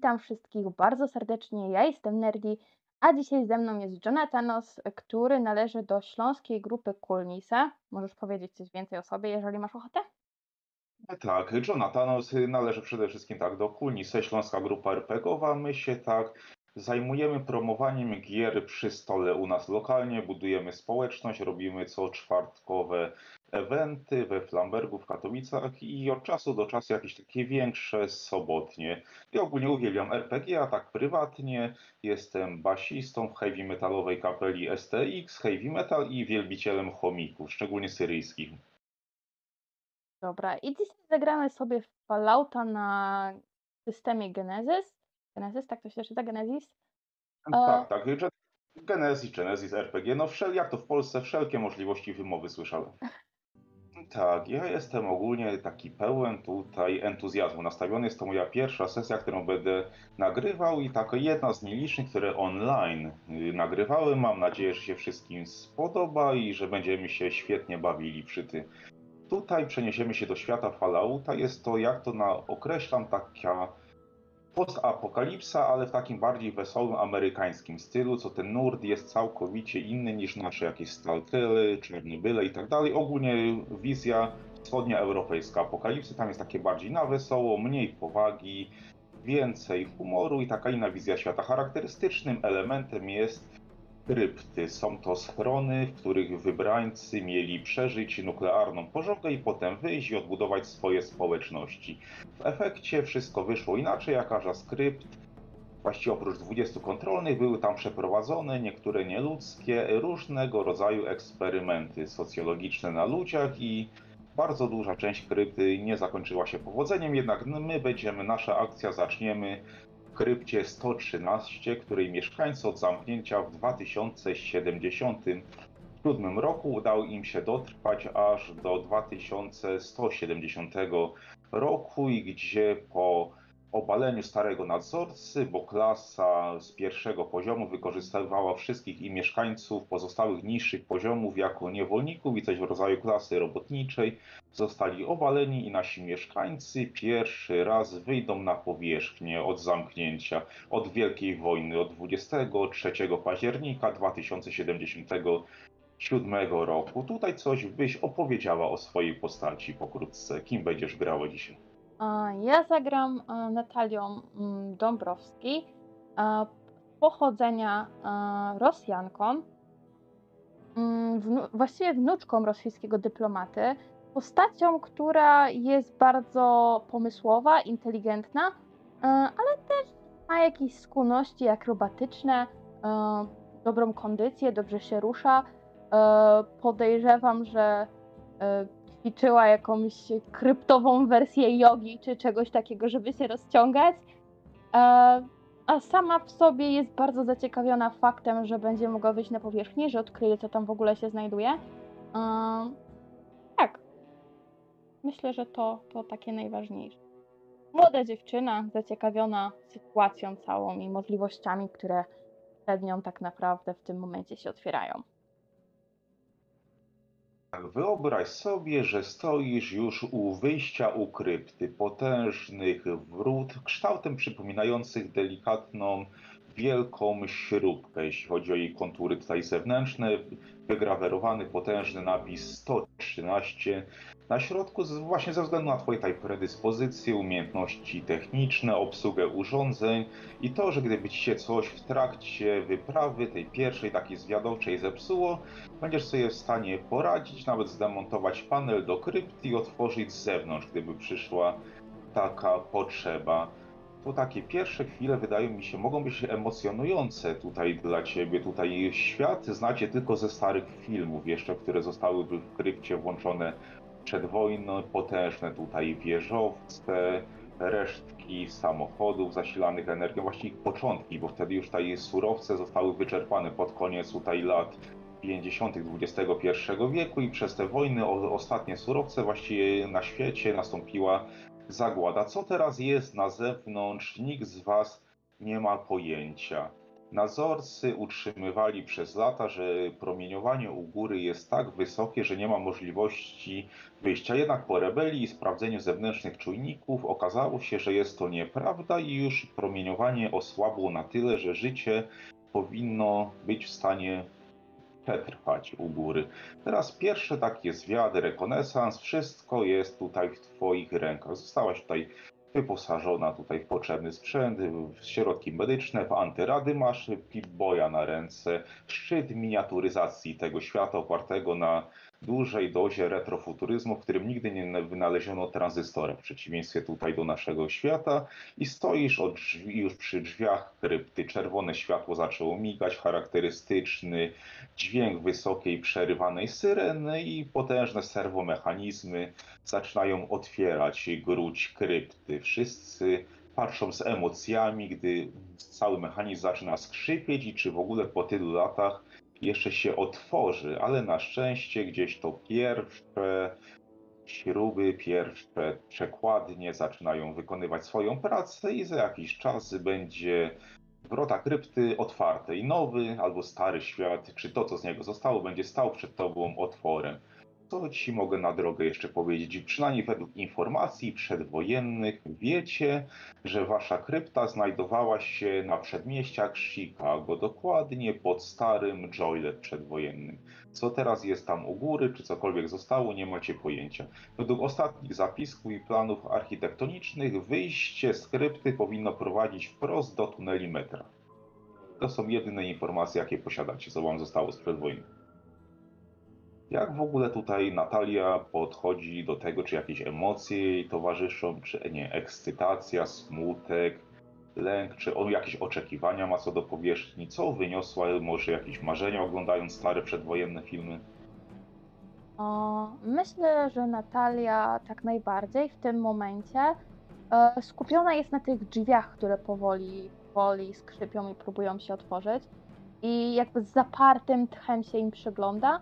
witam wszystkich bardzo serdecznie. Ja jestem Nerdi, a dzisiaj ze mną jest Jonathanos, który należy do śląskiej grupy Kulnisa. Możesz powiedzieć coś więcej o sobie, jeżeli masz ochotę? Tak, Jonathanos należy przede wszystkim tak do Kulnise, Śląska Grupa RPGowa. My się tak zajmujemy promowaniem gier przy stole u nas lokalnie, budujemy społeczność, robimy co czwartkowe eventy we Flambergu w Katowicach i od czasu do czasu jakieś takie większe sobotnie. Ja ogólnie uwielbiam RPG, a tak prywatnie jestem basistą w heavy metalowej kapeli STX, heavy metal i wielbicielem chomików, szczególnie syryjskich. Dobra, i dzisiaj zagramy sobie w Fallouta na systemie Genesis. Genesis, tak to się czyta? Genesis? E, Tak, tak. Genesis, Genesis, RPG, no wszel, jak to w Polsce, wszelkie możliwości wymowy słyszałem. Tak, ja jestem ogólnie taki pełen tutaj entuzjazmu nastawiony. Jest to moja pierwsza sesja, którą będę nagrywał i taka jedna z nielicznych, które online y, nagrywałem. Mam nadzieję, że się wszystkim spodoba i że będziemy się świetnie bawili przy tym. Tutaj przeniesiemy się do świata Fallouta. Jest to, jak to na, określam, taka postapokalipsa, ale w takim bardziej wesołym amerykańskim stylu, co ten nurt jest całkowicie inny niż nasze jakieś Stalkery, Czernobyle i tak dalej. Ogólnie wizja wschodnia europejska apokalipsy, tam jest takie bardziej na wesoło, mniej powagi, więcej humoru i taka inna wizja świata. Charakterystycznym elementem jest krypty. Są to schrony, w których wybrańcy mieli przeżyć nuklearną pożogę i potem wyjść i odbudować swoje społeczności. W efekcie wszystko wyszło inaczej, a każda skrypt Właściwie oprócz 20 kontrolnych były tam przeprowadzone niektóre nieludzkie, różnego rodzaju eksperymenty socjologiczne na ludziach i bardzo duża część krypty nie zakończyła się powodzeniem, jednak my będziemy, nasza akcja zaczniemy krypcie 113, której mieszkańcy od zamknięcia w 2077 roku udało im się dotrwać aż do 2170 roku i gdzie po obaleniu starego nadzorcy, bo klasa z pierwszego poziomu wykorzystywała wszystkich i mieszkańców pozostałych niższych poziomów jako niewolników i coś w rodzaju klasy robotniczej, zostali obaleni i nasi mieszkańcy pierwszy raz wyjdą na powierzchnię od zamknięcia, od Wielkiej Wojny, od 23 października 2077 roku. Tutaj coś byś opowiedziała o swojej postaci pokrótce. Kim będziesz grała dzisiaj? Ja zagram e, Natalią mm, Dąbrowski, e, pochodzenia e, Rosjanką, mm, właściwie wnuczką rosyjskiego dyplomaty, postacią, która jest bardzo pomysłowa, inteligentna, ale też ma jakieś skłonności akrobatyczne, dobrą kondycję, dobrze się rusza. Podejrzewam, że ćwiczyła jakąś kryptową wersję jogi czy czegoś takiego, żeby się rozciągać. E, a sama w sobie jest bardzo zaciekawiona faktem, że będzie mogła wyjść na powierzchnię, że odkryje, co tam w ogóle się znajduje. E, tak. Myślę, że to, to takie najważniejsze. Młoda dziewczyna, zaciekawiona sytuacją całą i możliwościami, które przed nią tak naprawdę w tym momencie się otwierają. Tak, wyobraź sobie, że stoisz już u wyjścia u krypty, potężnych wrót, kształtem przypominających delikatną, wielką śrubkę, jeśli chodzi o jej kontury tutaj zewnętrzne, wygrawerowany potężny napis 113 na środku, właśnie ze względu na Twoje tutaj predyspozycje, umiejętności techniczne, obsługę urządzeń i to, że gdyby Ci się coś w trakcie wyprawy, tej pierwszej takiej zwiadowczej zepsuło, będziesz sobie w stanie poradzić, nawet zdemontować panel do krypty i otworzyć z zewnątrz, gdyby przyszła taka potrzeba to takie pierwsze chwile wydają mi się, mogą być emocjonujące tutaj dla ciebie. Tutaj świat znacie tylko ze starych filmów, jeszcze które zostały w krypcie włączone przed wojną, potężne tutaj wieżowce, resztki samochodów zasilanych energią, właściwie początki, bo wtedy już tutaj surowce zostały wyczerpane pod koniec tutaj lat 50. XXI wieku i przez te wojny o ostatnie surowce właściwie na świecie nastąpiła zagłada. Co teraz jest na zewnątrz, nikt z Was nie ma pojęcia. Nadzorcy utrzymywali przez lata, że promieniowanie u góry jest tak wysokie, że nie ma możliwości wyjścia. Jednak po rebelii i sprawdzeniu zewnętrznych czujników okazało się, że jest to nieprawda i już promieniowanie osłabło na tyle, że życie powinno być w stanie przetrwać u góry. Teraz pierwszy taki zwiad, rekonesans, wszystko jest tutaj w Twoich rękach. Zostałaś tutaj wyposażona tutaj w potrzebny sprzęt, w środki medyczne, w antyrady masz Pip-Boya na ręce, szczyt miniaturyzacji tego świata opartego na dużej dozie retrofuturyzmu, w którym nigdy nie wynaleziono tranzystora, w przeciwieństwie tutaj do naszego świata i stoisz drzwi, już przy drzwiach krypty, czerwone światło zaczęło migać, charakterystyczny dźwięk wysokiej, przerywanej syreny i potężne serwomechanizmy zaczynają otwierać gruć krypty. Wszyscy patrzą z emocjami, gdy cały mechanizm zaczyna skrzypieć i czy w ogóle po tylu latach jeszcze się otworzy, ale na szczęście gdzieś to pierwsze śruby, pierwsze przekładnie zaczynają wykonywać swoją pracę i za jakiś czas będzie wrota krypty otwarte i nowy albo stary świat, czy to, co z niego zostało, będzie stał przed tobą otworem. Co ci mogę na drogę jeszcze powiedzieć? Przynajmniej według informacji przedwojennych wiecie, że wasza krypta znajdowała się na przedmieściach Chicago, dokładnie pod starym Joylet przedwojennym. Co teraz jest tam u góry, czy cokolwiek zostało, nie macie pojęcia. Według ostatnich zapisków i planów architektonicznych wyjście z krypty powinno prowadzić wprost do tuneli metra. To są jedyne informacje, jakie posiadacie, co wam zostało sprzed wojny. Jak w ogóle tutaj Natalia podchodzi do tego, czy jakieś emocje jej towarzyszą, czy nie, ekscytacja, smutek, lęk, czy on jakieś oczekiwania ma co do powierzchni? Co wyniosła, może jakieś marzenia oglądając stare przedwojenne filmy? O, myślę, że Natalia tak najbardziej w tym momencie e, skupiona jest na tych drzwiach, które powoli, powoli skrzypią i próbują się otworzyć. I jakby z zapartym tchem się im przygląda.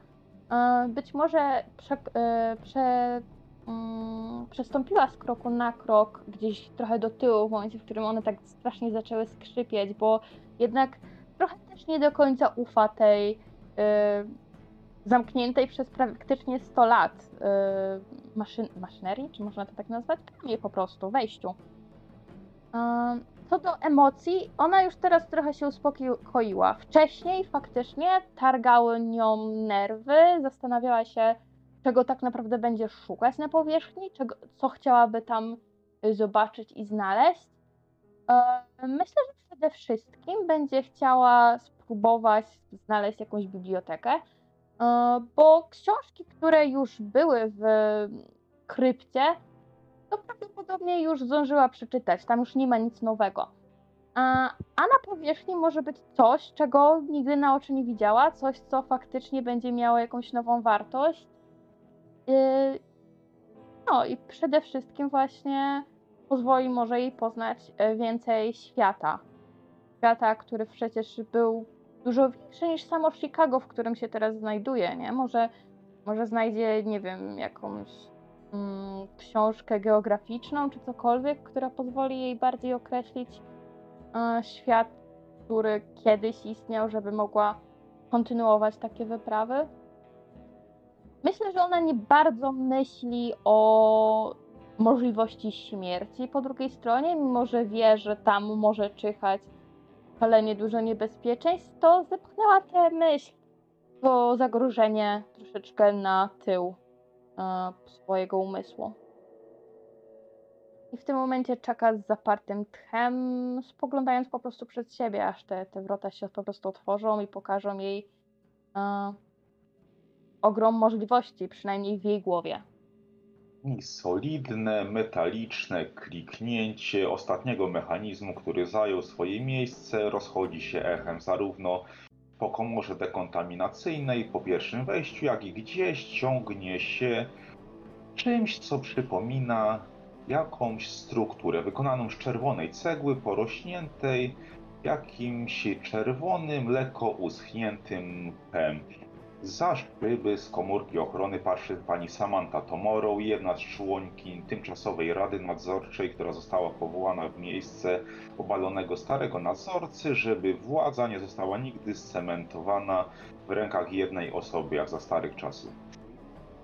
E, być może prze, e, prze, mm, przestąpiła z kroku na krok gdzieś trochę do tyłu w momencie, w którym one tak strasznie zaczęły skrzypieć, bo jednak trochę też nie do końca ufa tej e, zamkniętej przez praktycznie 100 lat maszyn, maszynerii, czy można to tak nazwać? Nie po prostu, wejściu. Co do emocji, ona już teraz trochę się uspokoiła. Wcześniej faktycznie targały nią nerwy, zastanawiała się, czego tak naprawdę będzie szukać na powierzchni, czego, co chciałaby tam zobaczyć i znaleźć. E, myślę, że przede wszystkim będzie chciała spróbować znaleźć jakąś bibliotekę, e, bo książki, które już były w krypcie, to prawdopodobnie już zdążyła przeczytać. Tam już nie ma nic nowego. A, na powierzchni może być coś, czego nigdy na oczy nie widziała, coś, co faktycznie będzie miało jakąś nową wartość. Yy, no i przede wszystkim właśnie pozwoli może jej poznać e, więcej świata. Świata, który przecież był dużo większy niż samo Chicago, w którym się teraz znajduje, nie? Może, może znajdzie, nie wiem, jakąś książkę geograficzną czy cokolwiek, która pozwoli jej bardziej określić e, świat, który kiedyś istniał, żeby mogła kontynuować takie wyprawy. Myślę, że ona nie bardzo myśli o możliwości śmierci po drugiej stronie, mimo że wie, że tam może czyhać palenie dużo niebezpieczeństw, to zepchnęła tę myśl, to zagrożenie troszeczkę na tył swojego umysłu. I w tym momencie czeka z zapartym tchem, spoglądając po prostu przed siebie, aż te, te wrota się po prostu otworzą i pokażą jej e, ogrom możliwości, przynajmniej w jej głowie. I solidne, metaliczne kliknięcie ostatniego mechanizmu, który zajął swoje miejsce, rozchodzi się echem zarówno po komorze dekontaminacyjnej po pierwszym wejściu, jak i gdzieś ciągnie się czymś, co przypomina jakąś strukturę wykonaną z czerwonej cegły porośniętej jakimś czerwonym, lekko uschniętym pępkiem. Za szczyby z komórki ochrony patrzy pani Samantha Tomorrow, jedna z członkiń tymczasowej rady nadzorczej, która została powołana w miejsce obalonego starego nadzorcy, żeby władza nie została nigdy scementowana w rękach jednej osoby, jak za starych czasów.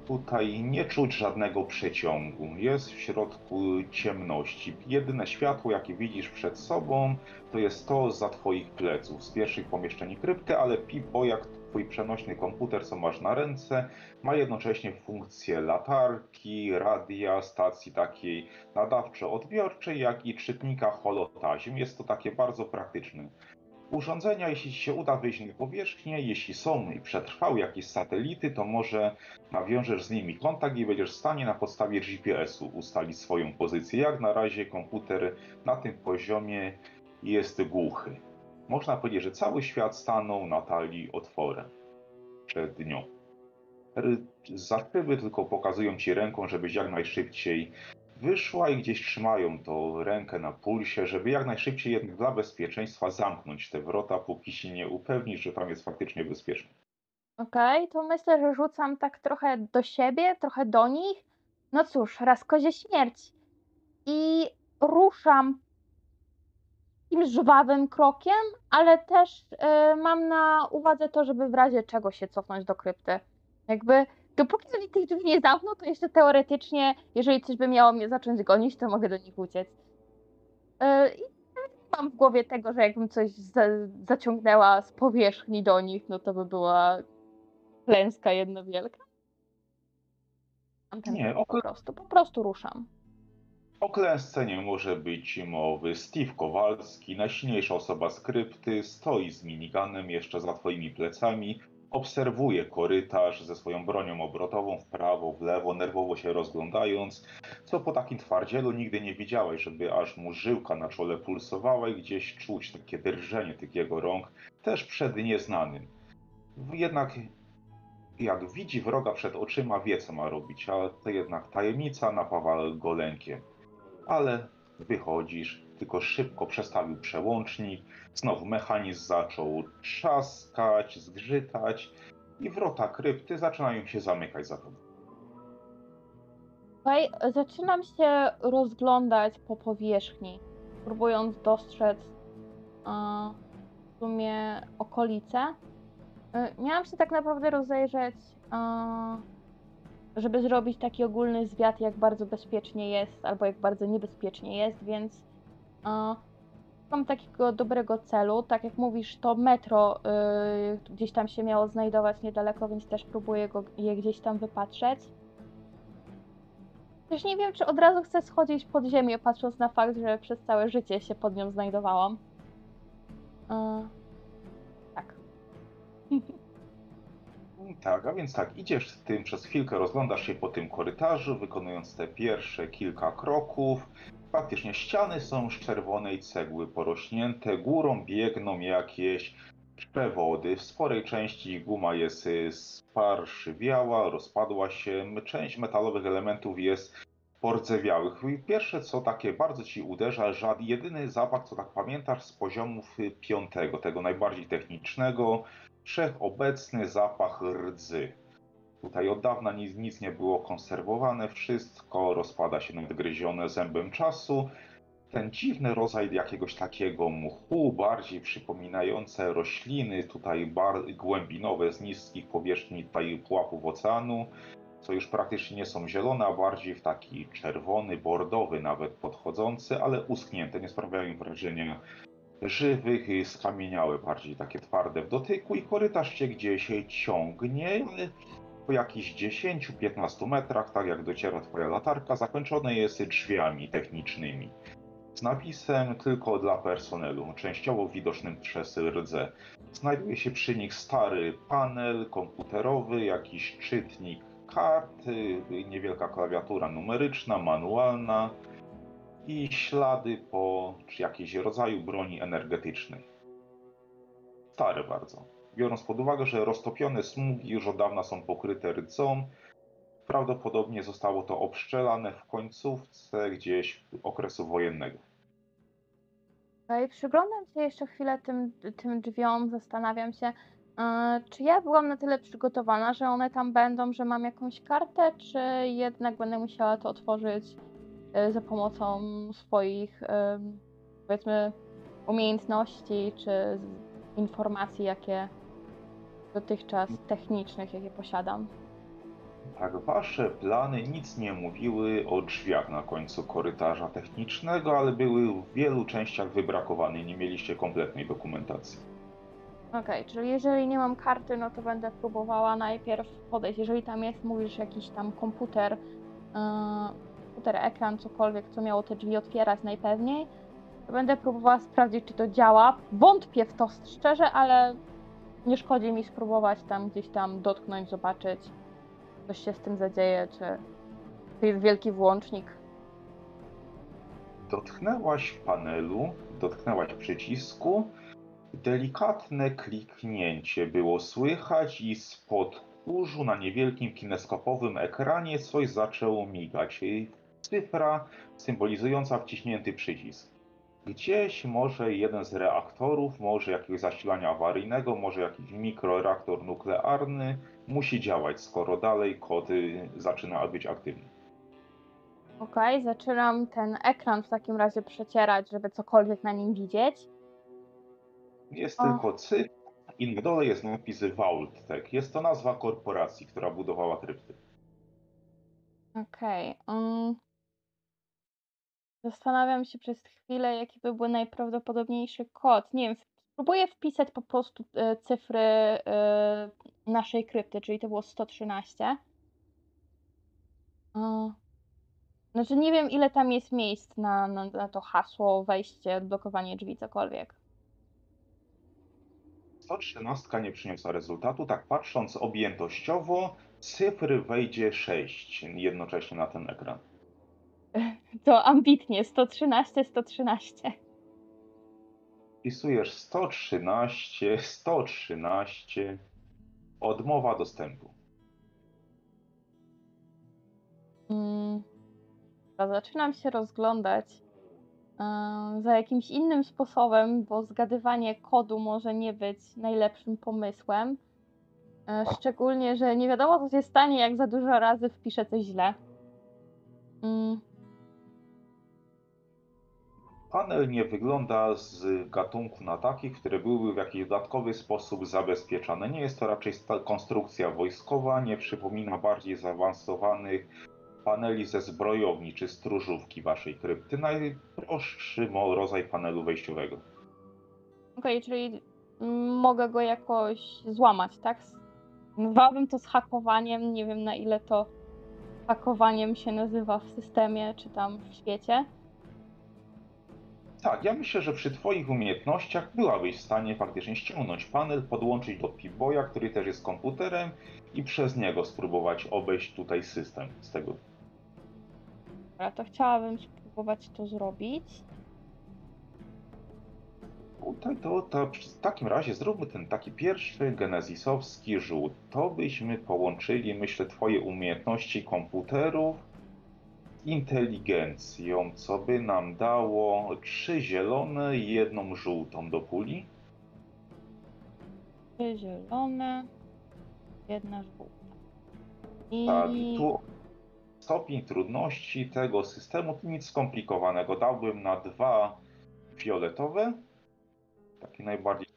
Tutaj nie czuć żadnego przeciągu. Jest w środku ciemności. Jedyne światło, jakie widzisz przed sobą, to jest to za twoich pleców, z pierwszych pomieszczeń krypty, ale Pipo, jak twój przenośny komputer, co masz na ręce, ma jednocześnie funkcję latarki, radia, stacji takiej nadawczo-odbiorczej, jak i czytnika holotazim. Jest to takie bardzo praktyczne urządzenia, jeśli ci się uda wyjść na powierzchnię, jeśli są i przetrwały jakieś satelity, to może nawiążesz z nimi kontakt i będziesz w stanie na podstawie GPS-u ustalić swoją pozycję. Jak na razie komputer na tym poziomie jest głuchy. Można powiedzieć, że cały świat stanął Natalii otworem przed nią. Zaszyby tylko pokazują ci ręką, żebyś jak najszybciej wyszła i gdzieś trzymają to rękę na pulsie, żeby jak najszybciej jednak dla bezpieczeństwa zamknąć te wrota, póki się nie upewnisz, że tam jest faktycznie bezpiecznie. Okej, to myślę, że rzucam tak trochę do siebie, trochę do nich. No cóż, raz kozie śmierć. I ruszam takim żwawym krokiem, ale też y, mam na uwadze to, żeby w razie czego się cofnąć do krypty. Jakby dopóki oni tych drzwi nie zamkną, to jeszcze teoretycznie, jeżeli coś by miało mnie zacząć gonić, to mogę do nich uciec. Yy, I mam w głowie tego, że jakbym coś za zaciągnęła z powierzchni do nich, no to by była klęska jedna wielka. Nie, po prostu, po prostu ruszam. O klęsce nie może być mowy. Steve Kowalski, najsilniejsza osoba skrypty, stoi z miniganem jeszcze za twoimi plecami, obserwuje korytarz ze swoją bronią obrotową w prawo, w lewo, nerwowo się rozglądając, co po takim twardzielu nigdy nie widziałeś, żeby aż mu żyłka na czole pulsowała i gdzieś czuć takie drżenie tych jego rąk, też przed nieznanym. Jednak jak widzi wroga przed oczyma, wie co ma robić, a to jednak tajemnica napawa go lękiem. Ale wychodzisz, tylko szybko przestawił przełącznik, znowu mechanizm zaczął trzaskać, zgrzytać i wrota krypty zaczynają się zamykać za tobą. Słuchaj, zaczynam się rozglądać po powierzchni, próbując dostrzec a, w sumie okolice. Y, miałam się tak naprawdę rozejrzeć, a, żeby zrobić taki ogólny zwiat, jak bardzo bezpiecznie jest, albo jak bardzo niebezpiecznie jest, więc a, mam takiego dobrego celu. Tak jak mówisz, to metro y, gdzieś tam się miało znajdować niedaleko, więc też próbuję go, je gdzieś tam wypatrzeć. Też nie wiem, czy od razu chcę schodzić pod ziemię, patrząc na fakt, że przez całe życie się pod nią znajdowałam. Y, tak. Tak, a więc tak, idziesz z tym przez chwilkę, rozglądasz się po tym korytarzu, wykonując te pierwsze kilka kroków. Faktycznie ściany są z czerwonej cegły porośnięte, górą biegną jakieś przewody. W sporej części guma jest y, sparszywiała, rozpadła się, część metalowych elementów jest pordzewiałych. Pierwsze co takie bardzo ci uderza, że jedyny zapach, co tak pamiętasz z poziomów y, piątego, tego najbardziej technicznego, wszechobecny zapach rdzy. Tutaj od dawna nic, nic nie było konserwowane, wszystko rozpada się nadgryzione zębem czasu. Ten dziwny rodzaj jakiegoś takiego mchu, bardziej przypominające rośliny, tutaj bar, głębinowe z niskich powierzchni tutaj pułapów oceanu, co już praktycznie nie są zielone, a bardziej w taki czerwony, bordowy nawet podchodzący, ale uschnięte, nie sprawiają wrażenia żywych, i skamieniałe, bardziej takie twarde w dotyku i korytarz się gdzieś ciągnie, ale po jakichś 10-15 metrach, tak jak dociera twoja latarka, zakończone jest drzwiami technicznymi. Z napisem tylko dla personelu, częściowo widocznym przez rdze. Znajduje się przy nich stary panel komputerowy, jakiś czytnik kart, niewielka klawiatura numeryczna, manualna i ślady po jakiegoś rodzaju broni energetycznej. Stare bardzo biorąc pod uwagę, że roztopione smugi już od dawna są pokryte rdzą, prawdopodobnie zostało to obszczelane w końcówce gdzieś okresu wojennego. Okay, przyglądam się jeszcze chwilę tym, tym drzwiom, zastanawiam się, E, czy ja byłam na tyle przygotowana, że one tam będą, że mam jakąś kartę, czy jednak będę musiała to otworzyć za pomocą swoich, em, powiedzmy, umiejętności, czy informacji, jakie dotychczas technicznych, jakie posiadam? Tak, wasze plany nic nie mówiły o drzwiach na końcu korytarza technicznego, ale były w wielu częściach wybrakowane. Nie mieliście kompletnej dokumentacji. Okej, czyli jeżeli nie mam karty, no to będę próbowała najpierw podejść. Jeżeli tam jest, mówisz, jakiś tam komputer, yy, komputer, ekran, cokolwiek, co miało te drzwi otwierać najpewniej, będę próbowała sprawdzić, czy to działa. Wątpię w to szczerze, ale nie szkodzi mi spróbować tam gdzieś tam dotknąć, zobaczyć, coś się z tym zadzieje, czy to jest wielki włącznik. Dotknęłaś panelu, dotknęłaś przycisku. Delikatne kliknięcie było słychać i spod kurzu na niewielkim kineskopowym ekranie coś zaczęło migać. Cyfra symbolizująca wciśnięty przycisk. Gdzieś może jeden z reaktorów, może jakiegoś zasilania awaryjnego, może jakiś mikroreaktor nuklearny musi działać, skoro dalej kod y, zaczyna być aktywny. Okej, zaczynam ten ekran w takim razie przecierać, żeby cokolwiek na nim widzieć. Jest O. tylko cyfr i na dole jest napis Vault-Tech. Jest to nazwa korporacji, która budowała krypty. Okej. ym. Zastanawiam się przez chwilę, jaki by był najprawdopodobniejszy kod. Nie wiem, spróbuję wpisać po prostu e, cyfry e, naszej krypty, czyli to było 113. O. Znaczy nie wiem, ile tam jest miejsc na, na, na to hasło, wejście, odblokowanie drzwi, cokolwiek. 113 nie przyniosła rezultatu. Tak patrząc objętościowo, cyfry wejdzie 6 jednocześnie na ten ekran. To ambitnie, 113, 113. Wpisujesz 113, 113, odmowa dostępu. Mm, dobra, zaczynam się rozglądać e, za jakimś innym sposobem, bo zgadywanie kodu może nie być najlepszym pomysłem. E, Szczególnie, że nie wiadomo, co się stanie, jak za dużo razy wpiszę coś źle. Panel nie wygląda z gatunku na takich, które byłyby w jakiś dodatkowy sposób zabezpieczone. Nie jest to raczej konstrukcja wojskowa, nie przypomina bardziej zaawansowanych paneli ze zbrojowni czy stróżówki waszej krypty. Najprostszy rodzaj panelu wejściowego. Okej, czyli mm, mogę go jakoś złamać, tak? Nazwałabym to zhakowaniem. Nie wiem, na ile to hakowaniem się nazywa w systemie czy tam w świecie. Tak, ja myślę, że przy Twoich umiejętnościach byłabyś w stanie faktycznie ściągnąć panel, podłączyć do Pip-Boya, który też jest komputerem i przez niego spróbować obejść tutaj system z tego. Dobra, to chciałabym spróbować to zrobić. Tutaj to, to w takim razie zróbmy ten taki pierwszy genezisowski rzut. To byśmy połączyli, myślę, Twoje umiejętności komputerów inteligencją, co by nam dało trzy zielone i jedną żółtą do puli. Trzy zielone, jedna żółta. I Tak, i tu stopień trudności tego systemu to nic skomplikowanego. Dałbym na dwa fioletowe, takie najbardziej.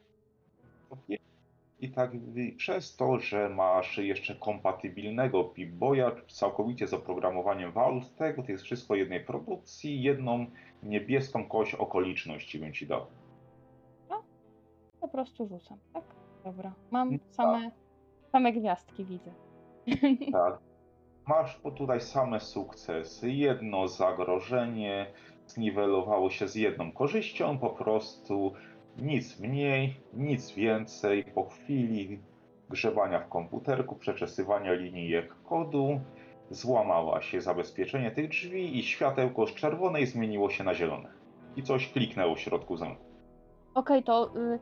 I tak przez to, że masz jeszcze kompatybilnego Pip-Boya, całkowicie z oprogramowaniem Valve, tego to jest wszystko jednej produkcji, jedną niebieską kość okoliczności bym ci dał. po prostu rzucam, tak? Dobra. Mam Mm, same, same gwiazdki, widzę. Tak. Masz tutaj same sukcesy. Jedno zagrożenie zniwelowało się z jedną korzyścią, po prostu nic mniej, nic więcej. Po chwili grzebania w komputerku, przeczesywania linijek kodu, złamała się zabezpieczenie tych drzwi i światełko z czerwonej zmieniło się na zielone. I coś kliknęło w środku zamku. Okej, to y,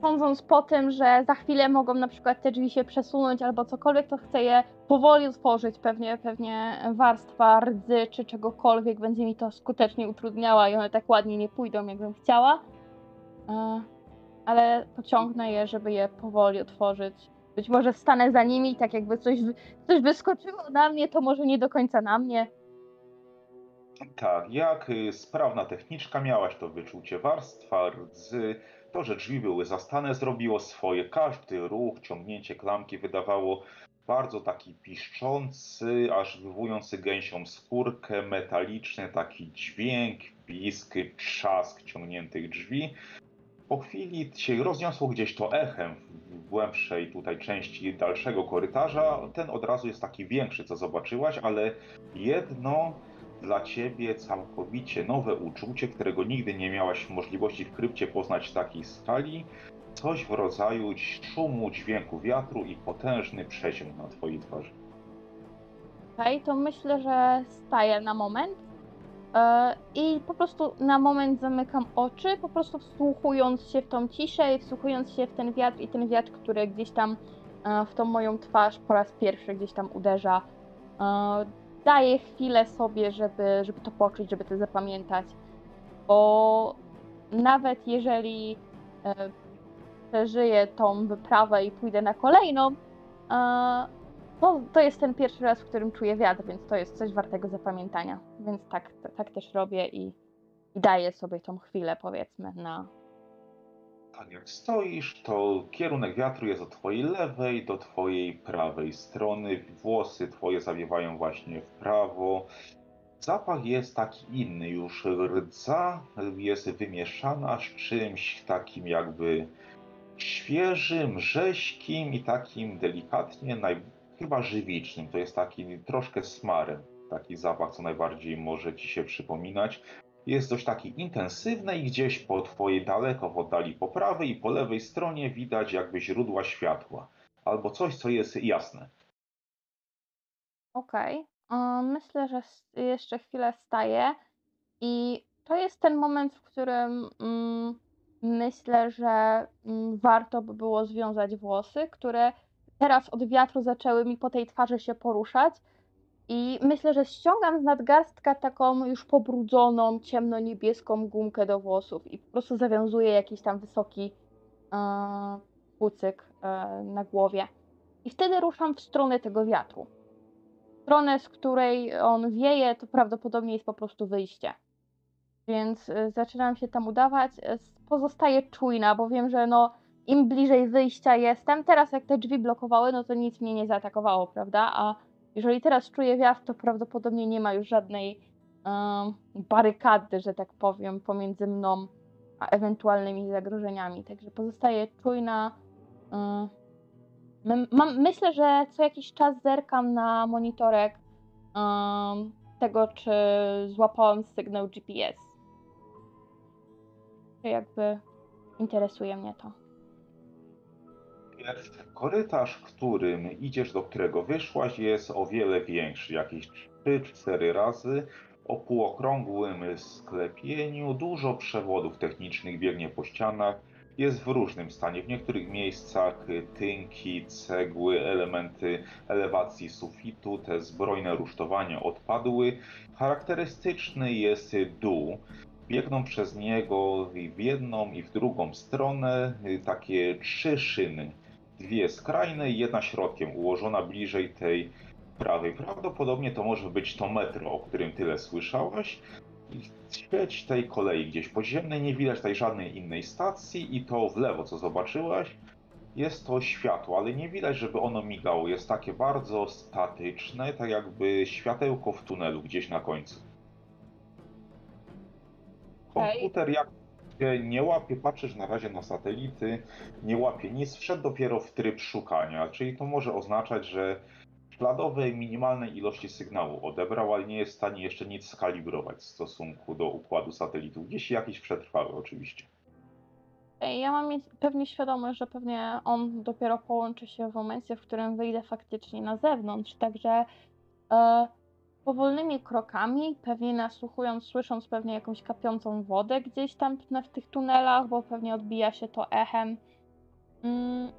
sądząc po tym, że za chwilę mogą na przykład te drzwi się przesunąć albo cokolwiek, to chcę je powoli otworzyć. Pewnie, pewnie warstwa rdzy czy czegokolwiek będzie mi to skutecznie utrudniała i one tak ładnie nie pójdą, jakbym chciała. E, ale pociągnę je, żeby je powoli otworzyć. Być może stanę za nimi, tak jakby coś, coś wyskoczyło na mnie, to może nie do końca na mnie. Tak, jak y, sprawna techniczka miałaś to wyczucie warstwa, rdzy, to, że drzwi były zastane, zrobiło swoje. Każdy ruch, ciągnięcie klamki wydawało bardzo taki piszczący, aż wywołujący gęsią skórkę, metaliczny taki dźwięk, pisk, trzask ciągniętych drzwi. Po chwili się rozniosło gdzieś to echem w głębszej tutaj części dalszego korytarza. Ten od razu jest taki większy, co zobaczyłaś, ale jedno dla ciebie całkowicie nowe uczucie, którego nigdy nie miałaś możliwości w krypcie poznać w takiej skali. Coś w rodzaju szumu, dźwięku wiatru i potężny przeciąg na twojej twarzy. Okej, to myślę, że staję na moment i po prostu na moment zamykam oczy, po prostu wsłuchując się w tą ciszę i wsłuchując się w ten wiatr i ten wiatr, który gdzieś tam e, w tą moją twarz po raz pierwszy gdzieś tam uderza. E, daję chwilę sobie, żeby, żeby to poczuć, żeby to zapamiętać, bo nawet jeżeli e, przeżyję tą wyprawę i pójdę na kolejną, e, no, to jest ten pierwszy raz, w którym czuję wiatr, więc to jest coś wartego zapamiętania. Więc tak, tak też robię i, i daję sobie tą chwilę, powiedzmy, na. Tak jak stoisz, to kierunek wiatru jest od twojej lewej do twojej prawej strony. Włosy twoje zawiewają właśnie w prawo. Zapach jest taki inny, już rdza jest wymieszana z czymś takim jakby świeżym, rześkim i takim delikatnie, naj... chyba żywicznym. To jest taki troszkę smarem, taki zapach, co najbardziej może ci się przypominać. Jest dość taki intensywny i gdzieś po twojej daleko w oddali po prawej i po lewej stronie widać jakby źródła światła. Albo coś, co jest jasne. Okej. e, Myślę, że jeszcze chwilę staję i to jest ten moment, w którym mm, myślę, że mm, warto by było związać włosy, które teraz od wiatru zaczęły mi po tej twarzy się poruszać. I myślę, że ściągam z nadgarstka taką już pobrudzoną, ciemno-niebieską gumkę do włosów i po prostu zawiązuję jakiś tam wysoki e, kucyk e, na głowie. I wtedy ruszam w stronę tego wiatru. Stronę, z której on wieje, to prawdopodobnie jest po prostu wyjście. Więc e, zaczynam się tam udawać. Pozostaję czujna, bo wiem, że no im bliżej wyjścia jestem, teraz jak te drzwi blokowały, no to nic mnie nie zaatakowało, prawda? A jeżeli teraz czuję wiatr, to prawdopodobnie nie ma już żadnej em, barykady, że tak powiem, pomiędzy mną a ewentualnymi zagrożeniami. Także pozostaję czujna. mem- mam, myślę, że co jakiś czas zerkam na monitorek em, tego, czy złapałam sygnał GPS. Jakby interesuje mnie to. Korytarz, którym idziesz, do którego wyszłaś, jest o wiele większy, jakieś 3-4 razy. O półokrągłym sklepieniu, dużo przewodów technicznych biegnie po ścianach. Jest w różnym stanie. W niektórych miejscach tynki, cegły, elementy elewacji sufitu, te zbrojne rusztowania odpadły. Charakterystyczny jest dół. Biegną przez niego w jedną i w drugą stronę takie trzy szyny. Dwie skrajne i jedna środkiem, ułożona bliżej tej prawej. Prawdopodobnie to może być to metro, o którym tyle słyszałaś. I sieć tej kolei gdzieś podziemnej, nie widać tutaj żadnej innej stacji i to w lewo, co zobaczyłaś, jest to światło, ale nie widać, żeby ono migało. Jest takie bardzo statyczne, tak jakby światełko w tunelu gdzieś na końcu. Komputer jak nie łapie, patrzysz na razie na satelity, nie łapie nic, wszedł dopiero w tryb szukania, czyli to może oznaczać, że śladowej minimalnej ilości sygnału odebrał, ale nie jest w stanie jeszcze nic skalibrować w stosunku do układu satelitów. Gdzieś jakiś przetrwały oczywiście. Ja mam pewnie świadomość, że pewnie on dopiero połączy się w momencie, w którym wyjdę faktycznie na zewnątrz, także e, powolnymi krokami, pewnie nasłuchując, słysząc pewnie jakąś kapiącą wodę gdzieś tam w tych tunelach, bo pewnie odbija się to echem. Mm.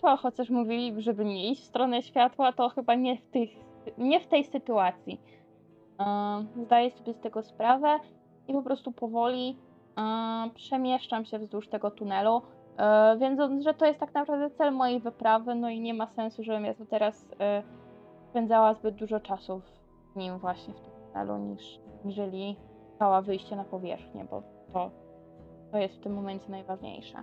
To chociaż mówili, żeby nie iść w stronę światła, to chyba nie w, tych, nie w tej sytuacji. E, zdaję sobie z tego sprawę i po prostu powoli e, przemieszczam się wzdłuż tego tunelu, e, wiedząc, że to jest tak naprawdę cel mojej wyprawy, no i nie ma sensu, żebym ja tu teraz spędzała zbyt dużo czasu w nim właśnie w tym tunelu, niż jeżeli chciała wyjście na powierzchnię, bo to, to jest w tym momencie najważniejsze.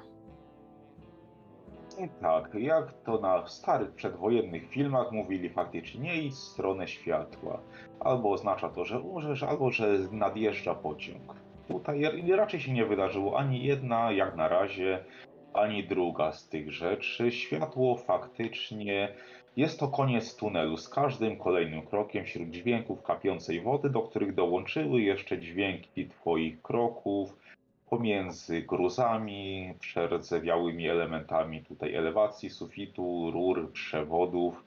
I tak, jak to na starych przedwojennych filmach mówili faktycznie, nie idź w stronę światła. Albo oznacza to, że umrzesz, albo że nadjeżdża pociąg. Tutaj raczej się nie wydarzyło ani jedna, jak na razie, ani druga z tych rzeczy. Światło faktycznie jest to koniec tunelu z każdym kolejnym krokiem wśród dźwięków kapiącej wody, do których dołączyły jeszcze dźwięki Twoich kroków, pomiędzy gruzami, przerdzewiałymi elementami tutaj elewacji sufitu, rur, przewodów.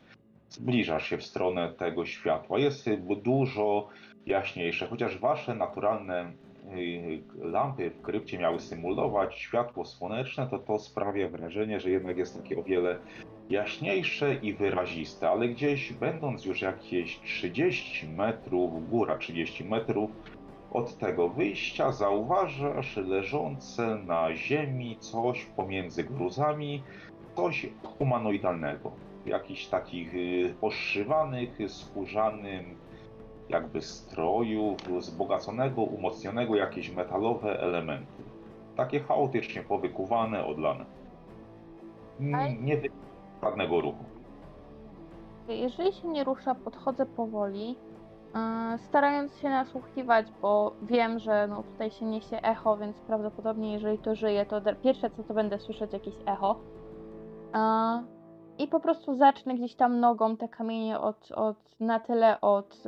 Zbliżasz się w stronę tego światła. Jest dużo jaśniejsze, chociaż wasze naturalne y, lampy w krypcie miały symulować światło słoneczne, to to sprawia wrażenie, że jednak jest takie o wiele jaśniejsze i wyraziste, ale gdzieś będąc już jakieś 30 metrów, góra 30 metrów, od tego wyjścia zauważasz leżące na ziemi coś pomiędzy gruzami, coś humanoidalnego. Jakichś takich y, poszywanych, skórzanym jakby stroju, wzbogaconego, umocnionego, jakieś metalowe elementy. Takie chaotycznie powykuwane, odlane. Nie żadnego ruchu. Jeżeli się nie rusza, podchodzę powoli E, starając się nasłuchiwać, bo wiem, że no tutaj się niesie echo, więc prawdopodobnie jeżeli to żyje, to pierwsze co to będę słyszeć jakieś echo. E, I po prostu zacznę gdzieś tam nogą te kamienie od, od, na tyle od,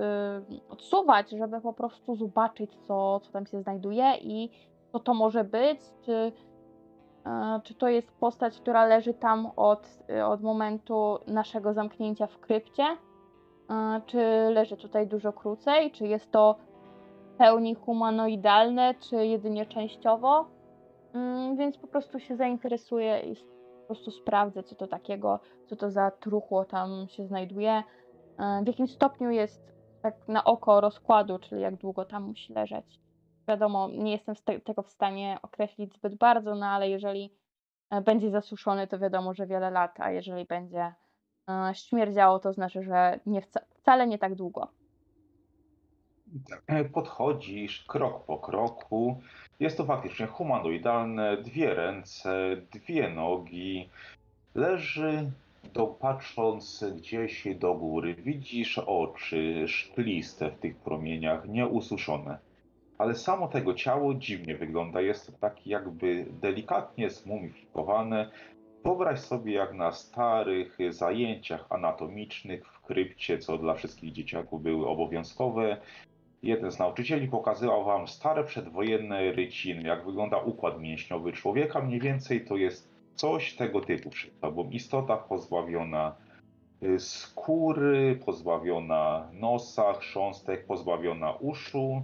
y, odsuwać, żeby po prostu zobaczyć, co, co tam się znajduje i co to może być, czy, e, czy to jest postać, która leży tam od, od momentu naszego zamknięcia w krypcie czy leży tutaj dużo krócej? Czy jest to w pełni humanoidalne, czy jedynie częściowo? Mm, więc po prostu się zainteresuję i po prostu sprawdzę, co to takiego, co to za truchło tam się znajduje, w jakim stopniu jest tak na oko rozkładu, czyli jak długo tam musi leżeć. Wiadomo, nie jestem tego w stanie określić zbyt bardzo, no ale jeżeli e, będzie zasuszony, to wiadomo, że wiele lat, a jeżeli będzie E, śmierdziało, to znaczy, że nie wcale nie tak długo. E, podchodzisz krok po kroku. Jest to faktycznie humanoidalne. Dwie ręce, dwie nogi. Leży do, patrząc gdzieś do góry. Widzisz oczy szkliste w tych promieniach, nieususzone. Ale samo tego ciało dziwnie wygląda. Jest to takie jakby delikatnie zmumifikowane, Wyobraź sobie, jak na starych zajęciach anatomicznych w krypcie, co dla wszystkich dzieciaków były obowiązkowe, jeden z nauczycieli pokazywał wam stare przedwojenne ryciny, jak wygląda układ mięśniowy człowieka. Mniej więcej to jest coś tego typu przed. Istota pozbawiona y, skóry, pozbawiona nosa, chrząstek, pozbawiona uszu,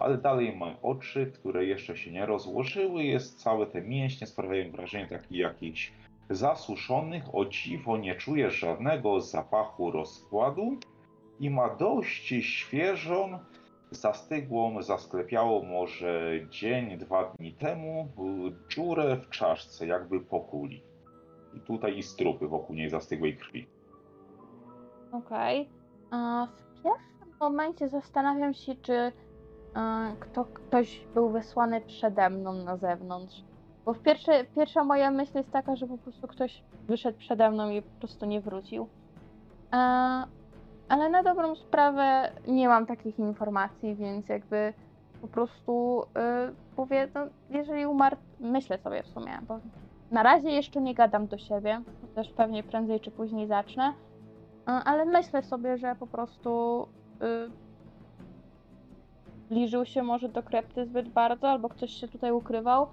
ale dalej ma oczy, które jeszcze się nie rozłożyły. Jest całe te mięśnie, sprawiają wrażenie takich jakichś zasuszonych o dziwo nie czujesz żadnego zapachu rozkładu i ma dość świeżą, zastygłą, zasklepiałą może dzień, dwa dni temu dziurę w czaszce, jakby po kuli. I tutaj i strupy wokół niej zastygłej krwi. Okej. Okay. W pierwszym momencie zastanawiam się, czy kto, ktoś był wysłany przede mną na zewnątrz. Bo pierwsze, pierwsza moja myśl jest taka, że po prostu ktoś wyszedł przede mną i po prostu nie wrócił. E, ale na dobrą sprawę nie mam takich informacji, więc jakby po prostu y, mówię, no, jeżeli umarł, myślę sobie w sumie, bo na razie jeszcze nie gadam do siebie, też pewnie prędzej czy później zacznę, ale myślę sobie, że po prostu y, zbliżył się może do krepty zbyt bardzo, albo ktoś się tutaj ukrywał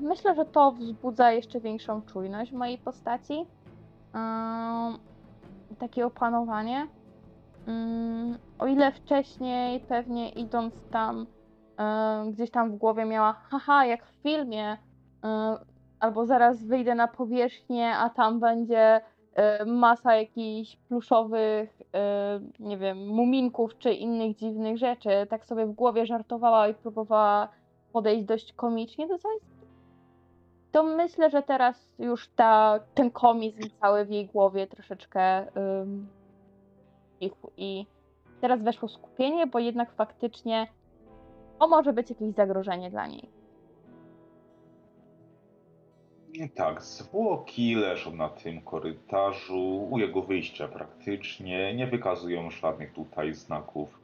Myślę, że to wzbudza jeszcze większą czujność w mojej postaci. Takie opanowanie. Mm, o ile wcześniej pewnie idąc tam, gdzieś tam w głowie miała, haha, jak w filmie, albo zaraz wyjdę na powierzchnię, a tam będzie masa jakichś pluszowych, nie wiem, muminków czy innych dziwnych rzeczy. Tak sobie w głowie żartowała i próbowała podejść dość komicznie do całej to myślę, że teraz już ta, ten komizm cały w jej głowie troszeczkę cichł i teraz weszło skupienie, bo jednak faktycznie to może być jakieś zagrożenie dla niej. Tak, zwłoki leżą na tym korytarzu, u jego wyjścia praktycznie, nie wykazują żadnych tutaj znaków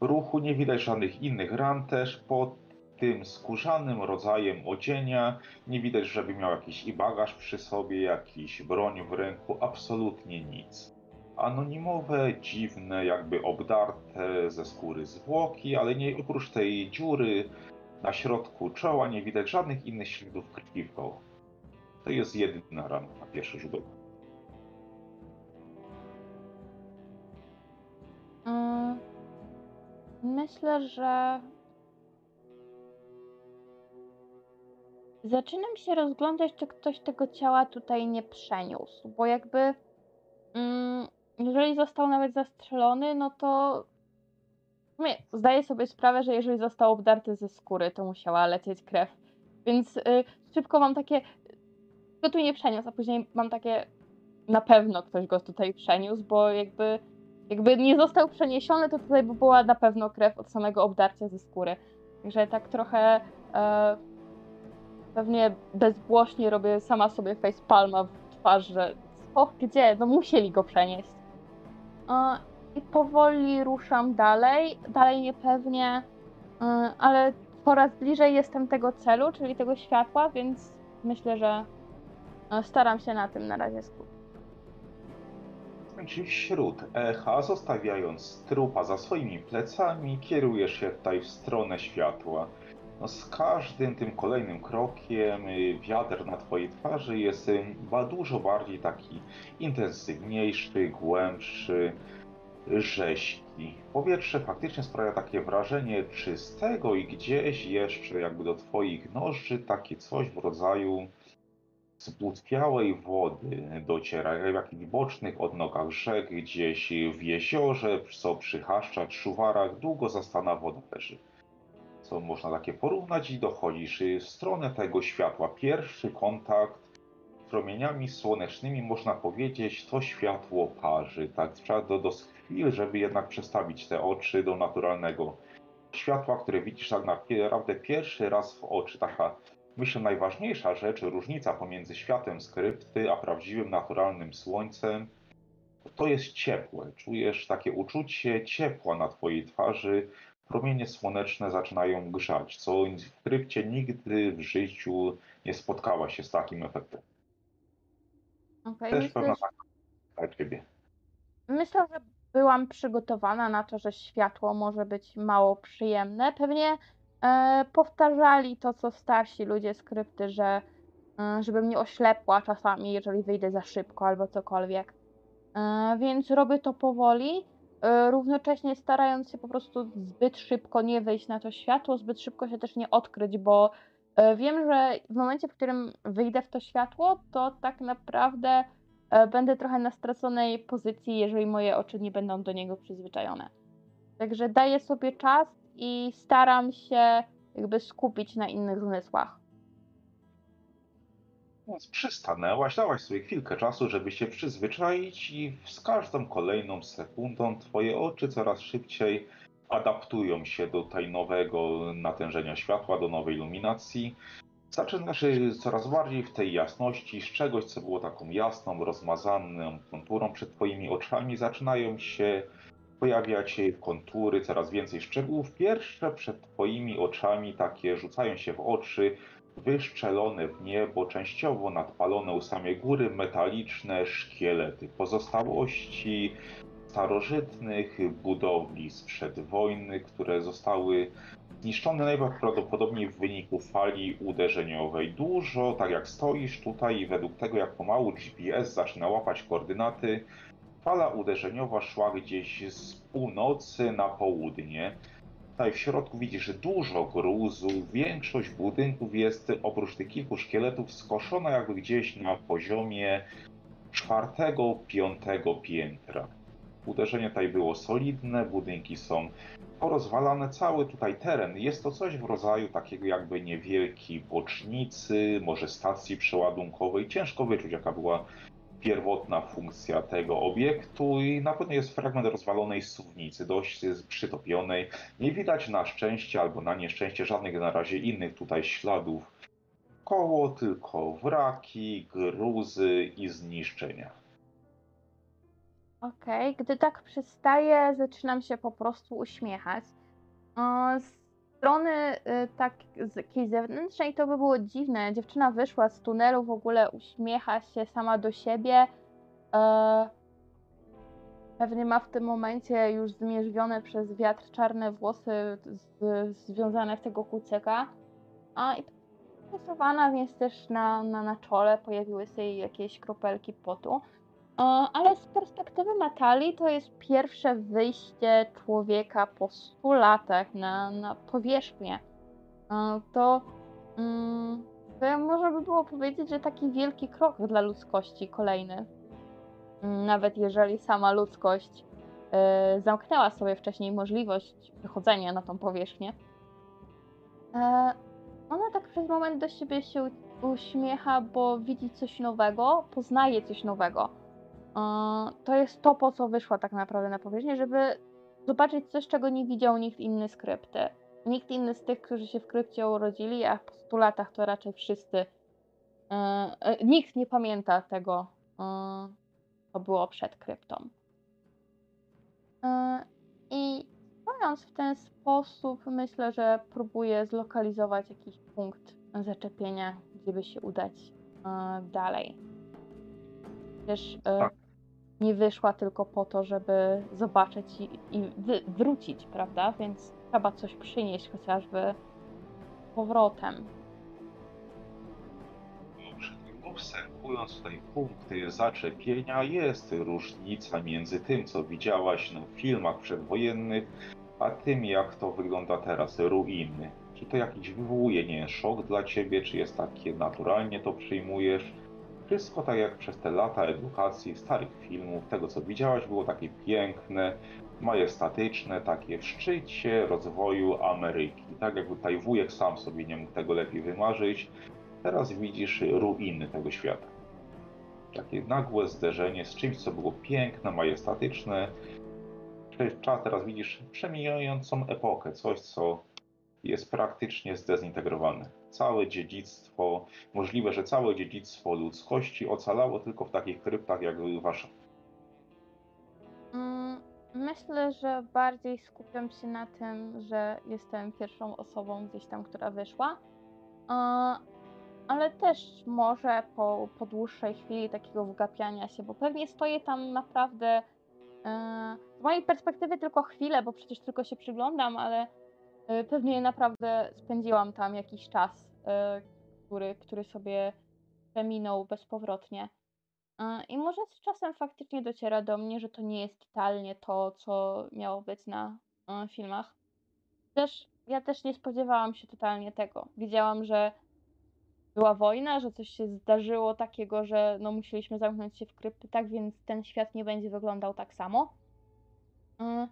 ruchu, nie widać żadnych innych ran też pod tym skórzanym rodzajem odzienia, nie widać, żeby miał jakiś i bagaż przy sobie, jakiś broń w ręku, absolutnie nic. Anonimowe, dziwne, jakby obdarte ze skóry zwłoki, ale nie oprócz tej dziury na środku czoła nie widać żadnych innych śladów krwi w. To jest jedyna rana na pierwszy rzut oka. Mm, Myślę, że zaczynam się rozglądać, czy ktoś tego ciała tutaj nie przeniósł, bo jakby mm, jeżeli został nawet zastrzelony, no to sumie zdaję sobie sprawę, że jeżeli został obdarty ze skóry, to musiała lecieć krew. Więc y, szybko mam takie, kto tu nie przeniósł, a później mam takie, na pewno ktoś go tutaj przeniósł, bo jakby, jakby nie został przeniesiony, to tutaj by była na pewno krew od samego obdarcia ze skóry. Także tak trochę e, pewnie bezgłośnie robię sama sobie facepalma w twarz, że och, gdzie? No musieli go przenieść. E, I powoli ruszam dalej, dalej niepewnie, e, ale coraz bliżej jestem tego celu, czyli tego światła, więc myślę, że e, staram się na tym na razie skupić. Czyli wśród echa, zostawiając trupa za swoimi plecami, kierujesz się tutaj w stronę światła. No z każdym tym kolejnym krokiem y, wiatr na twojej twarzy jest y, dużo bardziej taki intensywniejszy, głębszy, rześki. Powietrze faktycznie sprawia takie wrażenie czystego i gdzieś jeszcze jakby do twoich nozdrzy takie coś w rodzaju zbutwiałej wody dociera, jak bocznych odnogach rzek, gdzieś w jeziorze, co przy chaszczach, szuwarach, długo zastana woda leży. Co można takie porównać i dochodzisz w stronę tego światła. Pierwszy kontakt z promieniami słonecznymi, można powiedzieć, to światło parzy. Tak trzeba do, do chwil, żeby jednak przestawić te oczy do naturalnego światła, które widzisz tak naprawdę pierwszy raz w oczy. Taka Myślę, najważniejsza rzecz, różnica pomiędzy światem skrypty a prawdziwym, naturalnym słońcem, to jest ciepłe. Czujesz takie uczucie ciepła na twojej twarzy. Promienie słoneczne zaczynają grzać, co w krypcie nigdy w życiu nie spotkała się z takim efektem. Okay, Też myślę, pewna taka dla ciebie. Myślę, że byłam przygotowana na to, że światło może być mało przyjemne. Pewnie e, powtarzali to, co starsi ludzie z krypty, że e, żebym nie oślepła czasami, jeżeli wyjdę za szybko albo cokolwiek. E, więc robię to powoli, e, równocześnie starając się po prostu zbyt szybko nie wyjść na to światło, zbyt szybko się też nie odkryć, bo e, wiem, że w momencie, w którym wyjdę w to światło, to tak naprawdę e, będę trochę na straconej pozycji, jeżeli moje oczy nie będą do niego przyzwyczajone. Także daję sobie czas i staram się jakby skupić na innych zmysłach. Więc przystanęłaś, dałaś sobie chwilkę czasu, żeby się przyzwyczaić i z każdą kolejną sekundą twoje oczy coraz szybciej adaptują się do tej nowego natężenia światła, do nowej iluminacji. Zaczynasz y, coraz bardziej w tej jasności, z czegoś, co było taką jasną, rozmazaną konturą przed twoimi oczami, zaczynają się pojawiać kontury, coraz więcej szczegółów. Pierwsze przed twoimi oczami takie rzucają się w oczy, wyszczelone w niebo, częściowo nadpalone u samej góry, metaliczne szkielety, pozostałości starożytnych budowli sprzed wojny, które zostały zniszczone najprawdopodobniej w wyniku fali uderzeniowej. Dużo, tak jak stoisz tutaj według tego jak pomału GPS zaczyna łapać koordynaty, fala uderzeniowa szła gdzieś z północy na południe. Tutaj w środku widzisz dużo gruzu, większość budynków jest oprócz tych kilku szkieletów skoszona jakby gdzieś na poziomie czwartego, piątego piętra. Uderzenie tutaj było solidne, budynki są porozwalane, cały tutaj teren. Jest to coś w rodzaju takiego jakby niewielkiej bocznicy, może stacji przeładunkowej. Ciężko wyczuć, jaka była pierwotna funkcja tego obiektu i na pewno jest fragment rozwalonej suwnicy, dość przytopionej. Nie widać na szczęście albo na nieszczęście żadnych na razie innych tutaj śladów. Koło tylko wraki, gruzy i zniszczenia. Okej, gdy tak przystaję, zaczynam się po prostu uśmiechać. Strony y, takiej zewnętrznej to by było dziwne. Dziewczyna wyszła z tunelu, w ogóle uśmiecha się sama do siebie. E, Pewnie ma w tym momencie już zmierzwione przez wiatr czarne włosy związane w tego kucyka. A i rysowana, więc też na, na, na czole pojawiły się jakieś kropelki potu. Ale z perspektywy Natalii to jest pierwsze wyjście człowieka po 100 latach na, na powierzchnię. To, mm, to można by było powiedzieć, że taki wielki krok dla ludzkości kolejny. Mm, Nawet jeżeli sama ludzkość e, zamknęła sobie wcześniej możliwość wychodzenia na tą powierzchnię. E, Ona tak przez moment do siebie się uśmiecha, bo widzi coś nowego, poznaje coś nowego. To jest to, po co wyszła tak naprawdę na powierzchnię, żeby zobaczyć coś, czego nie widział nikt inny z krypty. Nikt inny z tych, którzy się w krypcie urodzili, a po 100 latach to raczej wszyscy. e, e, Nikt nie pamięta tego, e, co było przed kryptą. I stojąc w ten sposób, myślę, że próbuję zlokalizować jakiś punkt zaczepienia, gdzie by się udać dalej. Też Tak. Nie wyszła tylko po to, żeby zobaczyć i, i wrócić, prawda? Więc trzeba coś przynieść chociażby powrotem. Obserwując tutaj punkty zaczepienia, jest różnica między tym, co widziałaś w filmach przedwojennych, a tym, jak to wygląda teraz, ruiny. Czy to jakiś wywołuje, nie szok dla ciebie, czy jest takie naturalnie to przyjmujesz? Wszystko tak jak przez te lata edukacji, starych filmów, tego co widziałaś było takie piękne, majestatyczne, takie w szczycie rozwoju Ameryki. Tak jakby tutaj wujek sam sobie nie mógł tego lepiej wymarzyć. Teraz widzisz ruiny tego świata. Takie nagłe zderzenie z czymś, co było piękne, majestatyczne. Przez czas teraz widzisz przemijającą epokę, coś, co jest praktycznie zdezintegrowane. Całe dziedzictwo, możliwe, że całe dziedzictwo ludzkości ocalało tylko w takich kryptach jak wasza. Mm, Myślę, że bardziej skupiam się na tym, że jestem pierwszą osobą gdzieś tam, która wyszła. Ale też może po, po dłuższej chwili takiego wgapiania się, bo pewnie stoję tam naprawdę e, z mojej perspektywy tylko chwilę, bo przecież tylko się przyglądam, ale pewnie naprawdę spędziłam tam jakiś czas, e, który, który sobie przeminął bezpowrotnie. E, I może z czasem faktycznie dociera do mnie, że to nie jest totalnie to, co miało być na e, filmach. Też ja też nie spodziewałam się totalnie tego. Wiedziałam, że była wojna, że coś się zdarzyło takiego, że no musieliśmy zamknąć się w kryptach, więc ten świat nie będzie wyglądał tak samo. E,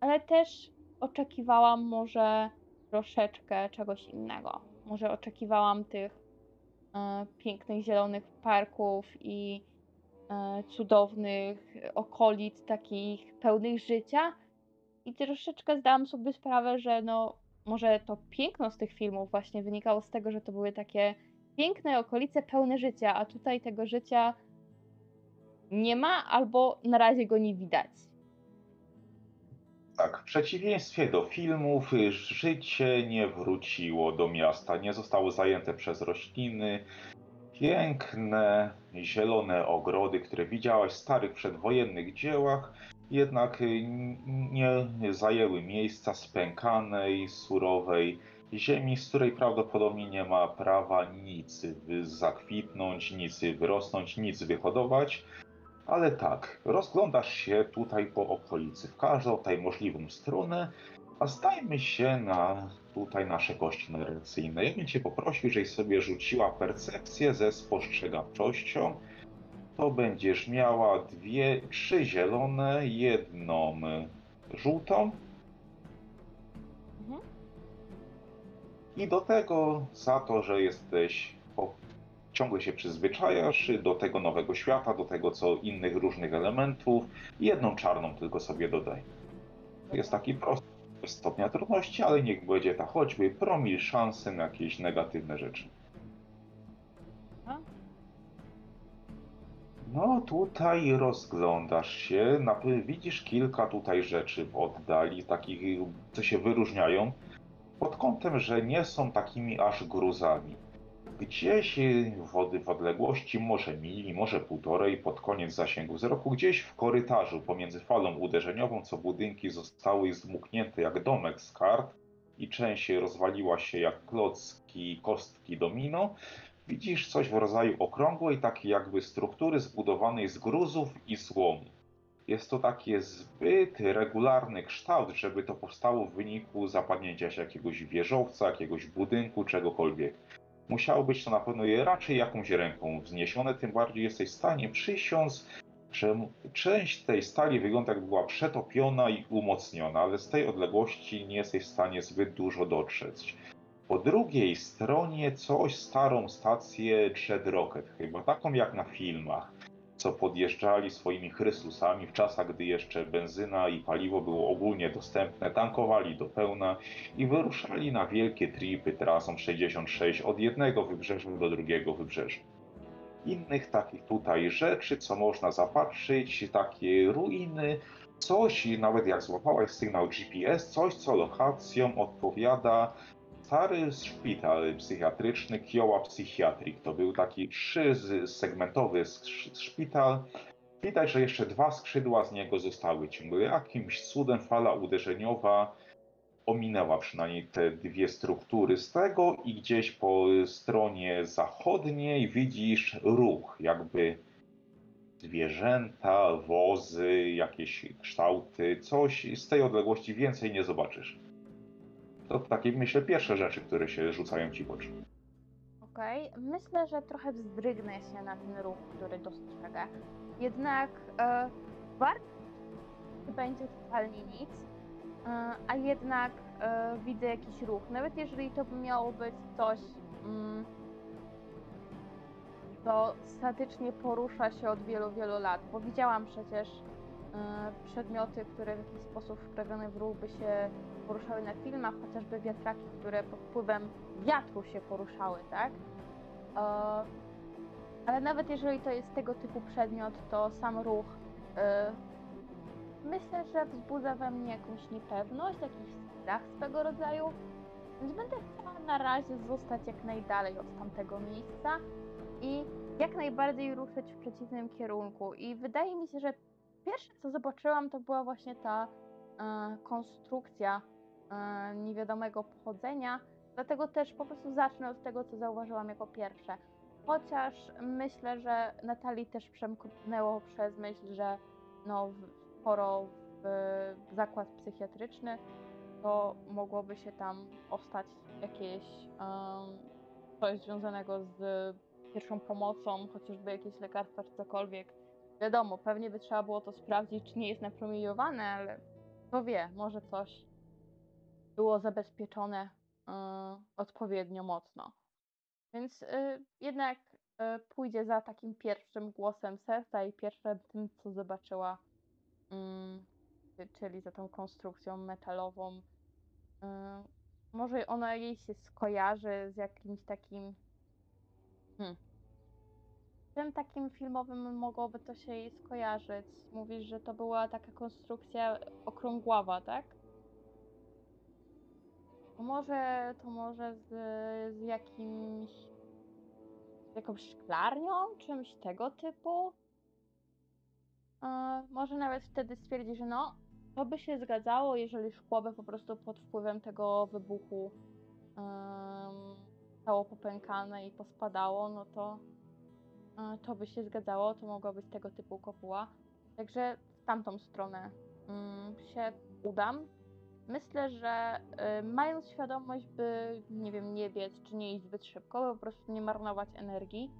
Ale też oczekiwałam może troszeczkę czegoś innego. Może oczekiwałam tych e, pięknych zielonych parków i e, cudownych okolic, takich pełnych życia. I troszeczkę zdałam sobie sprawę, że no, może to piękno z tych filmów właśnie wynikało z tego, że to były takie piękne okolice pełne życia, a tutaj tego życia nie ma albo na razie go nie widać. Tak, w przeciwieństwie do filmów, życie nie wróciło do miasta, nie zostało zajęte przez rośliny. Piękne, zielone ogrody, które widziałaś w starych przedwojennych dziełach, jednak nie zajęły miejsca spękanej, surowej ziemi, z której prawdopodobnie nie ma prawa nic zakwitnąć, nic wyrosnąć, nic wyhodować. Ale tak, rozglądasz się tutaj po okolicy, w każdą tutaj możliwą stronę, a zdajmy się na tutaj nasze kości narracyjne. Ja bym cię poprosił, żebyś sobie rzuciła percepcję ze spostrzegawczością. to będziesz miała dwie, trzy zielone, jedną żółtą. Mhm. I do tego za to, że jesteś, ciągle się przyzwyczajasz do tego nowego świata, do tego co innych różnych elementów, jedną czarną tylko sobie dodaj. Jest taki prosty stopnia trudności, ale niech będzie ta choćby promil szansy na jakieś negatywne rzeczy. No tutaj rozglądasz się, widzisz kilka tutaj rzeczy w oddali, takich, co się wyróżniają, pod kątem, że nie są takimi aż gruzami. Gdzieś wody w odległości, może mili, może półtorej, pod koniec zasięgu wzroku, gdzieś w korytarzu pomiędzy falą uderzeniową, co budynki zostały zdmuchnięte jak domek z kart i część rozwaliła się jak klocki, kostki domino, widzisz coś w rodzaju okrągłej, takiej jakby struktury zbudowanej z gruzów i słomu. Jest to taki zbyt regularny kształt, żeby to powstało w wyniku zapadnięcia się jakiegoś wieżowca, jakiegoś budynku, czegokolwiek. Musiało być to na pewno raczej jakąś ręką wzniesione, tym bardziej jesteś w stanie przysiąc, że część tej stali wygląda jakby była przetopiona i umocniona, ale z tej odległości nie jesteś w stanie zbyt dużo dotrzeć. Po drugiej stronie coś starą stację Jet Rocket, chyba taką jak na filmach, co podjeżdżali swoimi Chrystusami w czasach, gdy jeszcze benzyna i paliwo było ogólnie dostępne, tankowali do pełna i wyruszali na wielkie tripy trasą 66 od jednego wybrzeża do drugiego wybrzeża. Innych takich tutaj rzeczy, co można zapatrzyć, takie ruiny, coś, nawet jak złapałaś sygnał GPS, coś, co lokacją odpowiada stary szpital psychiatryczny Kiowa Psychiatrik. To był taki trzysegmentowy szpital. Widać, że jeszcze dwa skrzydła z niego zostały ciągle. Jakimś cudem fala uderzeniowa ominęła przynajmniej te dwie struktury z tego i gdzieś po stronie zachodniej widzisz ruch, jakby zwierzęta, wozy, jakieś kształty, coś z tej odległości więcej nie zobaczysz. To takie, myślę, pierwsze rzeczy, które się rzucają ci w oczy. Okej, myślę, że trochę wzdrygnę się na ten ruch, który dostrzegę. Jednak e, wart będzie totalnie nic, e, a jednak e, widzę jakiś ruch. Nawet jeżeli to by miało być coś, mm, co statycznie porusza się od wielu, wielu lat, bo widziałam przecież e, przedmioty, które w jakiś sposób wprawione w ruch by się poruszały na filmach, chociażby wiatraki, które pod wpływem wiatru się poruszały, tak? E, ale nawet jeżeli to jest tego typu przedmiot, to sam ruch e, myślę, że wzbudza we mnie jakąś niepewność, jakiś strach swego rodzaju, więc będę chciała na razie zostać jak najdalej od tamtego miejsca i jak najbardziej ruszyć w przeciwnym kierunku. I wydaje mi się, że pierwsze co zobaczyłam, to była właśnie ta e, konstrukcja niewiadomego pochodzenia, dlatego też po prostu zacznę od tego, co zauważyłam jako pierwsze. Chociaż myślę, że Natalii też przemknęło przez myśl, że no, skoro w zakład psychiatryczny, to mogłoby się tam ostać jakieś em, coś związanego z pierwszą pomocą, chociażby jakieś lekarstwa czy cokolwiek. Wiadomo, pewnie by trzeba było to sprawdzić, czy nie jest napromieniowane, ale kto wie, może coś było zabezpieczone y, odpowiednio mocno. Więc y, jednak y, pójdzie za takim pierwszym głosem serca i pierwszym tym, co zobaczyła, mm, czyli za tą konstrukcją metalową. Może ona jej się skojarzy z jakimś takim. Hmm. Czym takim filmowym mogłoby to się jej skojarzyć? Mówisz, że to była taka konstrukcja okrągława, tak? To może, to może z, z jakimś, z jakąś szklarnią, czymś tego typu? E, może nawet wtedy stwierdzi, że no, to by się zgadzało, jeżeli szkło by po prostu pod wpływem tego wybuchu um, stało popękane i pospadało, no to e, to by się zgadzało, to mogła być tego typu kopuła. Także w tamtą stronę mm, się udam. Myślę, że y, mając świadomość, by nie wiem, nie biec czy nie iść zbyt szybko, by po prostu nie marnować energii,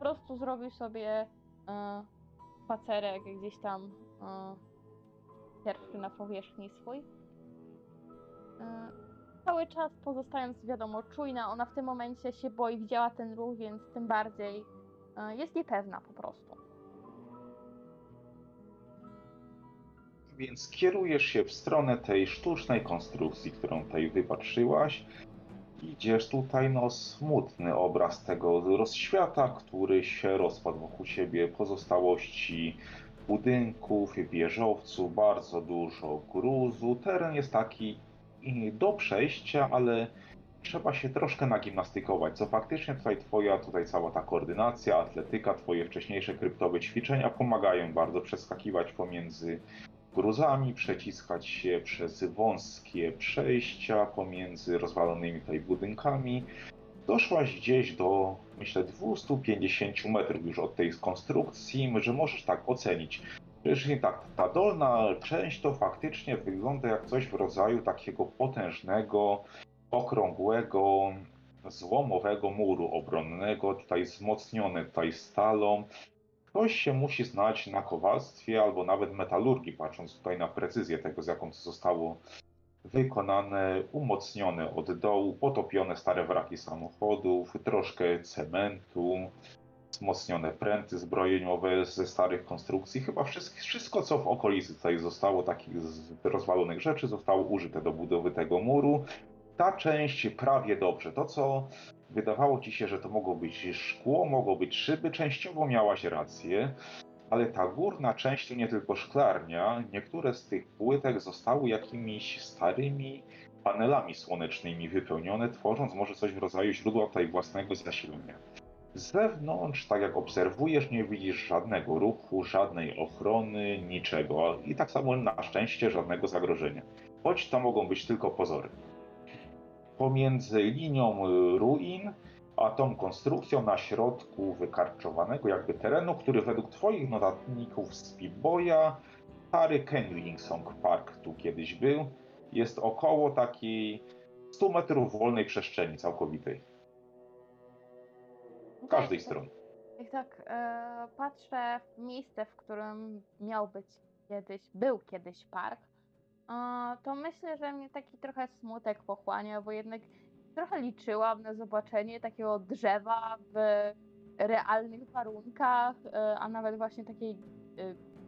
prostu zrobił sobie e, spacerek gdzieś tam e, pierwszy na powierzchni swój. E, cały czas pozostając, wiadomo, czujna, ona w tym momencie się boi, widziała ten ruch, więc tym bardziej e, jest niepewna po prostu. Więc kierujesz się w stronę tej sztucznej konstrukcji, którą tutaj wypatrzyłaś. Idziesz tutaj, no smutny obraz tego rozświata, który się rozpadł wokół siebie, pozostałości budynków, wieżowców, bardzo dużo gruzu. Teren jest taki do przejścia, ale trzeba się troszkę nagimnastykować, co faktycznie tutaj twoja, tutaj cała ta koordynacja, atletyka, twoje wcześniejsze kryptowe ćwiczenia pomagają bardzo przeskakiwać pomiędzy gruzami, przeciskać się przez wąskie przejścia pomiędzy rozwalonymi tutaj budynkami. Doszłaś gdzieś do, myślę, 250 metrów już od tej konstrukcji, że możesz tak ocenić. Jeżeli tak, ta dolna część to faktycznie wygląda jak coś w rodzaju takiego potężnego, okrągłego, złomowego muru obronnego, tutaj wzmocnione tutaj stalą. Ktoś się musi znać na kowalstwie albo nawet metalurgii, patrząc tutaj na precyzję tego, z jaką to zostało wykonane, umocnione od dołu, potopione stare wraki samochodów, troszkę cementu, wzmocnione pręty zbrojeniowe ze starych konstrukcji. Chyba wszystko, wszystko co w okolicy tutaj zostało, takich rozwalonych rzeczy, zostało użyte do budowy tego muru. Ta część prawie dobrze. To, co wydawało ci się, że to mogło być szkło, mogło być szyby, częściowo miałaś rację, ale ta górna część to nie tylko szklarnia. Niektóre z tych płytek zostały jakimiś starymi panelami słonecznymi wypełnione, tworząc może coś w rodzaju źródła tutaj własnego zasilania. Z zewnątrz, tak jak obserwujesz, nie widzisz żadnego ruchu, żadnej ochrony, niczego. I tak samo na szczęście żadnego zagrożenia. Choć to mogą być tylko pozory. Pomiędzy linią y, ruin a tą konstrukcją na środku wykarczowanego jakby terenu, który według twoich notatników z Pip-Boya, stary Ken Winsong Park tu kiedyś był, jest około takiej 100 metrów wolnej przestrzeni całkowitej. Z każdej Tak, strony. Tak e, patrzę w miejsce, w którym miał być kiedyś, był kiedyś park, to myślę, że mnie taki trochę smutek pochłania, bo jednak trochę liczyłam na zobaczenie takiego drzewa w realnych warunkach, e, a nawet właśnie takiej e,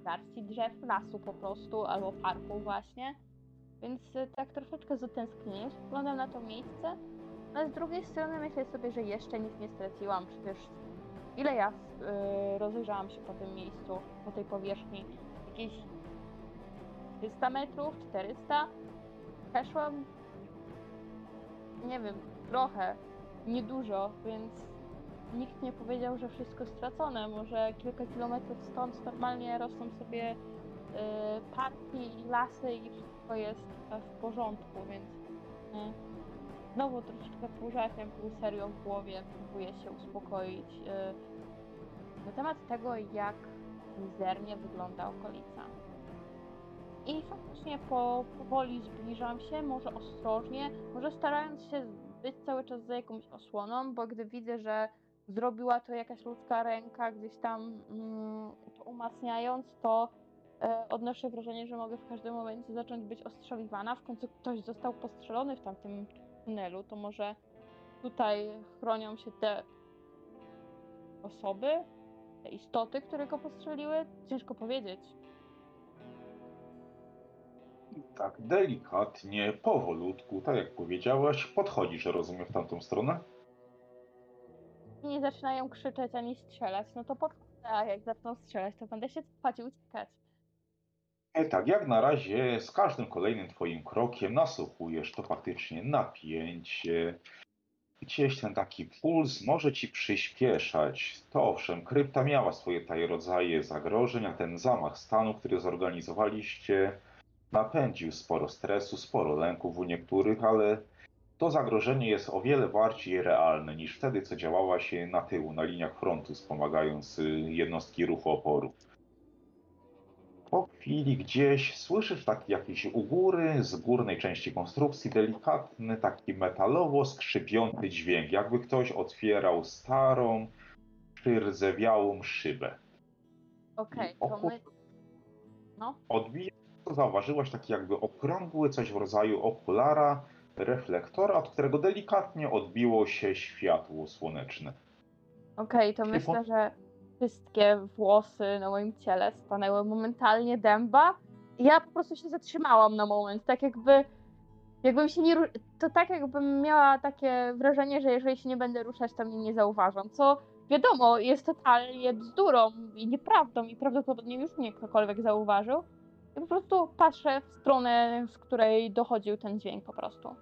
garści drzew, lasu po prostu, albo parku właśnie. Więc e, tak troszeczkę zatęsknienie spoglądam na to miejsce, ale z drugiej strony myślę sobie, że jeszcze nic nie straciłam, przecież ile ja rozejrzałam się po tym miejscu, po tej powierzchni? Jakieś 300 metrów, 400? Przeszłam, nie wiem, trochę, niedużo, więc nikt nie powiedział, że wszystko stracone. Może kilka kilometrów stąd normalnie rosną sobie y, parki i lasy i wszystko jest w porządku, więc y, znowu troszeczkę pół żartem, pół w głowie próbuję się uspokoić y, na temat tego, jak mizernie wygląda okolica. I faktycznie po, powoli zbliżam się, może ostrożnie, może starając się być cały czas za jakąś osłoną, bo gdy widzę, że zrobiła to jakaś ludzka ręka gdzieś tam mm, to umacniając, to e, odnoszę wrażenie, że mogę w każdym momencie zacząć być ostrzeliwana. W końcu ktoś został postrzelony w tamtym tunelu, to może tutaj chronią się te osoby, te istoty, które go postrzeliły? Ciężko powiedzieć. Tak, delikatnie, powolutku, tak jak powiedziałaś, podchodzisz, rozumiem, w tamtą stronę? Nie zaczynają krzyczeć ani strzelać, no to podchodzę, a jak zaczną strzelać, to będę się cofać i uciekać. E, tak, jak na razie z każdym kolejnym twoim krokiem nasłuchujesz to faktycznie napięcie. Gdzieś ten taki puls może ci przyspieszać. To owszem, krypta miała swoje tutaj rodzaje zagrożeń, a ten zamach stanu, który zorganizowaliście, napędził sporo stresu, sporo lęków u niektórych, ale to zagrożenie jest o wiele bardziej realne niż wtedy, co działała się na tyłu, na liniach frontu, wspomagając y, jednostki ruchu oporu. Po chwili gdzieś słyszysz taki jakiś u góry, z górnej części konstrukcji, delikatny, taki metalowo skrzypiący dźwięk, jakby ktoś otwierał starą, przyrzewiałą szybę. Okej, I to my... No. Odbija, zauważyłaś taki jakby okrągły, coś w rodzaju okulara, reflektora, od którego delikatnie odbiło się światło słoneczne. Okej, to Czyli myślę, po- że wszystkie włosy na moim ciele stanęły momentalnie dęba. Ja po prostu się zatrzymałam na moment, tak jakby, jakbym się nie, to tak jakbym miała takie wrażenie, że jeżeli się nie będę ruszać, to mnie nie zauważą, co wiadomo, jest totalnie bzdurą i nieprawdą i prawdopodobnie już mnie ktokolwiek zauważył. Po prostu patrzę w stronę, z której dochodził ten dźwięk po prostu.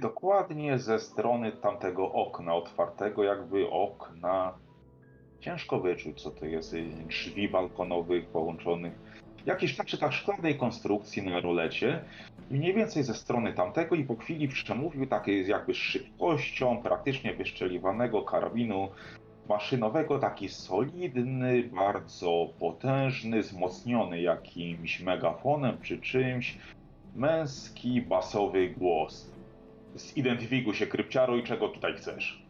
Dokładnie ze strony tamtego okna otwartego, jakby okna. Ciężko wyczuć, co to jest. y, Drzwi balkonowych połączonych. Jakiś tak szklanej konstrukcji na rolecie. Mniej więcej ze strony tamtego i po chwili przemówił takiej jakby z szybkością praktycznie wyszczeliwanego karabinu maszynowego, taki solidny, bardzo potężny, wzmocniony jakimś megafonem czy czymś, męski, basowy głos. Zidentyfikuj się, krypciaro, i czego tutaj chcesz.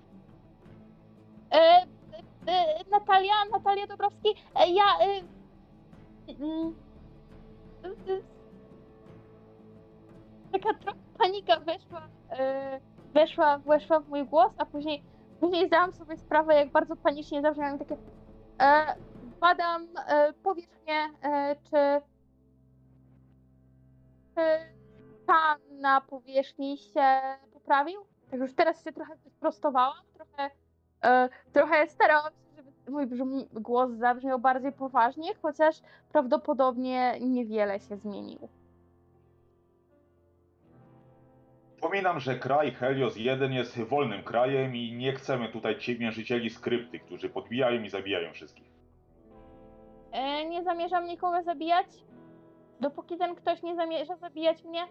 E, e, Natalia, Natalia Dobrowski, e, ja. E, mm, e, taka trochę panika weszła, e, weszła, weszła w mój głos, a później, później zdałam sobie sprawę, jak bardzo panicznie zabrzmiałam takie. E, badam e, powierzchnię, e, czy. Czy na powierzchni się poprawił? Tak już teraz się trochę sprostowałam, trochę E, trochę starałam się, żeby mój brzmi, głos zabrzmiał bardziej poważnie, chociaż prawdopodobnie niewiele się zmienił. Przypominam, że kraj Helios 1 jest wolnym krajem i nie chcemy tutaj ciemiężycieli skrypty, którzy podbijają i zabijają wszystkich. E, nie zamierzam nikogo zabijać, dopóki ten ktoś nie zamierza zabijać mnie.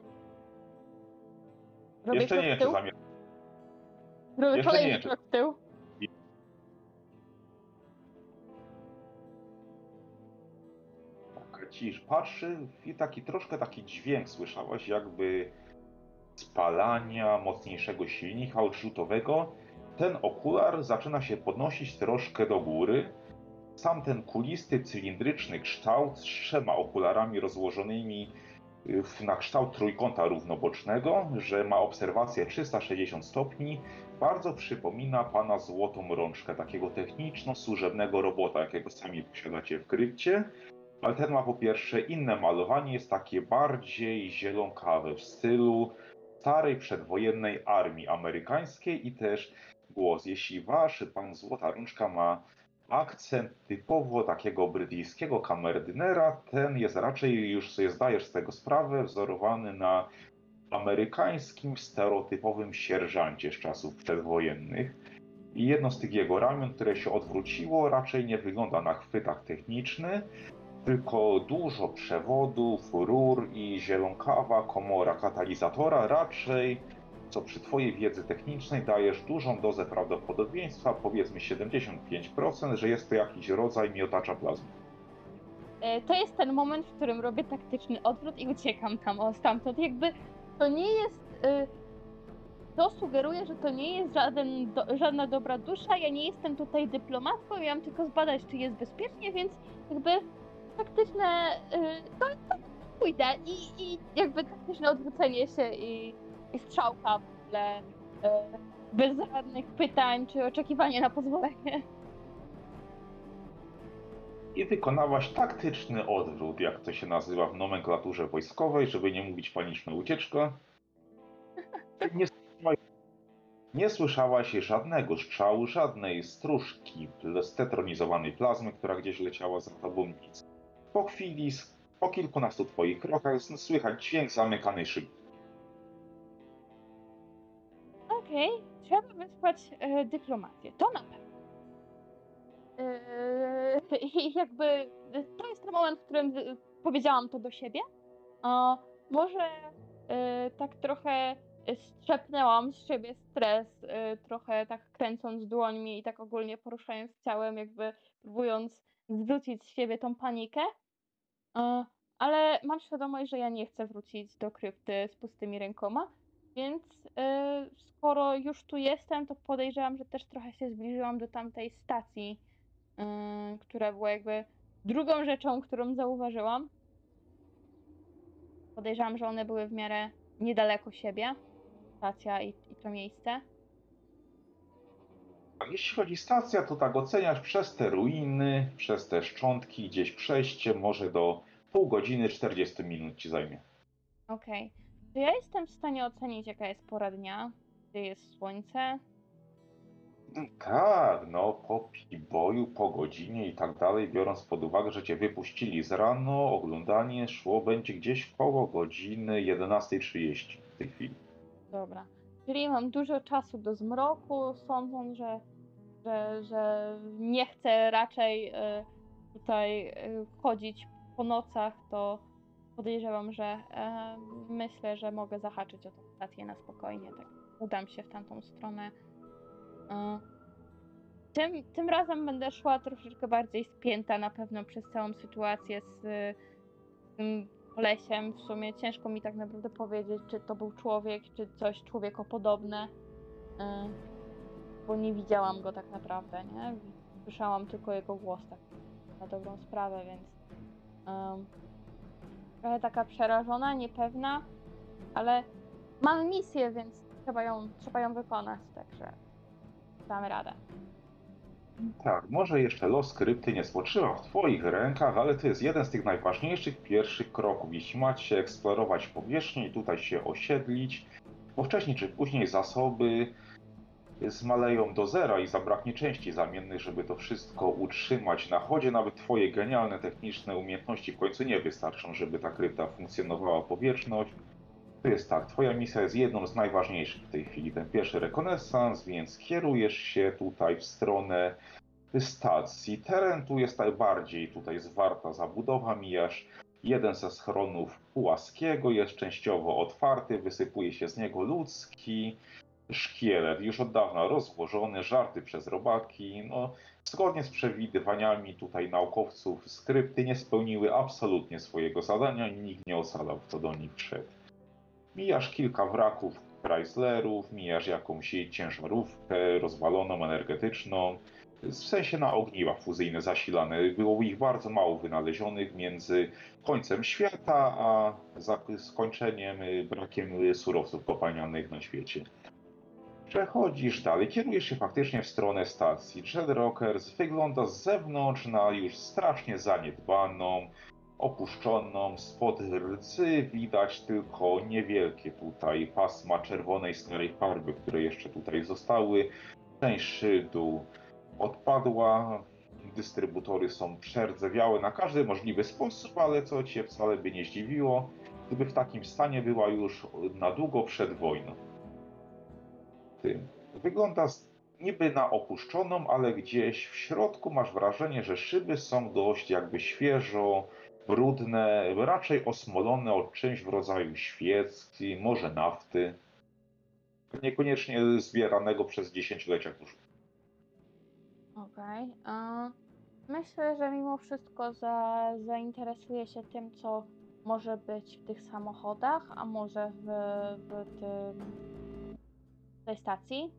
Robię Jeszcze nie tył. zamiast. Robię jeszcze nie kolejny czy- krok w tył. Cisz patrzy i taki troszkę taki dźwięk słyszałaś, jakby spalania mocniejszego silnika odrzutowego. Ten okular zaczyna się podnosić troszkę do góry. Sam ten kulisty, cylindryczny kształt z trzema okularami rozłożonymi y, na kształt trójkąta równobocznego, że ma obserwację 360 stopni, bardzo przypomina pana złotą rączkę, takiego techniczno-służebnego robota, jakiego sami posiadacie w krypcie. Ale ten ma po pierwsze inne malowanie, jest takie bardziej zielonkawe w stylu starej przedwojennej armii amerykańskiej i też głos. Jeśli wasz pan Złota Rączka ma akcent typowo takiego brytyjskiego kamerdynera, ten jest raczej, już sobie zdajesz z tego sprawę, wzorowany na amerykańskim stereotypowym sierżancie z czasów przedwojennych. I jedno z tych jego ramion, które się odwróciło, raczej nie wygląda na chwytak techniczny, tylko dużo przewodów, rur i zielonkawa komora katalizatora raczej, co przy Twojej wiedzy technicznej dajesz dużą dozę prawdopodobieństwa, powiedzmy 75%, że jest to jakiś rodzaj miotacza plazmy. E, to jest ten moment, w którym robię taktyczny odwrót i uciekam tam o stamtąd. Jakby to nie jest. e, To sugeruje, że to nie jest żaden do, żadna dobra dusza. Ja nie jestem tutaj dyplomatką, ja mam tylko zbadać, czy jest bezpiecznie, więc jakby taktyczne. e, To, to pójdę i, i jakby taktyczne odwrócenie się i, i strzałka w ogóle. e, Bez żadnych pytań czy oczekiwania na pozwolenie. I wykonałaś taktyczny odwrót, jak to się nazywa w nomenklaturze wojskowej, żeby nie mówić paniczna ucieczka. Nie, słyszałaś- nie słyszałaś żadnego strzału, żadnej stróżki stetronizowanej plazmy, która gdzieś leciała za tobą, nic. Po chwili, po kilkunastu twoich krokach słychać dźwięk zamykanej szyby. Okej, trzeba wysłać e, dyplomację. To na pewno. E, I jakby e, to jest ten moment, w którym e, powiedziałam to do siebie. A może e, tak trochę e, strzepnęłam z siebie stres, e, trochę tak kręcąc dłońmi i tak ogólnie poruszając ciałem, jakby próbując zwrócić z siebie tą panikę. E, ale mam świadomość, że ja nie chcę wrócić do krypty z pustymi rękoma. Więc y, skoro już tu jestem, to podejrzewam, że też trochę się zbliżyłam do tamtej stacji, y, która była jakby drugą rzeczą, którą zauważyłam. Podejrzewam, że one były w miarę niedaleko siebie, stacja i, i to miejsce. Jeśli chodzi stacja, to tak oceniasz przez te ruiny, przez te szczątki, gdzieś przejście, może do pół godziny, 40 minut ci zajmie. Okej. Czy ja jestem w stanie ocenić, jaka jest pora dnia? Gdzie jest słońce? Tak, no po boju, po godzinie i tak dalej, biorąc pod uwagę, że cię wypuścili z rano, oglądanie szło będzie gdzieś koło godziny 11.30 w tej chwili. Dobra. Czyli mam dużo czasu do zmroku, sądząc, że, że, że nie chcę raczej y, tutaj y, chodzić po nocach, to podejrzewam, że myślę, że mogę zahaczyć o tą stację na spokojnie. Tak udam się w tamtą stronę. E, tym, tym razem będę szła troszeczkę bardziej spięta na pewno przez całą sytuację z tym kolesiem. W sumie ciężko mi tak naprawdę powiedzieć, czy to był człowiek, czy coś człowiekopodobne. e, Bo nie widziałam go tak naprawdę, nie? Słyszałam tylko jego głos tak na dobrą sprawę, więc em, trochę taka przerażona, niepewna, ale mam misję, więc trzeba ją, trzeba ją wykonać, także damy radę. Tak, może jeszcze los skrypty nie spoczywa w Twoich rękach, ale to jest jeden z tych najważniejszych pierwszych kroków. Jeśli macie eksplorować powierzchnię i tutaj się osiedlić, bo wcześniej czy później zasoby zmaleją do zera i zabraknie części zamiennych, żeby to wszystko utrzymać na chodzie. Nawet Twoje genialne techniczne umiejętności w końcu nie wystarczą, żeby ta krypta funkcjonowała powietrzność. To jest tak, Twoja misja jest jedną z najważniejszych w tej chwili, ten pierwszy rekonesans, więc kierujesz się tutaj w stronę stacji. Teren tu jest najbardziej tutaj zwarta zabudowa, mijasz jeden ze schronów płaskiego, jest częściowo otwarty, wysypuje się z niego ludzki szkielet, już od dawna rozłożony, żarty przez robaki. No, zgodnie z przewidywaniami tutaj naukowców, skrypty nie spełniły absolutnie swojego zadania i nikt nie ocalał, kto do nich wszedł. Mijasz kilka wraków Chryslerów, mijasz jakąś ciężarówkę rozwaloną, energetyczną, w sensie na ogniwa fuzyjne zasilane. Było ich bardzo mało wynalezionych między końcem świata a skończeniem, y, brakiem surowców kopalnianych na świecie. Przechodzisz dalej, kierujesz się faktycznie w stronę stacji. Jet Rockers wygląda z zewnątrz na już strasznie zaniedbaną, opuszczoną. Spod rdzy widać tylko niewielkie tutaj pasma czerwonej starej farby, które jeszcze tutaj zostały. Część szyldu odpadła. Dystrybutory są przerdzewiałe na każdy możliwy sposób, ale co cię wcale by nie zdziwiło, gdyby w takim stanie była już na długo przed wojną. Tym. Wygląda niby na opuszczoną, ale gdzieś w środku masz wrażenie, że szyby są dość jakby świeżo, brudne, raczej osmolone od czymś w rodzaju świecki, może nafty. Niekoniecznie zbieranego przez dziesięciolecia tuż. Okej. a Myślę, że mimo wszystko za, zainteresuję się tym, co może być w tych samochodach, a może w, w tym, tej stacji,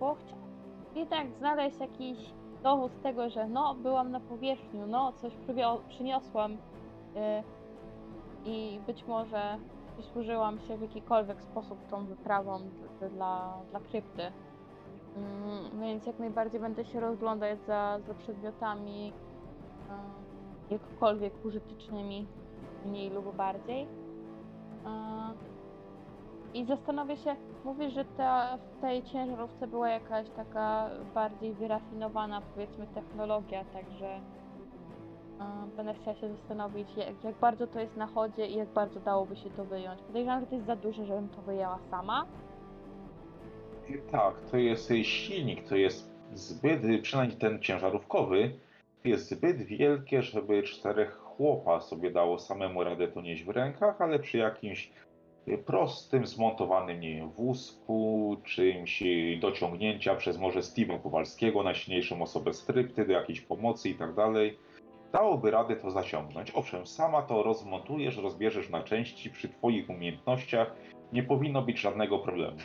bo chciałam jednak znaleźć jakiś dowód tego, że no, byłam na powierzchni, no, coś przyniosłam y, i być może przysłużyłam się w jakikolwiek sposób tą wyprawą dla, dla krypty. Mm, Więc jak najbardziej będę się rozglądać za, za przedmiotami e, jakkolwiek użytecznymi, mniej lub bardziej. E, I zastanowię się, mówisz, że ta, w tej ciężarówce była jakaś taka bardziej wyrafinowana, powiedzmy, technologia, także e, będę chciała się zastanowić, jak, jak bardzo to jest na chodzie i jak bardzo dałoby się to wyjąć. Podejrzewam, że to jest za duże, żebym to wyjęła sama. Tak, to jest silnik, to jest zbyt, przynajmniej ten ciężarówkowy, jest zbyt wielkie, żeby czterech chłopa sobie dało samemu radę to nieść w rękach, ale przy jakimś prostym, zmontowanym, wózku, czymś y, do ciągnięcia przez może Steve'a Kowalskiego, najsilniejszą osobę skrypty, do jakiejś pomocy i tak dałoby radę to zaciągnąć. Owszem, sama to rozmontujesz, rozbierzesz na części przy twoich umiejętnościach, Nie powinno być żadnego problemu.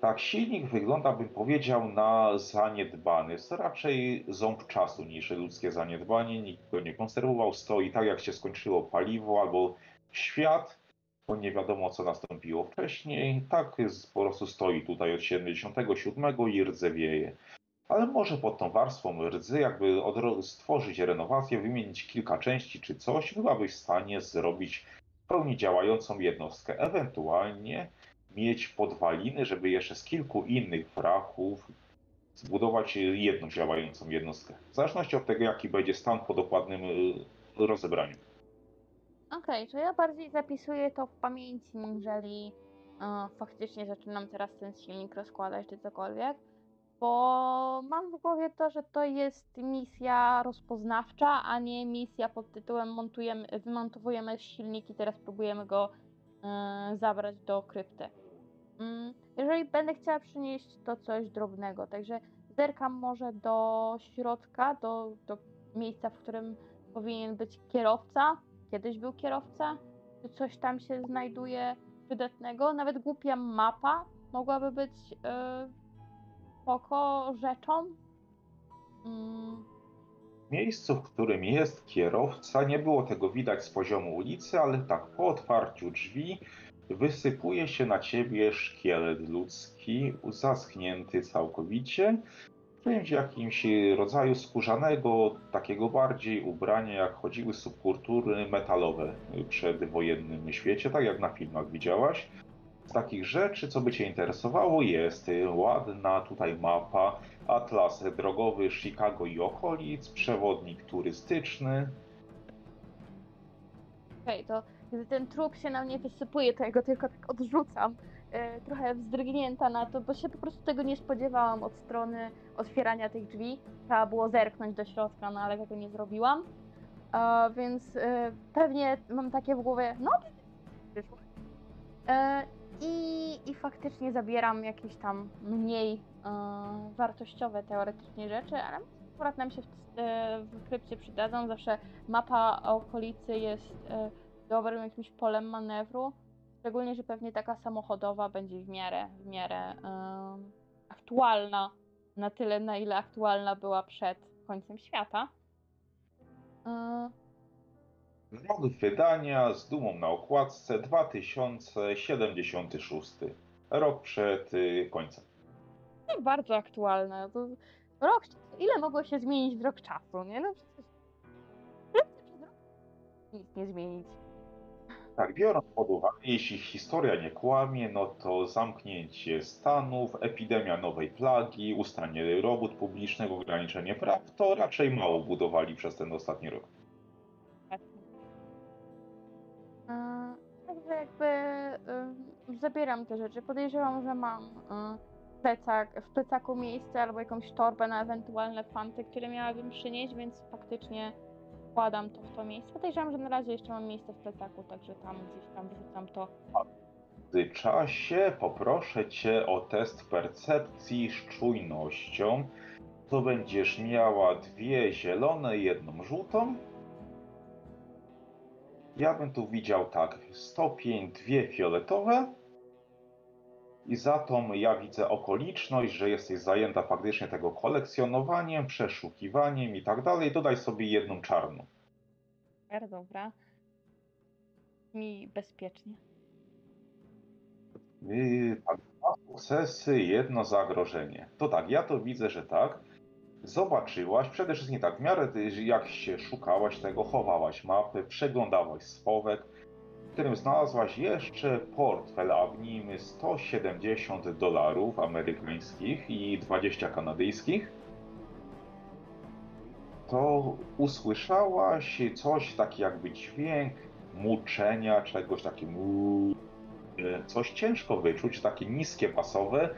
Tak, silnik wygląda, bym powiedział, na zaniedbany. Jest to raczej ząb czasu niż ludzkie zaniedbanie. Nikt go nie konserwował. Stoi tak, jak się skończyło paliwo albo świat, bo nie wiadomo, co nastąpiło wcześniej. Tak jest, po prostu stoi tutaj od 77 i rdzewieje. Ale może pod tą warstwą rdzy, jakby stworzyć renowację, wymienić kilka części czy coś, byłabyś w stanie zrobić w pełni działającą jednostkę. Ewentualnie mieć podwaliny, żeby jeszcze z kilku innych wrachów zbudować jedną działającą jednostkę. W zależności od tego, jaki będzie stan po dokładnym y, rozebraniu. Okej, to ja bardziej zapisuję to w pamięci, jeżeli e, faktycznie zaczynam teraz ten silnik rozkładać czy cokolwiek, bo mam w głowie to, że to jest misja rozpoznawcza, a nie misja pod tytułem montujemy, wymontowujemy silnik i teraz próbujemy go e, zabrać do krypty. Mm, jeżeli będę chciała przynieść to coś drobnego, także zerkam może do środka, do, do miejsca, w którym powinien być kierowca, kiedyś był kierowca, czy coś tam się znajduje przydatnego. Nawet głupia mapa mogłaby być yy, rzeczą. Mm, W miejscu, w którym jest kierowca, nie było tego widać z poziomu ulicy, ale tak, po otwarciu drzwi wysypuje się na ciebie szkielet ludzki, zaschnięty całkowicie, w jakimś rodzaju skórzanego, takiego bardziej ubrania, jak chodziły subkultury metalowe w przedwojennym świecie, tak jak na filmach widziałaś. Z takich rzeczy, co by Cię interesowało, jest ładna tutaj mapa, atlas drogowy Chicago i okolic, przewodnik turystyczny, Okej, to gdy ten trup się na mnie wysypuje, to ja go tylko tak odrzucam. E, trochę wzdrygnięta na to, bo się po prostu tego nie spodziewałam od strony otwierania tych drzwi. Trzeba było zerknąć do środka, no ale tego nie zrobiłam. E, więc e, pewnie mam takie w głowie, no przyszło. E, i, I faktycznie zabieram jakieś tam mniej e, wartościowe teoretycznie rzeczy, ale akurat nam się w, e, w krypcie przydadzą. Zawsze mapa okolicy jest dobrym jakimś polem manewru. Szczególnie, że pewnie taka samochodowa będzie w miarę, w miarę em, aktualna, na tyle, na ile aktualna była przed końcem świata. E, Rok wydania z dumą na okładce 2076. Rok przed y, końcem. no bardzo aktualne. To rok, ile mogło się zmienić w rok czasu, nie? No przecież nic nie zmienić. Tak, biorąc pod uwagę, jeśli historia nie kłamie, no to zamknięcie Stanów, epidemia nowej plagi, ustanie robót publicznych, ograniczenie praw, to raczej mało budowali przez ten ostatni rok. E, Także jakby y, zabieram te rzeczy. Podejrzewam, że mam y, plecak, w plecaku miejsce albo jakąś torbę na ewentualne fanty, które miałabym przynieść, więc faktycznie wkładam to w to miejsce. Podejrzewam, że na razie jeszcze mam miejsce w plecaku, także tam gdzieś tam wrzucam to. W międzyczasie poproszę Cię o test percepcji z czujnością. To będziesz miała dwie zielone i jedną żółtą. Ja bym tu widział tak, stopień dwie fioletowe. I za tą ja widzę okoliczność, że jesteś zajęta faktycznie tego kolekcjonowaniem, przeszukiwaniem i tak dalej. Dodaj sobie jedną czarną. Dobra. Mi bezpiecznie. Yy, tak, dwa sukcesy, jedno zagrożenie. To tak, ja to widzę, że tak. Zobaczyłaś, przede wszystkim tak, w miarę jak się szukałaś tego, chowałaś mapy, przeglądałaś schowek, którym znalazłaś jeszcze portfel, a w nim 170 dolarów amerykańskich i 20 kanadyjskich. To usłyszałaś coś, taki jakby dźwięk muczenia, czegoś takiego coś ciężko wyczuć, takie niskie basowe,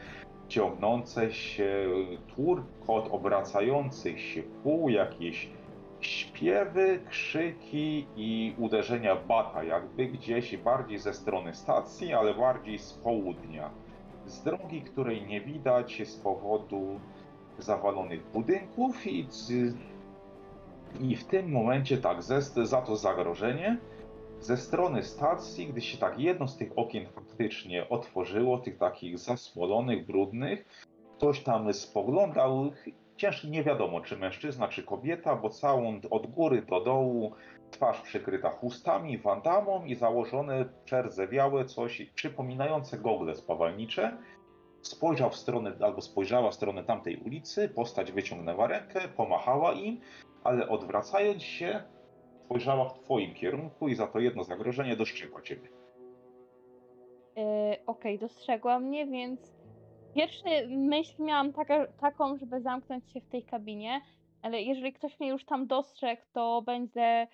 ciągnące się, turkot obracających się pół, jakieś śpiewy, krzyki i uderzenia bata, jakby gdzieś bardziej ze strony stacji, ale bardziej z południa. Z drogi, której nie widać z powodu zawalonych budynków i, i w tym momencie tak, ze, za to zagrożenie ze strony stacji, gdy się tak jedno z tych okien faktycznie otworzyło, tych takich zasmolonych, brudnych, ktoś tam spoglądał, ciężko nie wiadomo czy mężczyzna, czy kobieta, bo całą od góry do dołu twarz przykryta chustami, wandamą i założone przerdzewiałe coś przypominające gogle spawalnicze. Spojrzał w stronę, albo spojrzała w stronę tamtej ulicy, postać wyciągnęła rękę, pomachała im, ale odwracając się, spojrzała w twoim kierunku i za to jedno zagrożenie dostrzegła ciebie. Yy, Okej, dostrzegła mnie, więc pierwsza myśl miałam taka, taką, żeby zamknąć się w tej kabinie, ale jeżeli ktoś mnie już tam dostrzegł, to będzie.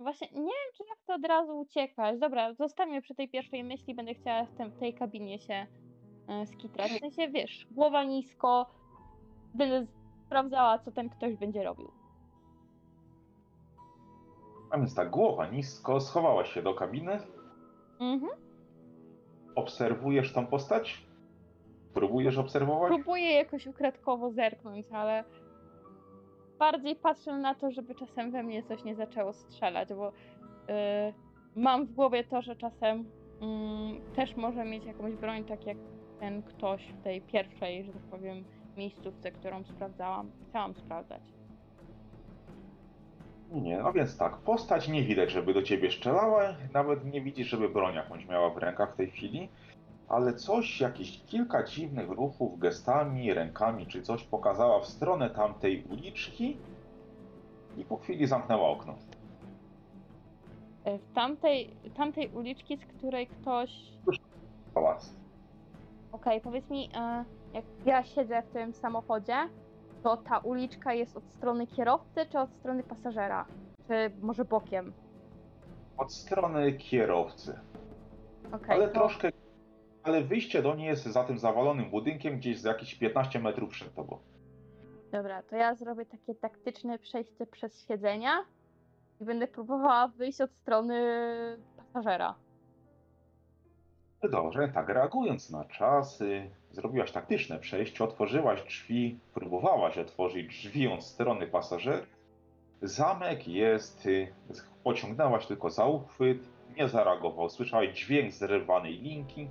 Właśnie nie wiem, czy jak to od razu uciekać. Dobra, zostańmy przy tej pierwszej myśli, będę chciała w, tym, tej kabinie się e, skitrać. W sensie, wiesz, głowa nisko, będę sprawdzała, co ten ktoś będzie robił. A więc tak, głowa nisko, schowałaś się do kabiny, Mhm. obserwujesz tą postać? Próbujesz obserwować? Próbuję jakoś ukradkowo zerknąć, ale bardziej patrzę na to, żeby czasem we mnie coś nie zaczęło strzelać, bo y, mam w głowie to, że czasem mm, też może mieć jakąś broń, tak jak ten ktoś w tej pierwszej, że tak powiem, miejscówce, którą sprawdzałam. Chciałam sprawdzać. Nie, no więc tak, postać nie widać, żeby do ciebie strzelała, nawet nie widzisz, żeby broń jakąś miała w rękach w tej chwili, ale coś, jakieś kilka dziwnych ruchów, gestami, rękami czy coś pokazała w stronę tamtej uliczki i po chwili zamknęła okno. Y, W tamtej, tamtej uliczki, z której ktoś Pałac. Okej, powiedz mi, e, jak ja siedzę w tym samochodzie, to ta uliczka jest od strony kierowcy czy od strony pasażera? Czy może bokiem? Od strony kierowcy, Okej, ale to, troszkę, ale wyjście do niej jest za tym zawalonym budynkiem gdzieś za jakieś 15 metrów przed tobą. dobra, to ja zrobię takie taktyczne przejście przez siedzenia i będę próbowała wyjść od strony pasażera. Dobrze, tak reagując na czasy, zrobiłaś taktyczne przejście, otworzyłaś drzwi, próbowałaś otworzyć drzwi od strony pasażera. Zamek jest, y, pociągnęłaś tylko za uchwyt, nie zareagował. Słyszałeś dźwięk zrywanej linki.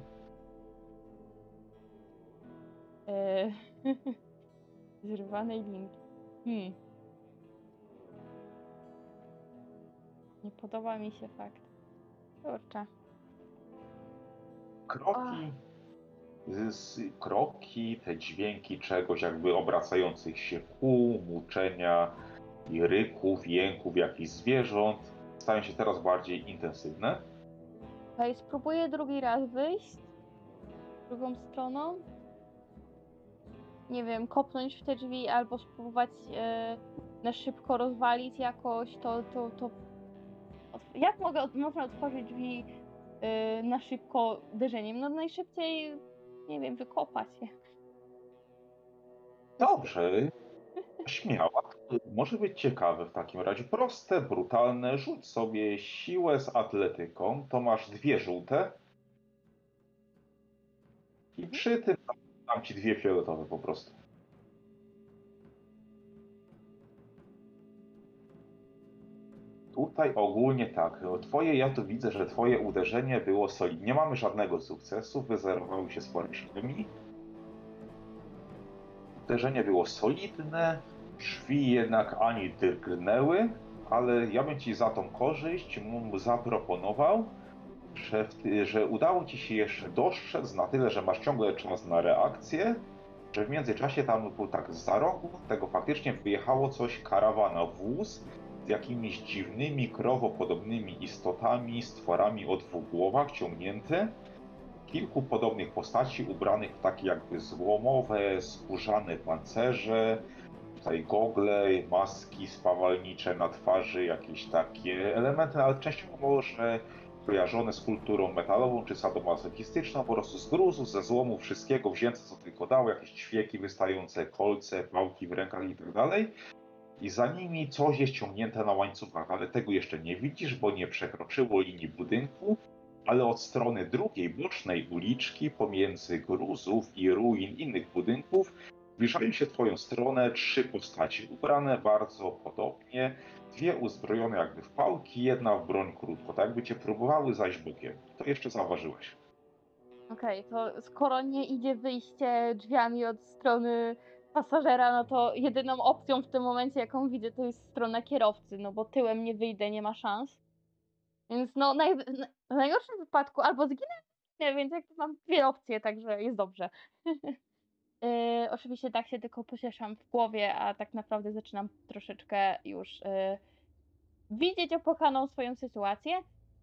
E, Zrywanej linki. Hmm. Nie podoba mi się fakt. Kurczę. Kroki, z, z, kroki, te dźwięki czegoś jakby obracających się kół, muczenia i ryków, jęków jakichś zwierząt stają się teraz bardziej intensywne. Okej, spróbuję drugi raz wyjść. Drugą stroną. Nie wiem, kopnąć w te drzwi albo spróbować e, na szybko rozwalić jakoś to, to, to... Jak mogę, od- można otworzyć drzwi e, na szybko uderzeniem? No najszybciej, nie wiem, wykopać je. Dobrze. Śmiała. Może być ciekawe w takim razie. Proste, brutalne. Rzuć sobie siłę z atletyką. To masz dwie żółte. I przy tym dam ci dwie fioletowe po prostu. Tutaj ogólnie tak. Twoje, ja tu widzę, że twoje uderzenie było solidne. Nie mamy żadnego sukcesu. Wyzerowały się z poręcznymi. Uderzenie było solidne, drzwi jednak ani drgnęły, ale ja bym ci za tą korzyść mu zaproponował, że, że udało ci się jeszcze dostrzec na tyle, że masz ciągle czas na reakcję, że w międzyczasie tam był tak za rogu, tego faktycznie wyjechało coś, karawana, wóz z jakimiś dziwnymi, krowopodobnymi istotami, stworami o dwóch głowach ciągnięty. Kilku podobnych postaci ubranych w takie jakby złomowe, skórzane pancerze, tutaj gogle, maski spawalnicze na twarzy, jakieś takie elementy, ale częściowo może kojarzone z kulturą metalową czy sadomasochistyczną, po prostu z gruzu, ze złomu, wszystkiego wzięte co tylko dało, jakieś ćwieki wystające, kolce, pałki w rękach i tak dalej. I za nimi coś jest ciągnięte na łańcuchach, ale tego jeszcze nie widzisz, bo nie przekroczyło linii budynku, ale od strony drugiej, bocznej uliczki, pomiędzy gruzów i ruin innych budynków, Zbliżają się w twoją stronę trzy postaci, ubrane bardzo podobnie, dwie uzbrojone jakby w pałki, jedna w broń krótko, tak jakby cię próbowały zajść bokiem. To jeszcze zauważyłeś. Okej, to skoro nie idzie wyjście drzwiami od strony pasażera, no to jedyną opcją w tym momencie, jaką widzę, to jest strona kierowcy, no bo tyłem nie wyjdę, nie ma szans. Więc no naj, na- w najgorszym wypadku albo zginę, nie, więc jak mam dwie opcje, także jest dobrze. Yy, oczywiście tak się tylko pocieszam w głowie, a tak naprawdę zaczynam troszeczkę już yy, widzieć opłakaną swoją sytuację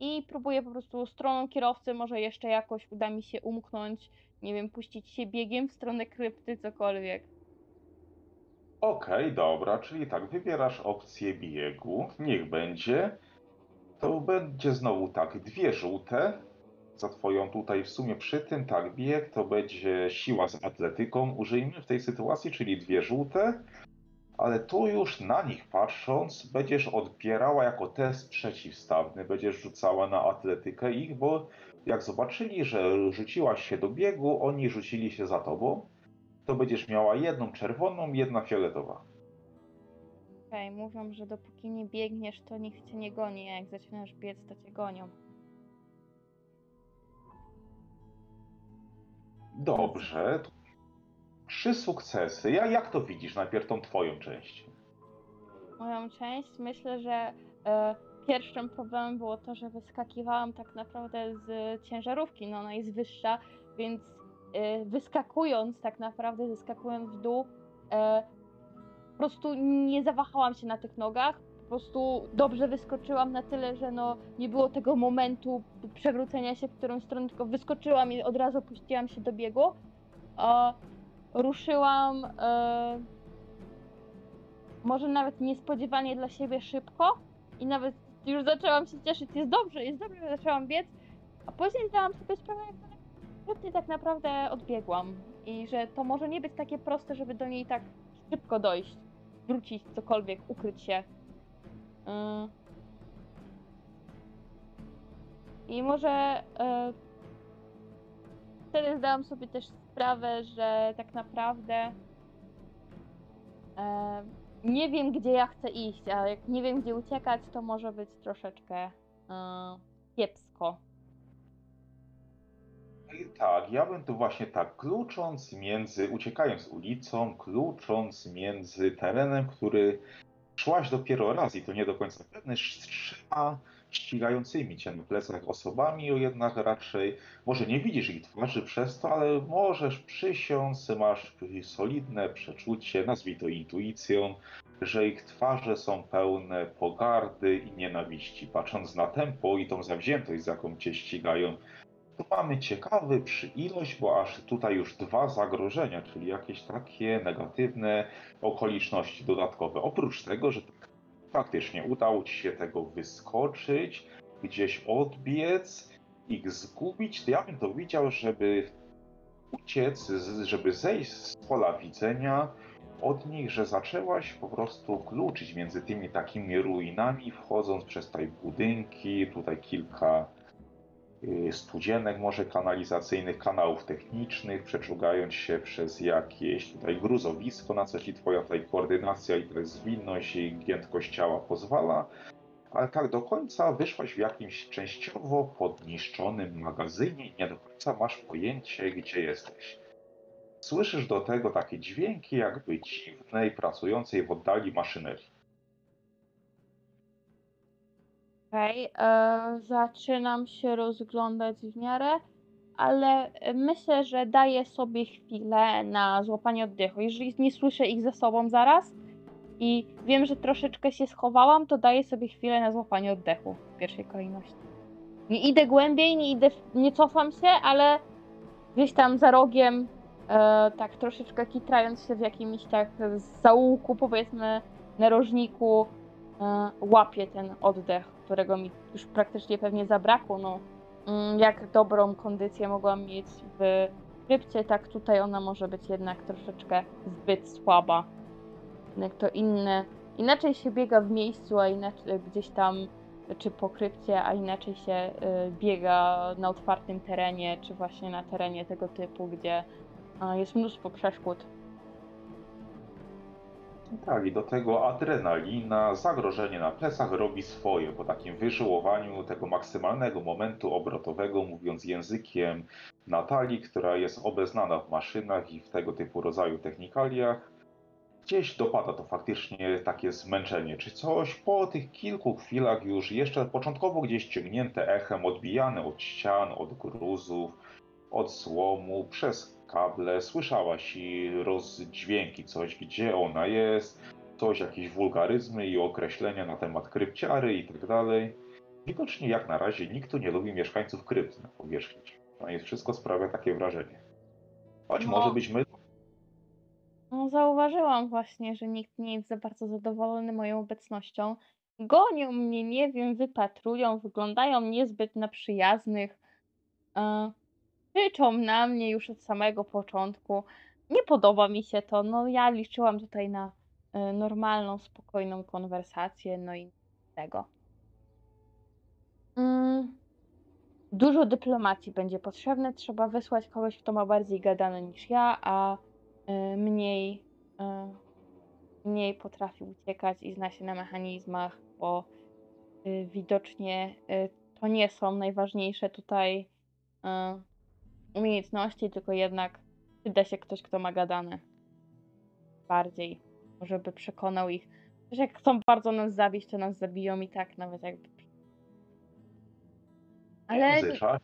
i próbuję po prostu stroną kierowcy, może jeszcze jakoś uda mi się umknąć, nie wiem, puścić się biegiem w stronę krypty, cokolwiek. Okej, dobra, czyli tak, wybierasz opcję biegu, niech będzie. To będzie znowu tak, dwie żółte. Za twoją tutaj w sumie przy tym, tak, bieg to będzie siła z atletyką. Użyjmy w tej sytuacji, czyli dwie żółte. Ale tu już na nich patrząc, będziesz odbierała jako test przeciwstawny, będziesz rzucała na atletykę ich, bo jak zobaczyli, że rzuciłaś się do biegu, oni rzucili się za tobą, to będziesz miała jedną czerwoną, jedna fioletowa. Okej, mówią, że dopóki nie biegniesz, to nikt cię nie goni, a jak zaczynasz biec, to cię gonią. Dobrze. Trzy sukcesy. Ja, jak to widzisz? Najpierw tą twoją część. Moją część, myślę, że e, pierwszym problemem było to, że wyskakiwałam tak naprawdę z ciężarówki, no ona jest wyższa, więc e, wyskakując tak naprawdę, zeskakując w dół, e, po prostu nie zawahałam się na tych nogach, prostu dobrze wyskoczyłam na tyle, że no nie było tego momentu przewrócenia się w którą stronę, tylko wyskoczyłam i od razu puściłam się do biegu. E, ruszyłam e, może nawet niespodziewanie dla siebie szybko i nawet już zaczęłam się cieszyć, jest dobrze, jest dobrze, zaczęłam biec, a później zdałam sobie sprawę, jak tak naprawdę odbiegłam i że to może nie być takie proste, żeby do niej tak szybko dojść, wrócić, cokolwiek, ukryć się. Yy. I może yy, wtedy zdałam sobie też sprawę, że tak naprawdę e, nie wiem, gdzie ja chcę iść, a jak nie wiem, gdzie uciekać, to może być troszeczkę kiepsko. I tak, ja bym tu właśnie tak, klucząc między, uciekając ulicą, klucząc między terenem, który szłaś dopiero raz i to nie do końca pewny, z trzema ścigającymi cię na plecach osobami, o jednak raczej, może nie widzisz ich twarzy przez to, ale możesz przysiąc, masz solidne przeczucie, nazwij to intuicją, że ich twarze są pełne pogardy i nienawiści. Patrząc na tempo i tą zawziętość, z jaką cię ścigają, tu mamy ciekawy przyilość, bo aż tutaj już dwa zagrożenia, czyli jakieś takie negatywne okoliczności dodatkowe. Oprócz tego, że faktycznie udało ci się tego wyskoczyć, gdzieś odbiec, ich zgubić, to ja bym to widział, żeby uciec, żeby zejść z pola widzenia od nich, że zaczęłaś po prostu kluczyć między tymi takimi ruinami, wchodząc przez tutaj budynki, tutaj kilka studzienek może kanalizacyjnych, kanałów technicznych, przeczuwając się przez jakieś tutaj gruzowisko, na co ci twoja tutaj koordynacja i zwinność i giętkość ciała pozwala, ale tak do końca wyszłaś w jakimś częściowo podniszczonym magazynie i nie do końca masz pojęcie, gdzie jesteś. Słyszysz do tego takie dźwięki jakby dziwnej, pracującej w oddali maszynerii. Okej, e, zaczynam się rozglądać w miarę, ale myślę, że daję sobie chwilę na złapanie oddechu. Jeżeli nie słyszę ich za sobą zaraz i wiem, że troszeczkę się schowałam, to daję sobie chwilę na złapanie oddechu w pierwszej kolejności. Nie idę głębiej, nie idę, nie cofam się, ale gdzieś tam za rogiem, e, tak troszeczkę kitrając się w jakimś tak zaułku, powiedzmy, narożniku, e, łapię ten oddech, którego mi już praktycznie pewnie zabrakło. No, Mm, jak dobrą kondycję mogłam mieć w krypcie, tak tutaj ona może być jednak troszeczkę zbyt słaba. Jak to inne, inaczej się biega w miejscu, a inaczej gdzieś tam, czy po krypcie, a inaczej się y, biega na otwartym terenie, czy właśnie na terenie tego typu, gdzie jest mnóstwo przeszkód. Tak, do tego adrenalina, zagrożenie na plecach robi swoje po takim wyżyłowaniu tego maksymalnego momentu obrotowego, mówiąc językiem Natalii, która jest obeznana w maszynach i w tego typu rodzaju technikaliach. Gdzieś dopada to faktycznie takie zmęczenie, czy coś po tych kilku chwilach już jeszcze początkowo gdzieś ciągnięte echem, odbijane od ścian, od gruzów, od złomu, przez kable, słyszałaś i rozdźwięki, coś gdzie ona jest, coś, jakieś wulgaryzmy i określenia na temat krypciary i tak dalej. Widocznie jak na razie nikt tu nie lubi mieszkańców krypt na powierzchni. No i wszystko sprawia takie wrażenie. Choć No. może być my No, zauważyłam właśnie, że nikt nie jest za bardzo zadowolony moją obecnością. Gonią mnie, nie wiem, wypatrują, wyglądają niezbyt na przyjaznych. E, krzyczą na mnie już od samego początku. Nie podoba mi się to. No, ja liczyłam tutaj na e, normalną, spokojną konwersację, no i tego. Mm, dużo dyplomacji będzie potrzebne. Trzeba wysłać kogoś, kto ma bardziej gadane niż ja, a e, mniej, e, mniej potrafi uciekać i zna się na mechanizmach, bo widocznie to nie są najważniejsze tutaj umiejętności, tylko jednak przyda się ktoś, kto ma gadane bardziej, może by przekonał ich. Też jak chcą bardzo nas zabić, to nas zabiją i tak, nawet jakby. Ale Usłyszałaś,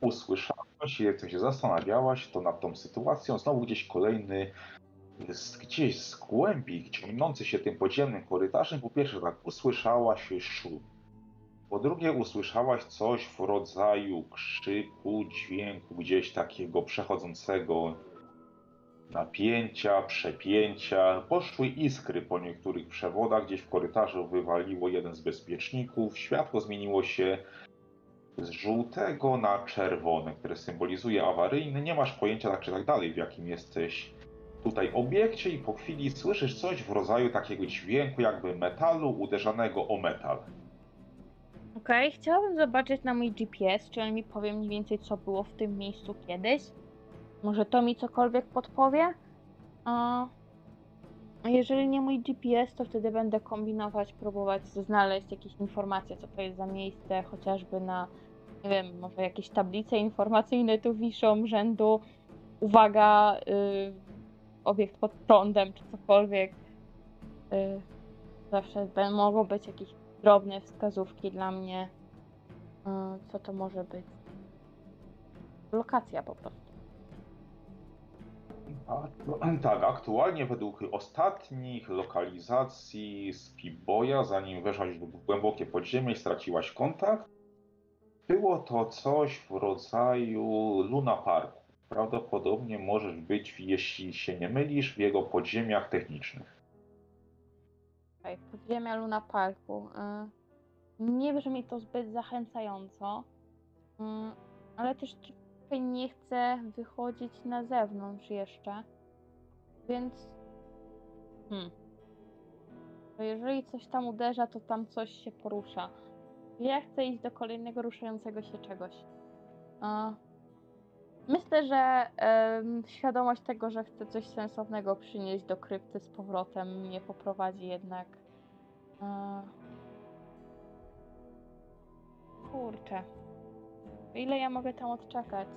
usłyszałaś, jak się zastanawiałaś, to nad tą sytuacją znowu gdzieś kolejny, z, gdzieś z głębi, ciągnący się tym podziemnym korytarzem, po pierwsze tak usłyszałaś szum. Po drugie usłyszałaś coś w rodzaju krzyku, dźwięku, gdzieś takiego przechodzącego napięcia, przepięcia. Poszły iskry po niektórych przewodach, gdzieś w korytarzu wywaliło jeden z bezpieczników. Światło zmieniło się z żółtego na czerwone, które symbolizuje awaryjny. Nie masz pojęcia tak czy tak dalej, w jakim jesteś tutaj obiekcie i po chwili słyszysz coś w rodzaju takiego dźwięku jakby metalu uderzanego o metal. Okej, chciałabym zobaczyć na mój GPS, czy on mi powie mniej więcej, co było w tym miejscu kiedyś. Może to mi cokolwiek podpowie? A jeżeli nie mój GPS, to wtedy będę kombinować, próbować znaleźć jakieś informacje, co to jest za miejsce, chociażby na, nie wiem, może jakieś tablice informacyjne tu wiszą, rzędu, uwaga, y, obiekt pod prądem, czy cokolwiek. Y, zawsze mogą być jakieś drobne wskazówki dla mnie, y, co to może być. Lokacja po prostu. Tak, aktualnie według ostatnich lokalizacji z zanim weszłaś w głębokie podziemie i straciłaś kontakt, było to coś w rodzaju Luna Parku. Prawdopodobnie możesz być, jeśli się nie mylisz, w jego podziemiach technicznych. Okej, podziemia Luna Parku. Y, Nie brzmi to zbyt zachęcająco, y, ale też nie chcę wychodzić na zewnątrz jeszcze, więc hmm. Jeżeli coś tam uderza, to tam coś się porusza. Ja chcę iść do kolejnego ruszającego się czegoś. A, Myślę, że świadomość tego, że chcę coś sensownego przynieść do krypty z powrotem, mnie poprowadzi jednak. e, Kurczę. Ile ja mogę tam odczekać?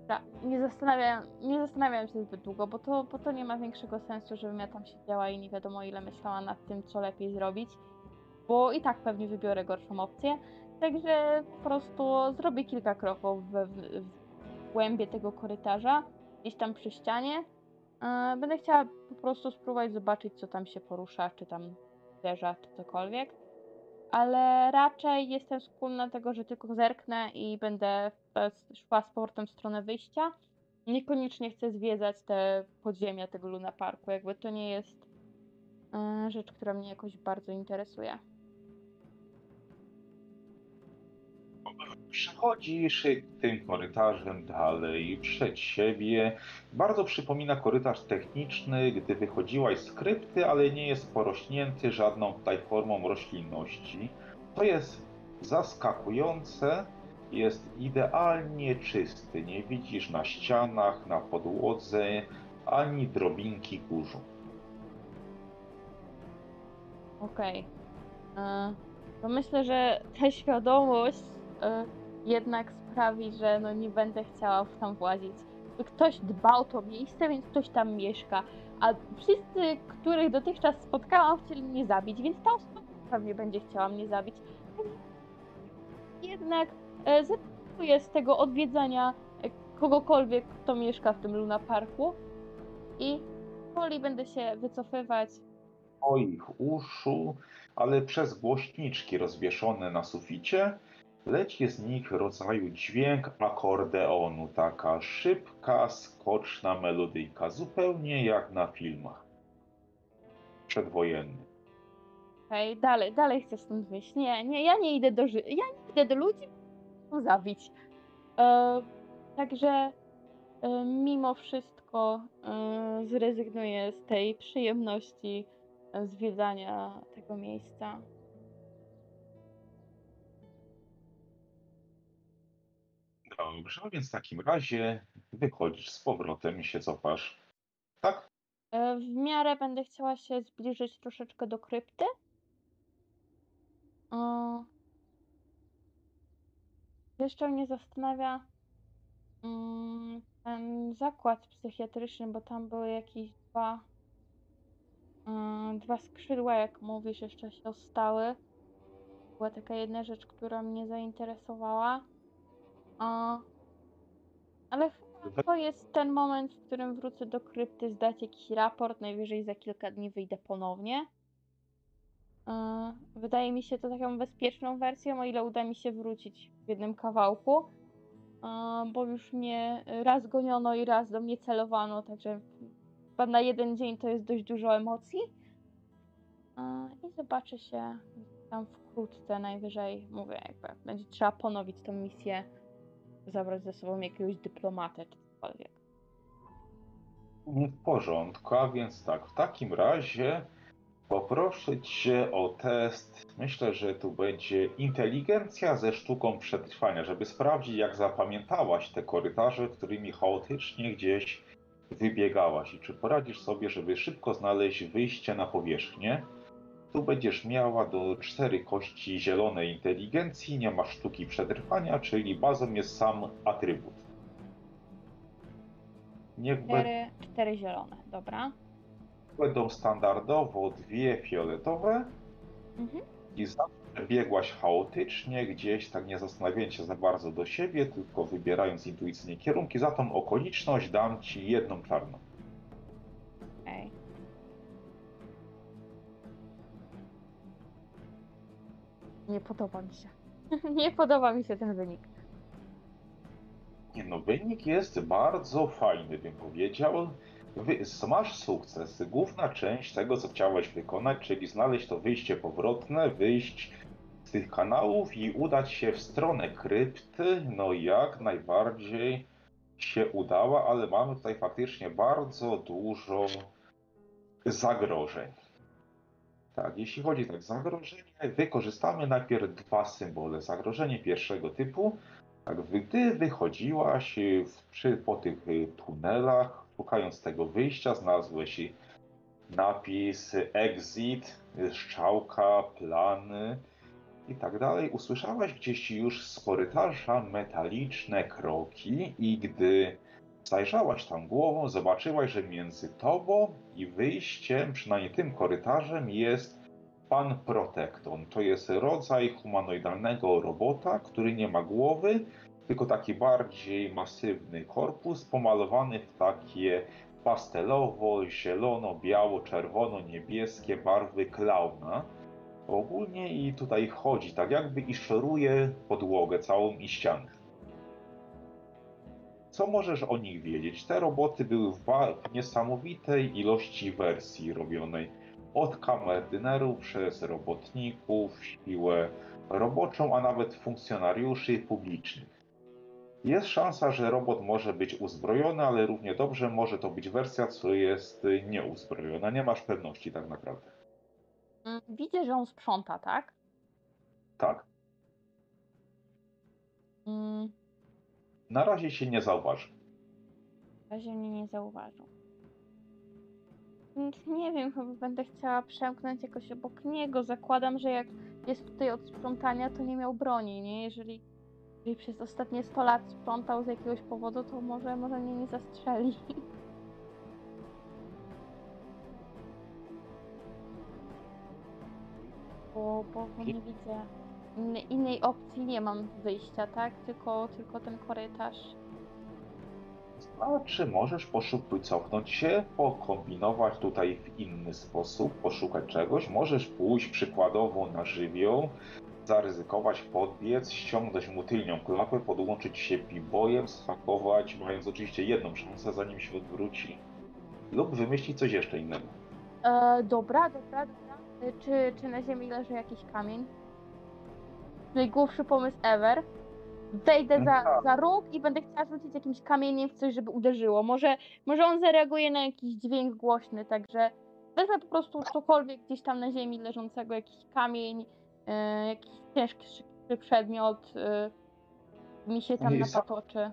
Dobra, nie zastanawiam, nie zastanawiam się zbyt długo, bo to, bo to nie ma większego sensu, żebym ja tam siedziała i nie wiadomo ile myślała nad tym, co lepiej zrobić, bo i tak pewnie wybiorę gorszą opcję. Także po prostu zrobię kilka kroków w, w, w głębie tego korytarza, gdzieś tam przy ścianie. E, Będę chciała po prostu spróbować zobaczyć, co tam się porusza, czy tam uderza, czy cokolwiek. Ale raczej jestem skłonna tego, że tylko zerknę i będę szła z powrotem w stronę wyjścia. Niekoniecznie chcę zwiedzać te podziemia tego Luna Parku, jakby to nie jest e, rzecz, która mnie jakoś bardzo interesuje. Przechodzisz tym korytarzem dalej przed siebie. Bardzo przypomina korytarz techniczny, gdy wychodziłaś z krypty, ale nie jest porośnięty żadną tutaj formą roślinności. To jest zaskakujące, jest idealnie czysty. Nie widzisz na ścianach, na podłodze ani drobinki kurzu. Okej. E, To myślę, że ta świadomość e, jednak sprawi, że no nie będę chciała w tam włazić. Ktoś dbał o to miejsce, więc ktoś tam mieszka. A wszyscy, których dotychczas spotkałam, chcieli mnie zabić, więc ta osoba pewnie będzie chciała mnie zabić. Jednak e, zrezygnuję z tego odwiedzania e, kogokolwiek, kto mieszka w tym Luna Parku i powoli będę się wycofywać Twoich uszu, ale przez głośniczki rozwieszone na suficie leci z nich rodzaju dźwięk akordeonu, taka szybka, skoczna melodyjka, zupełnie jak na filmach przedwojennych. Okej, dalej, dalej chcę stąd wyjść. Nie, nie, ja nie idę do ży- ja nie idę do ludzi, chcą zabić. E, także e, mimo wszystko e, zrezygnuję z tej przyjemności zwiedzania tego miejsca. Dobrze, więc w takim razie wychodzisz z powrotem i się cofasz. Tak? E, w miarę będę chciała się zbliżyć troszeczkę do krypty. E, jeszcze mnie zastanawia mm, ten zakład psychiatryczny, bo tam były jakieś dwa, e, dwa skrzydła, jak mówisz, jeszcze się ostały. Była taka jedna rzecz, która mnie zainteresowała. E, ale to jest ten moment, w którym wrócę do krypty, zdać jakiś raport. Najwyżej za kilka dni wyjdę ponownie. E, Wydaje mi się to taką bezpieczną wersją, o ile uda mi się wrócić w jednym kawałku. E, Bo już mnie raz goniono i raz do mnie celowano, także chyba na jeden dzień to jest dość dużo emocji. E, I zobaczę się tam wkrótce, najwyżej mówię, jakby będzie trzeba ponowić tą misję, zabrać ze sobą jakiegoś dyplomatę czy cokolwiek. W porządku, a więc tak, w takim razie poproszę Cię o test. Myślę, że tu będzie inteligencja ze sztuką przetrwania, żeby sprawdzić, jak zapamiętałaś te korytarze, którymi chaotycznie gdzieś wybiegałaś i czy poradzisz sobie, żeby szybko znaleźć wyjście na powierzchnię. Tu będziesz miała do cztery kości zielonej inteligencji, nie ma sztuki przetrwania, czyli bazą jest sam atrybut. Niech be- Cztery, cztery zielone, dobra. będą standardowo dwie fioletowe Mhm. i zawsze biegłaś chaotycznie, gdzieś tak nie zastanawiając się za bardzo do siebie, tylko wybierając intuicyjnie kierunki. Za tą okoliczność dam ci jedną czarną. Nie podoba mi się. Nie podoba mi się ten wynik. Nie no, wynik jest bardzo fajny, bym powiedział. Masz sukces. Główna część tego, co chciałeś wykonać, czyli znaleźć to wyjście powrotne, wyjść z tych kanałów i udać się w stronę krypty, no jak najbardziej się udała, ale mamy tutaj faktycznie bardzo dużo zagrożeń. Tak, jeśli chodzi tak zagrożenie, wykorzystamy najpierw dwa symbole. Zagrożenie pierwszego typu, tak, gdy wychodziłaś y, w, przy, po tych y, tunelach, szukając tego wyjścia, znalazłeś y, napis exit, strzałka, plany i tak dalej. Usłyszałaś gdzieś już z korytarza metaliczne kroki i gdy zajrzałaś tam głową, zobaczyłaś, że między tobą i wyjściem, przynajmniej tym korytarzem, jest Pan Protecton. To jest rodzaj humanoidalnego robota, który nie ma głowy, tylko taki bardziej masywny korpus, pomalowany w takie pastelowo, zielono, biało, czerwono, niebieskie barwy klauna. Ogólnie i tutaj chodzi, tak jakby i szoruje podłogę całą i ściany. Co możesz o nich wiedzieć? Te roboty były w, niesamowitej ilości wersji robionej. Od kamerdynerów przez robotników, siłę roboczą, a nawet funkcjonariuszy publicznych. Jest szansa, że robot może być uzbrojony, ale równie dobrze może to być wersja, co jest nieuzbrojona. Nie masz pewności tak naprawdę. Mm, Widzę, że on sprząta, tak? Tak, Mm, na razie się nie zauważy. Na razie mnie nie zauważył. Mm, Nie wiem, chyba będę chciała przemknąć jakoś obok niego. Zakładam, że jak jest tutaj od sprzątania, to nie miał broni, nie? Jeżeli, jeżeli przez ostatnie 100 lat sprzątał z jakiegoś powodu, to może, może mnie nie zastrzeli. Bo, bo, bo nie widzę innej, opcji, nie mam wyjścia, tak? Tylko, tylko ten korytarz. A czy możesz poszukiwać, cofnąć się, pokombinować tutaj w inny sposób, poszukać czegoś? Możesz pójść przykładowo na żywioł, zaryzykować, podbiec, ściągnąć mu tylnią klapę, podłączyć się pibojem, schakować, mając oczywiście jedną szansę, zanim się odwróci. Lub wymyślić coś jeszcze innego. E, dobra, dobra, dobra. E, Czy, czy na ziemi leży jakiś kamień? Najgłupszy pomysł ever. Wejdę za, Tak. za róg i będę chciała rzucić jakimś kamieniem w coś, żeby uderzyło. Może, może on zareaguje na jakiś dźwięk głośny, także wezmę po prostu cokolwiek gdzieś tam na ziemi leżącego, jakiś kamień, e, jakiś ciężki przedmiot, e, mi się tam sa- napatoczy.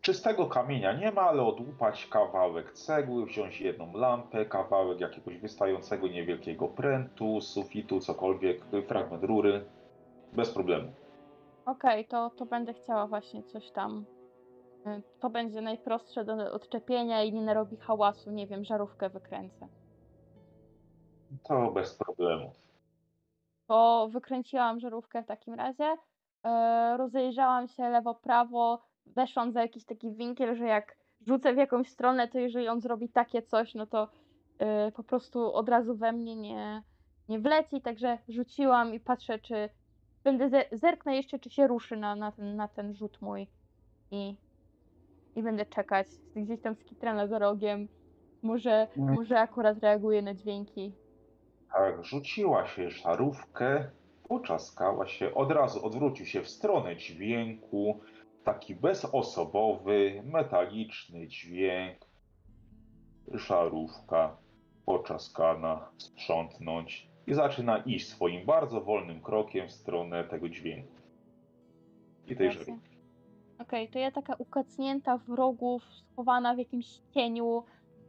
Czystego kamienia nie ma, ale odłupać kawałek cegły, wziąć jedną lampę, kawałek jakiegoś wystającego niewielkiego prętu, sufitu, cokolwiek, fragment rury. Bez problemu. Okej, to, to będę chciała właśnie coś tam. y, To będzie najprostsze do odczepienia i nie narobi hałasu. Nie wiem, żarówkę wykręcę. To bez problemu. To wykręciłam żarówkę w takim razie. e, Rozejrzałam się lewo, prawo. Weszłam za jakiś taki winkiel, że jak rzucę w jakąś stronę, to jeżeli on zrobi takie coś, no to y, po prostu od razu we mnie nie, nie wleci. Także rzuciłam i patrzę, czy będę ze- zerknę jeszcze, czy się ruszy na, na, ten, na ten rzut mój. I, I będę czekać. Gdzieś tam skitrana za rogiem. Może, Mm. może akurat reaguje na dźwięki. Tak, rzuciła się żarówkę, poczaskała się, od razu odwrócił się w stronę dźwięku. Taki bezosobowy, metaliczny dźwięk. Żarówka poczaskana, sprzątnąć i zaczyna iść swoim bardzo wolnym krokiem w stronę tego dźwięku. I tej żarówki. Okej, to ja taka ukacnięta w rogu, schowana w jakimś cieniu,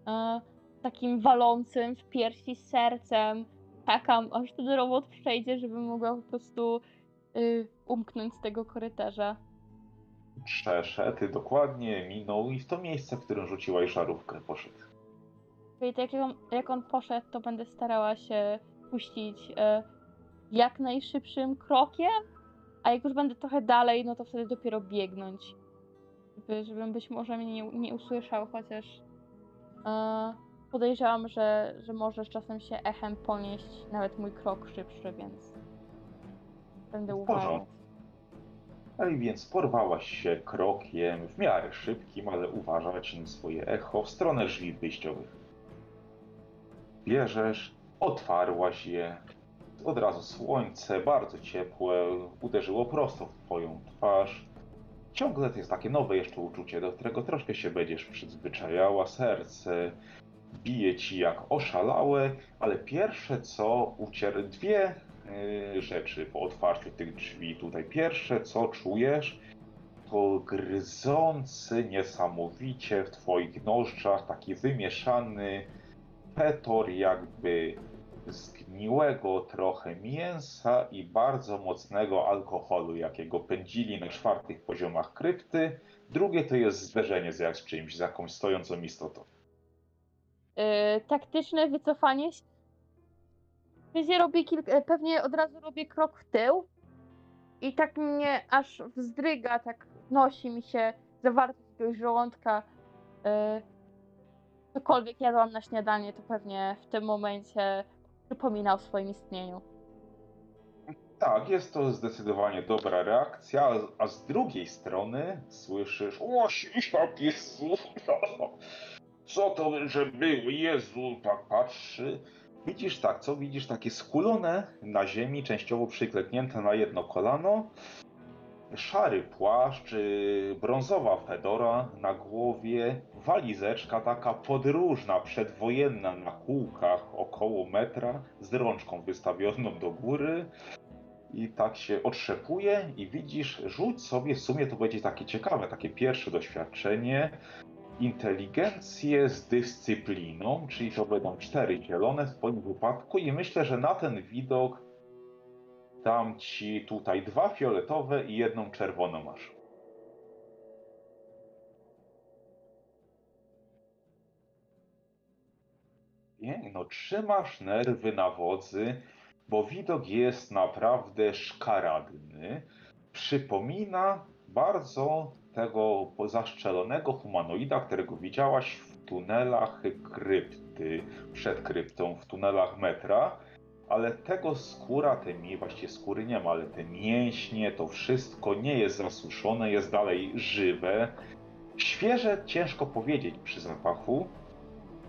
e, takim walącym w piersi z sercem. Czekam, aż ten robot przejdzie, żebym mogła po prostu y, umknąć z tego korytarza. Przeszedł, dokładnie minął i w to miejsce, w którym rzuciłaś żarówkę, poszedł. Czyli tak jak on, jak on poszedł, to będę starała się puścić e, jak najszybszym krokiem, a jak już będę trochę dalej, no to wtedy dopiero biegnąć. Żeby, żebym być może mnie nie, nie usłyszał, chociaż e, podejrzewam, że, że może czasem się echem ponieść nawet mój krok szybszy, więc będę porządku. No i więc porwałaś się krokiem, w miarę szybkim, ale uważać na swoje echo, w stronę drzwi wyjściowych. Bierzesz, otwarłaś je, od razu słońce, bardzo ciepłe, uderzyło prosto w twoją twarz. Ciągle to jest takie nowe jeszcze uczucie, do którego troszkę się będziesz przyzwyczajała, serce bije ci jak oszalałe, ale pierwsze co ucier... dwie y, rzeczy po otwarciu tych drzwi tutaj. Pierwsze co czujesz to gryzący niesamowicie w twoich nozdrzach taki wymieszany petor jakby zgniłego trochę mięsa i bardzo mocnego alkoholu, jakiego pędzili na czwartych poziomach krypty. Drugie to jest zderzenie z jak z czymś, z jakąś stojącą istotą. Yy, taktyczne wycofanie się. Pewnie, robię kilk- pewnie od razu robię krok w tył i tak mnie aż wzdryga, tak nosi mi się zawartość jakiegoś żołądka. Yy, cokolwiek jadłam na śniadanie, to pewnie w tym momencie przypomina o swoim istnieniu. Tak, jest to zdecydowanie dobra reakcja, a- z drugiej strony słyszysz Łoś, jak Jezu, co to że było, Jezu, tak patrzy. Widzisz tak, co? Widzisz takie skulone na ziemi, częściowo przykleknięte na jedno kolano, szary płaszcz, y, brązowa fedora na głowie, walizeczka taka podróżna, przedwojenna na kółkach około metra, z rączką wystawioną do góry. I tak się otrzepuje i widzisz, rzuć sobie, w sumie to będzie takie ciekawe, takie pierwsze doświadczenie. inteligencję z dyscypliną, czyli to będą cztery zielone w twoim wypadku i myślę, że na ten widok dam ci tutaj dwa fioletowe i jedną czerwoną masz. No trzymasz nerwy na wodzy, bo widok jest naprawdę szkaradny. Przypomina bardzo tego zaszczelonego humanoida, którego widziałaś w tunelach krypty, przed kryptą, w tunelach metra, ale tego skóra, te mi właściwie skóry nie ma, ale te mięśnie, to wszystko nie jest zasuszone, jest dalej żywe. Świeże ciężko powiedzieć przy zapachu,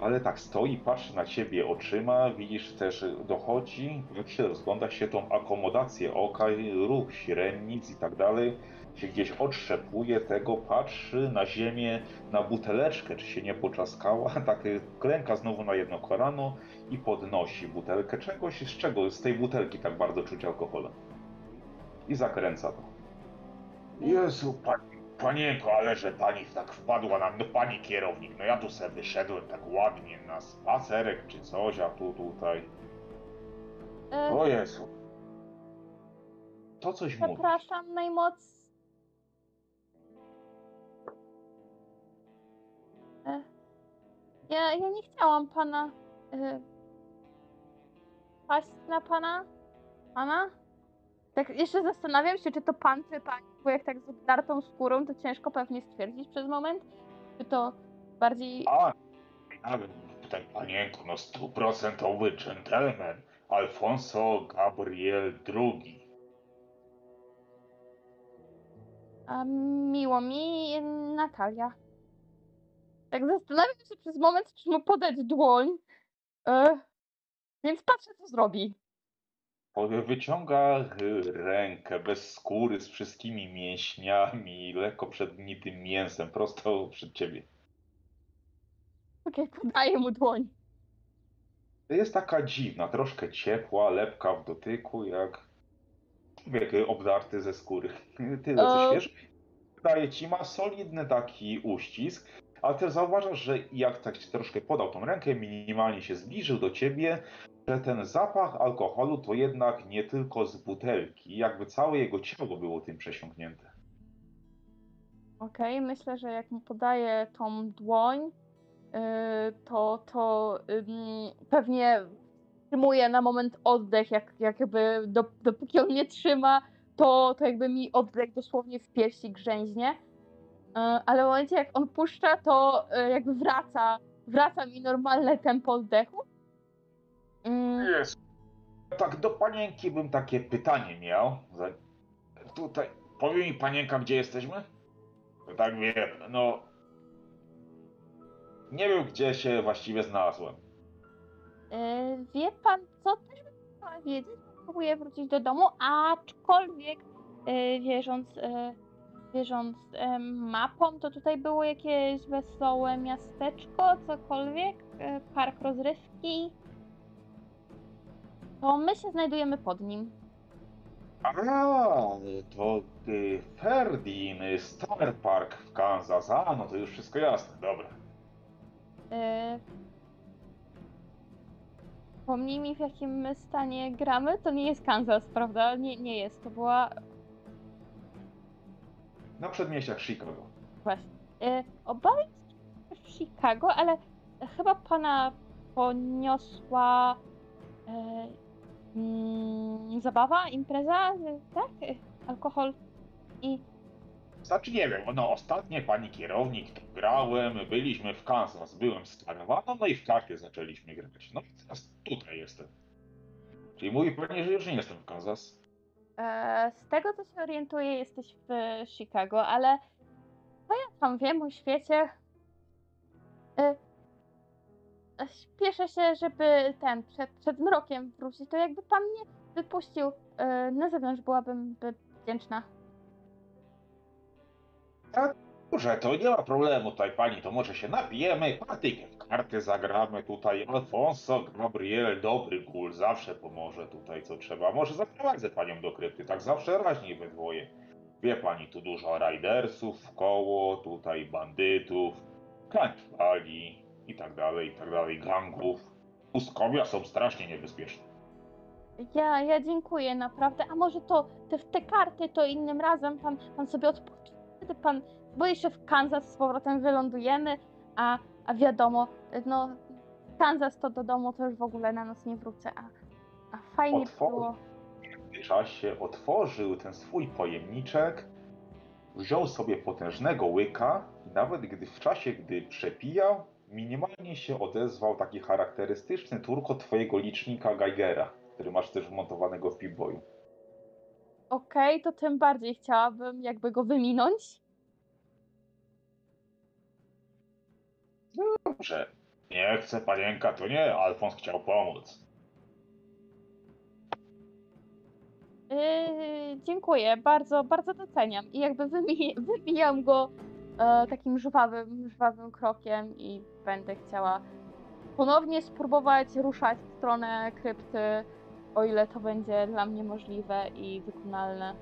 ale tak stoi, patrzy na ciebie oczyma, widzisz też, dochodzi, patrzy, rozgląda się tą akomodację oka, ruch średnic i tak dalej, się gdzieś otrzepuje tego, patrzy na ziemię, na buteleczkę, czy się nie poczaskała, tak klęka znowu na jedno kolano i podnosi butelkę czegoś, z czego z tej butelki tak bardzo czuć alkoholem. I zakręca to. Jezu, pani, panienko, ale że pani tak wpadła na, no pani kierownik, no ja tu sobie wyszedłem tak ładnie na spacerek czy coś, a tu tutaj. E, O Jezu. To coś mówi. Przepraszam najmocniej. E, Ja, ja nie chciałam pana. E, paść na pana? Pana? Tak jeszcze zastanawiam się, czy to pan, czy pani, jak tak z obdartą skórą, to ciężko pewnie stwierdzić przez moment. Czy to bardziej. A, ale tutaj panienko, no stuprocentowy dżentelmen. Alfonso Gabriel II. A miło mi, Natalia. Tak zastanawiam się przez moment, czy mu podać dłoń. E, więc patrzę, co zrobi. Wyciąga rękę bez skóry, z wszystkimi mięśniami, lekko przednitym mięsem, prosto przed ciebie. Okej, podaję mu dłoń. Jest taka dziwna, troszkę ciepła, lepka w dotyku, jak człowiek obdarty ze skóry. Tyle co E. świeży. Daje ci, ma solidny taki uścisk, ale też zauważasz, że jak tak ci troszkę podał tą rękę, minimalnie się zbliżył do ciebie, że ten zapach alkoholu to jednak nie tylko z butelki, jakby całe jego ciało było tym przesiąknięte. Okej, myślę, że jak mu podaję tą dłoń, y, to, to pewnie wstrzymuje na moment oddech, jak, jakby do, dopóki on nie trzyma, to, to jakby mi oddech dosłownie w piersi grzęźnie. Y, ale w momencie jak on puszcza, to y, jakby wraca, wraca mi normalne tempo oddechu. Ym, Jest. Tak, do panienki bym takie pytanie miał. Tutaj, powie mi panienka, gdzie jesteśmy? Tak wiem, no... Nie wiem, gdzie się właściwie znalazłem. y, wie pan, co też bym chciała wiedzieć? Próbuję wrócić do domu, aczkolwiek y, wierząc, wierząc y, mapą, to tutaj było jakieś wesołe miasteczko, cokolwiek, y, park rozrywki. To my się znajdujemy pod nim. A, to y, Ferdin, y, Star Park w Kansas. A, no to już wszystko jasne, dobra. Y, Pomnij mi, w jakim my stanie gramy. To nie jest Kansas, prawda? Nie, nie jest. To była Na przedmieściach Chicago. Właśnie. Y, się w Chicago, ale chyba pana poniosła mm, zabawa, impreza, y, tak? Y, Alkohol i Znaczy nie wiem, no ostatnie pani kierownik, to grałem, byliśmy w Kansas, byłem z karawaną, no i w karty zaczęliśmy grać. No i teraz tutaj jestem. Czyli mówi pani, że już nie jestem w Kansas? E, z tego co się orientuję, jesteś w Chicago, ale co ja tam wiem o świecie? E, Śpieszę się, żeby ten, przed, przed mrokiem wrócić. To jakby pan mnie wypuścił e, na zewnątrz, byłabym by wdzięczna. Dobrze, to nie ma problemu tutaj pani, to może się napijemy, partyjkę w karty zagramy tutaj. Alfonso Gabriel, dobry kul, zawsze pomoże tutaj co trzeba. Może zaprowadzę panią do krypty, tak zawsze raźniej we dwoje. Wie pani, tu dużo ridersów w koło, tutaj bandytów. Kanibali i tak dalej, i tak dalej, gangów. Pustkowia są strasznie niebezpieczne. Ja, ja dziękuję naprawdę. A może to te, te karty to innym razem pan, pan sobie odpocznie. Pan, bo jeszcze w Kansas z powrotem wylądujemy, a, a wiadomo, no Kansas to do domu to już w ogóle na nas nie wrócę, a, a fajnie Otwor- było. W czasie otworzył ten swój pojemniczek, wziął sobie potężnego łyka i nawet gdy w czasie, gdy przepijał, minimalnie się odezwał taki charakterystyczny turkot twojego licznika Geigera, który masz też wmontowanego w Pip-Boyu. Okej, to tym bardziej chciałabym jakby go wyminąć. Dobrze. Nie chce panienka, to nie, Alfons chciał pomóc. Yy, dziękuję, bardzo, bardzo doceniam. I jakby wymi wymijam go e, takim żwawym, żwawym krokiem i będę chciała ponownie spróbować ruszać w stronę krypty, o ile to będzie dla mnie możliwe i wykonalne.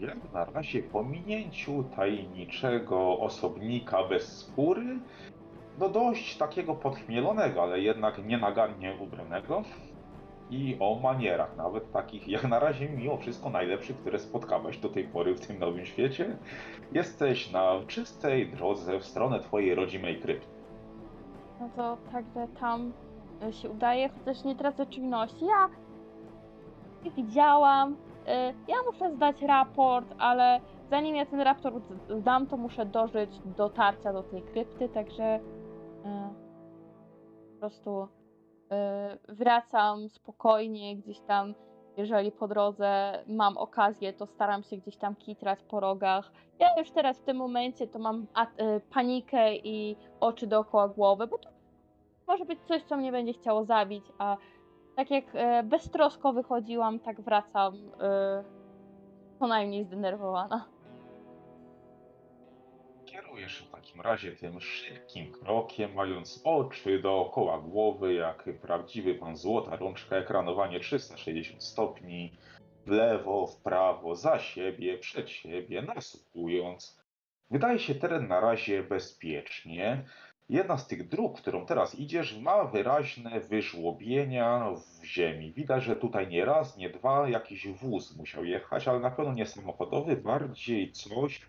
Jak na razie po minięciu tajemniczego osobnika bez skóry, no dość takiego podchmielonego, ale jednak nienagannie ubranego i o manierach, nawet takich jak na razie mimo wszystko najlepszych, które spotkałeś do tej pory w tym nowym świecie, jesteś na czystej drodze w stronę twojej rodzimej krypty. No to także tam y, się udaje, chociaż nie tracę czujności. Ja widziałam. Y, Ja muszę zdać raport, ale zanim ja ten raport zdam, to muszę dożyć dotarcia do tej krypty, także y, po prostu y, wracam spokojnie gdzieś tam. Jeżeli po drodze mam okazję, to staram się gdzieś tam kitrać po rogach. Ja już teraz w tym momencie to mam panikę i oczy dookoła głowy, bo to może być coś, co mnie będzie chciało zabić, a tak jak e, beztrosko wychodziłam, tak wracam e, co najmniej zdenerwowana. Kierujesz w takim razie tym szybkim krokiem, mając oczy dookoła głowy, jak prawdziwy pan złota rączka, ekranowanie 360 stopni, w lewo, w prawo, za siebie, przed siebie, nasłuchując. Wydaje się teren na razie bezpiecznie. Jedna z tych dróg, którą teraz idziesz, ma wyraźne wyżłobienia w ziemi. Widać, że tutaj nie raz, nie dwa jakiś wóz musiał jechać, ale na pewno nie samochodowy, bardziej coś,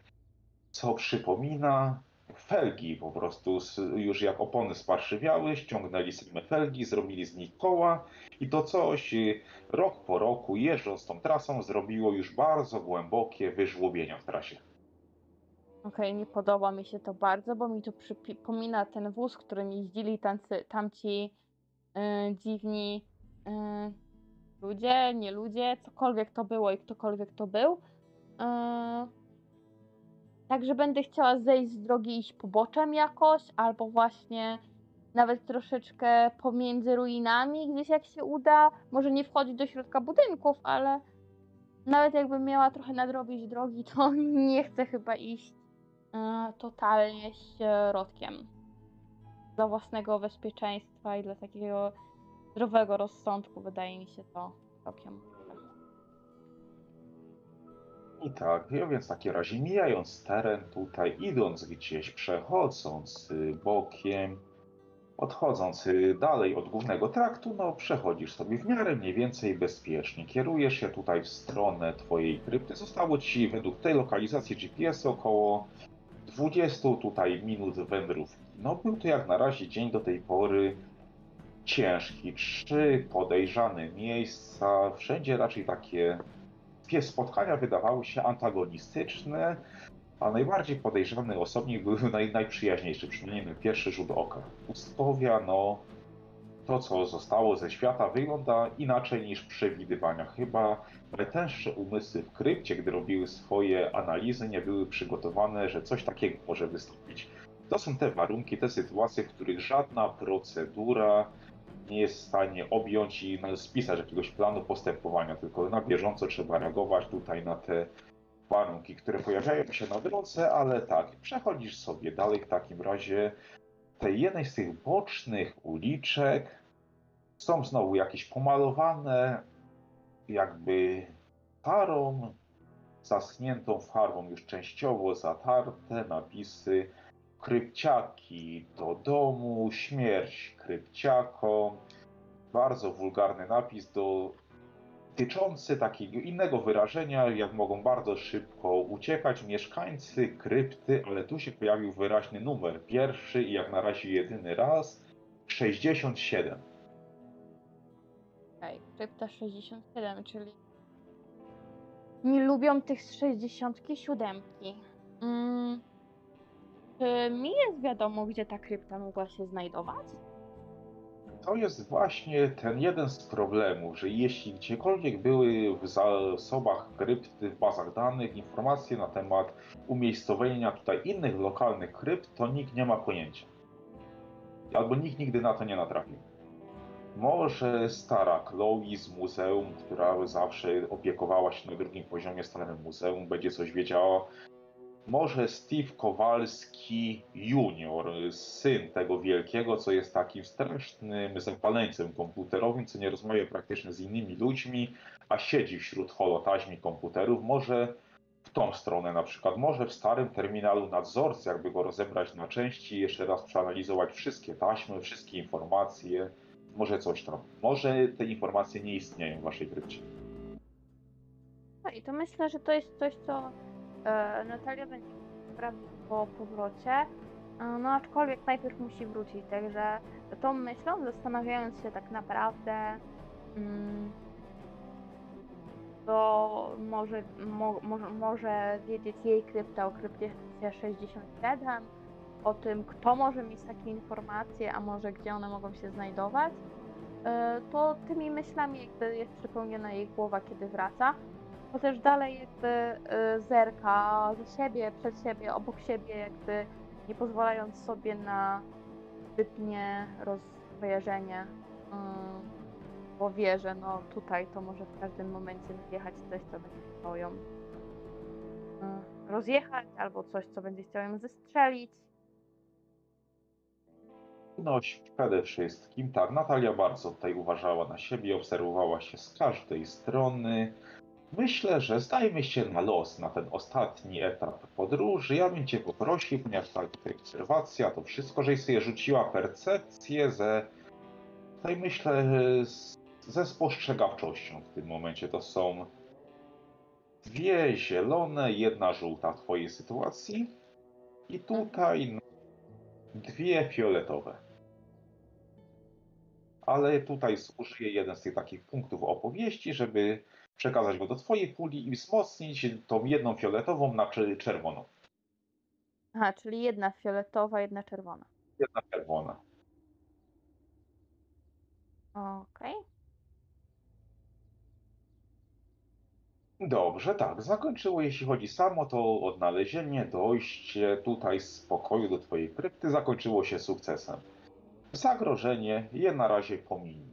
co przypomina felgi po prostu. Już jak opony sparszywiały, ściągnęli same felgi, zrobili z nich koła i to coś y, rok po roku, jeżdżąc tą trasą, zrobiło już bardzo głębokie wyżłobienia w trasie. Okej, nie podoba mi się to bardzo, bo mi to przypomina ten wóz, którym jeździli tamcy, tamci e, dziwni e, ludzie, nie ludzie, cokolwiek to było i ktokolwiek to był. E, Także będę chciała zejść z drogi iść poboczem jakoś, albo właśnie nawet troszeczkę pomiędzy ruinami, gdzieś jak się uda. Może nie wchodzić do środka budynków, ale nawet jakbym miała trochę nadrobić drogi, to nie chcę chyba iść totalnie środkiem. Dla własnego bezpieczeństwa i dla takiego zdrowego rozsądku wydaje mi się to całkiem. I tak, ja więc w takim razie mijając teren tutaj, idąc gdzieś, przechodząc bokiem, odchodząc dalej od głównego traktu, no przechodzisz sobie w miarę mniej więcej bezpiecznie. Kierujesz się tutaj w stronę twojej krypty. Zostało ci według tej lokalizacji GPS około 20 tutaj minut wędrówki. No był to jak na razie dzień do tej pory ciężki. Trzy podejrzane miejsca, wszędzie raczej takie Wszystkie spotkania wydawały się antagonistyczne, a najbardziej podejrzany osobnik był naj, najprzyjaźniejszy, przynajmniej na pierwszy rzut oka. Pustkowia, no, to co zostało ze świata wygląda inaczej niż przewidywania. Chyba najtęższe umysły w krypcie, gdy robiły swoje analizy, nie były przygotowane, że coś takiego może wystąpić. To są te warunki, te sytuacje, w których żadna procedura nie jest w stanie objąć i spisać jakiegoś planu postępowania, tylko na bieżąco trzeba reagować tutaj na te warunki, które pojawiają się na drodze, ale tak, przechodzisz sobie dalej w takim razie tej jednej z tych bocznych uliczek są znowu jakieś pomalowane jakby farą, zaschniętą farbą już częściowo zatarte napisy krypciaki do domu, śmierć krypciakom. Bardzo wulgarny napis do tyczący takiego innego wyrażenia, jak mogą bardzo szybko uciekać mieszkańcy krypty, ale tu się pojawił wyraźny numer. Pierwszy i jak na razie jedyny raz 67. Okej, krypta 67, czyli nie lubią tych z 67. Mm. Czy mi jest wiadomo, gdzie ta krypta mogła się znajdować? To jest właśnie ten jeden z problemów, że jeśli gdziekolwiek były w zasobach krypty, w bazach danych informacje na temat umiejscowienia tutaj innych lokalnych krypt, to nikt nie ma pojęcia. Albo nikt nigdy na to nie natrafił. Może stara Chloe z muzeum, która zawsze opiekowała się na drugim poziomie starym muzeum, będzie coś wiedziała. Może Steve Kowalski Junior, syn tego wielkiego, co jest takim strasznym zapaleńcem komputerowym, co nie rozmawia praktycznie z innymi ludźmi, a siedzi wśród holotaźmi komputerów. Może w tą stronę na przykład, może w starym terminalu nadzorcy, jakby go rozebrać na części, jeszcze raz przeanalizować wszystkie taśmy, wszystkie informacje, może coś tam. Może te informacje nie istnieją w waszej krypcie. No i to myślę, że to jest coś, co e, Natalia będzie sprawdzić po powrocie. E, no aczkolwiek najpierw musi wrócić, także tą myślą, zastanawiając się tak naprawdę, mm, to może, mo, może, wiedzieć jej krypta o krypcie 67, o tym, kto może mieć takie informacje, a może gdzie one mogą się znajdować, e, to tymi myślami jakby jest przepełniona jej głowa, kiedy wraca. Bo też dalej jakby e, zerka za siebie, przed siebie, obok siebie, jakby nie pozwalając sobie na zbytnie rozkojarzenie, mm, bo wie, że no tutaj to może w każdym momencie wjechać coś, co będzie chciało ją mm, rozjechać, albo coś, co będzie chciało ją zestrzelić. No, przede wszystkim, tak, Natalia bardzo tutaj uważała na siebie, obserwowała się z każdej strony. Myślę, że zdajmy się na los na ten ostatni etap podróży. Ja bym Cię poprosił, ponieważ ta obserwacja, to wszystko, żeś sobie rzuciła percepcję ze, tutaj myślę, ze spostrzegawczością w tym momencie. To są dwie zielone, jedna żółta w Twojej sytuacji i tutaj dwie fioletowe. Ale tutaj użyję jeden z tych takich punktów opowieści, żeby przekazać go do Twojej puli i wzmocnić tą jedną fioletową na czer- czerwoną. Aha, czyli jedna fioletowa, jedna czerwona. Jedna czerwona. Okej. Dobrze, tak. Zakończyło, jeśli chodzi samo to odnalezienie, dojście tutaj z pokoju do Twojej krypty, zakończyło się sukcesem. Zagrożenie je na razie pomińmy.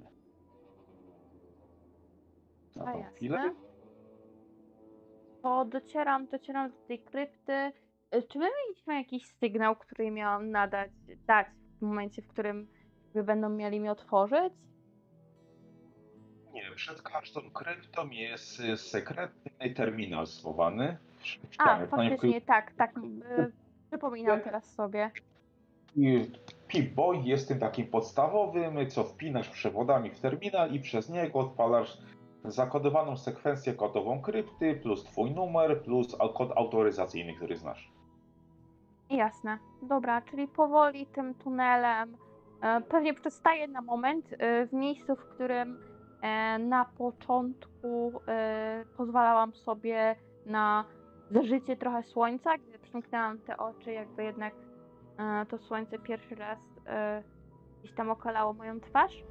Na A tą jasne. chwilę. To docieram, docieram do tej krypty. Y, Czy my mieliśmy jakiś sygnał, który miałam nadać, dać w momencie, w którym będą mieli mi otworzyć? Nie, przed każdą kryptą jest y, sekretny terminal schowany. A. Panie faktycznie, tak, tak. y, Przypominam teraz sobie. I Pip-Boy jest tym takim podstawowym, co wpinasz przewodami w terminal i przez niego odpalasz zakodowaną sekwencję kodową krypty, plus twój numer, plus kod autoryzacyjny, który znasz. Jasne. Dobra, czyli powoli tym tunelem. e, Pewnie przestaję na moment e, w miejscu, w którym e, na początku pozwalałam sobie na zażycie trochę słońca, gdy przymknęłam te oczy, jakby jednak to słońce pierwszy raz gdzieś tam okalało moją twarz.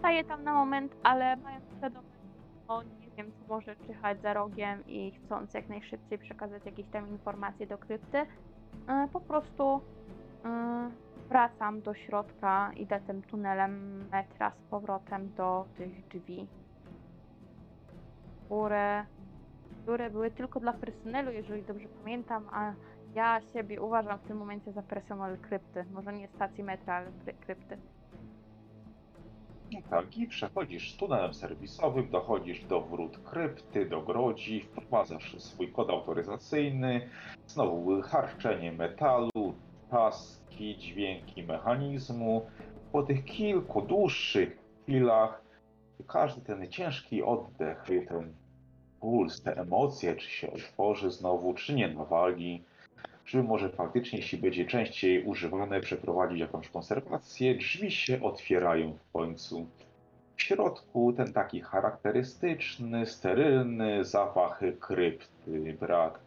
Staję tam na moment, ale mając świadomość, o nie wiem, co może czyhać za rogiem i chcąc jak najszybciej przekazać jakieś tam informacje do krypty, e, po prostu e, wracam do środka, idę tym tunelem metra z powrotem do tych drzwi, które, które były tylko dla personelu, jeżeli dobrze pamiętam, a ja siebie uważam w tym momencie za personel krypty. Może nie stacji metra, ale kry- krypty. Tak, i przechodzisz tunelem serwisowym, dochodzisz do wrót krypty, do grodzi, wprowadzasz swój kod autoryzacyjny, znowu harczenie metalu, paski, dźwięki mechanizmu. Po tych kilku dłuższych chwilach każdy ten ciężki oddech, ten puls, te emocje, czy się otworzy znowu, czy nie nawali, czy może faktycznie, jeśli będzie częściej używane, przeprowadzić jakąś konserwację, drzwi się otwierają w końcu. W środku ten taki charakterystyczny, sterylny zapach krypty, brak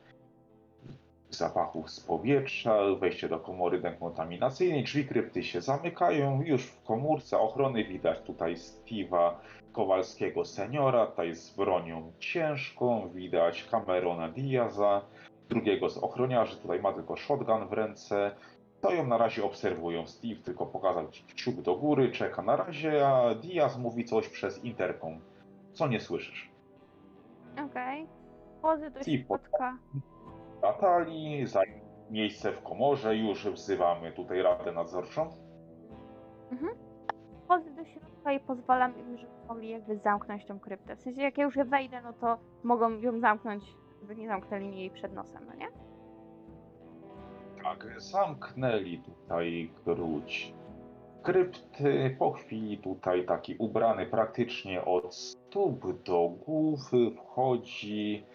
zapachów z powietrza, wejście do komory dekontaminacyjnej, drzwi krypty się zamykają, już w komórce ochrony widać tutaj Steve'a Kowalskiego seniora, tutaj z bronią ciężką, widać Camerona Diaza, drugiego z ochroniarzy, tutaj ma tylko shotgun w ręce. To ją na razie obserwują. Steve tylko pokazał ci kciuk do góry, czeka na razie, a Diaz mówi coś przez interkom. Co nie słyszysz? Okej. Wchodzę do środka. Natalii, zajmie miejsce w komorze, już wzywamy tutaj Radę Nadzorczą. Wchodzę do środka i pozwalam im, żeby mogli jakby zamknąć tą kryptę. W sensie jak ja już wejdę, no to mogą ją zamknąć, żeby nie zamknęli mi jej przed nosem, no nie? Tak, zamknęli tutaj gruć krypty. Po chwili tutaj taki ubrany praktycznie od stóp do głowy wchodzi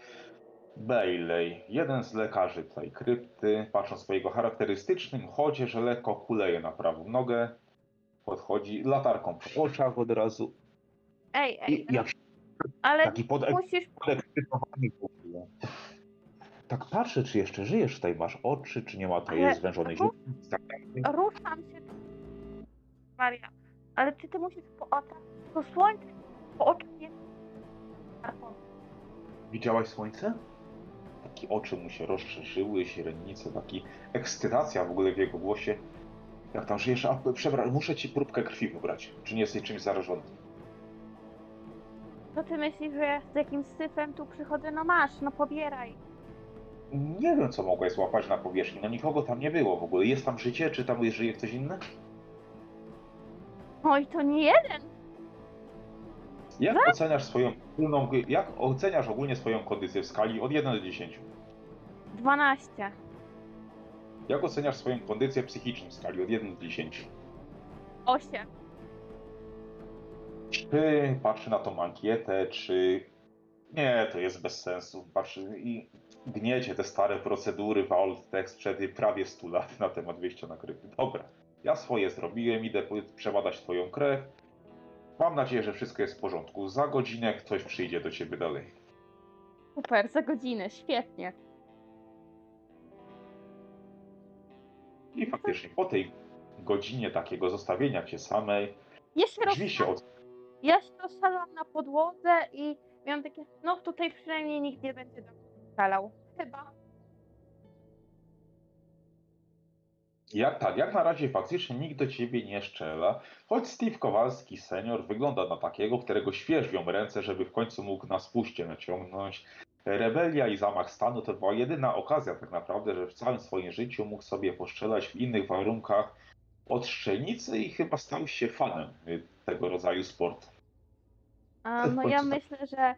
Bailey, jeden z lekarzy tutaj krypty. Patrząc po jego charakterystycznym chodzie, że lekko kuleje na prawą nogę. Podchodzi latarką po oczach od razu Ej, ej, i jak ale taki podek musisz... w ogóle. Tak patrzę, czy jeszcze żyjesz tutaj, masz oczy, czy nie ma tutaj Ale- zwężonej Ru- źrenicy. Ruszam się. Maria, ale ty, ty musisz po oczach, to słońce po oczach jest... Widziałaś słońce? Takie oczy mu się rozszerzyły, źrenice, taki ekscytacja w ogóle w jego głosie. Jak tam żyjesz? A, przebra- muszę ci próbkę krwi wybrać. Czy nie jesteś czymś zarażony? To ty myślisz, że z jakimś syfem tu przychodzę? No masz, no pobieraj. Nie wiem, co mogłeś złapać na powierzchni. No nikogo tam nie było w ogóle. Jest tam życie, czy tam żyje ktoś inny? Oj, to nie jeden. Jak oceniasz swoją ogólną, jak oceniasz ogólnie swoją kondycję w skali od 1 do 10? 12. Jak oceniasz swoją kondycję psychiczną w skali od 1 do 10? 8. Czy patrzy na tą ankietę, czy nie, to jest bez sensu. Patrzy i gniecie te stare procedury w Alt sprzed prawie 100 lat na temat wyjścia na. Dobra, ja swoje zrobiłem, idę przebadać twoją krew. Mam nadzieję, że wszystko jest w porządku. Za godzinę ktoś przyjdzie do ciebie dalej. Super, za godzinę, świetnie. I faktycznie po tej godzinie takiego zostawienia cię samej, roz... drzwi się od... ja się rozsiadłam na podłodze i miałam takie, no tutaj przynajmniej nikt nie będzie do mnie strzelał. Chyba. Jak tak, jak na razie faktycznie nikt do ciebie nie szczela, choć Steve Kowalski senior wygląda na takiego, którego świeżbią ręce, żeby w końcu mógł na spuście naciągnąć. Rebelia i zamach stanu to była jedyna okazja tak naprawdę, że w całym swoim życiu mógł sobie postrzelać w innych warunkach od strzelnicy i chyba stał się fanem y, tego rodzaju sportu. A, no ja tak. myślę, że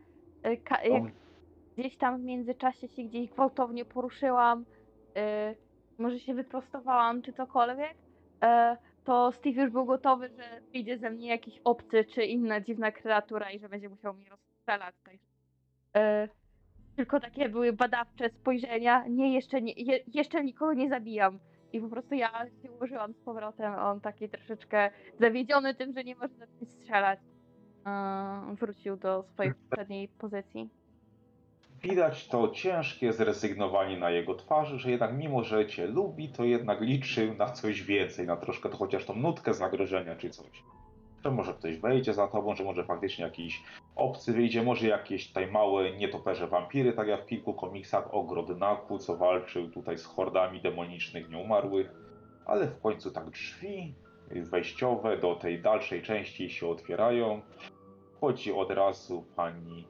y, ka- jak gdzieś tam w międzyczasie się gdzieś gwałtownie poruszyłam, y, może się wyprostowałam czy cokolwiek, y, to Steve już był gotowy, że wyjdzie ze mnie jakiś obcy czy inna dziwna kreatura i że będzie musiał mnie rozstrzelać. Y, tylko takie były badawcze spojrzenia, nie jeszcze, nie, je, jeszcze nikogo nie zabijam. I po prostu ja się ułożyłam z powrotem, on taki troszeczkę zawiedziony tym, że nie może do mnie strzelać. wrócił do swojej poprzedniej pozycji. Widać to ciężkie zrezygnowanie na jego twarzy, że jednak mimo, że cię lubi, to jednak liczył na coś więcej, na troszkę to chociaż tą nutkę zagrożenia czy coś. Że może ktoś wejdzie za tobą, że może faktycznie jakiś obcy wyjdzie, może jakieś tutaj małe nietoperze wampiry, tak jak w kilku komiksach o Grodnaku, co walczył tutaj z hordami demonicznych nieumarłych. Ale w końcu tak drzwi wejściowe do tej dalszej części się otwierają. Wchodzi od razu pani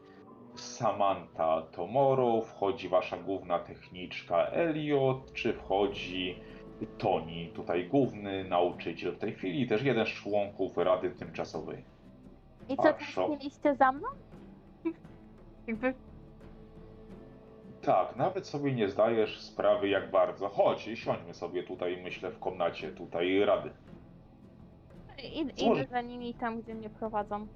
Samantha Tomorrow, wchodzi wasza główna techniczka Elliot, czy wchodzi Tony, tutaj główny nauczyciel w tej chwili, też jeden z członków Rady Tymczasowej. I co, tęskniliście za mną? Jakby, Tak, nawet sobie nie zdajesz sprawy jak bardzo. Chodź, siądźmy sobie tutaj, myślę, w komnacie tutaj rady. Może- idę za nimi tam, gdzie mnie prowadzą.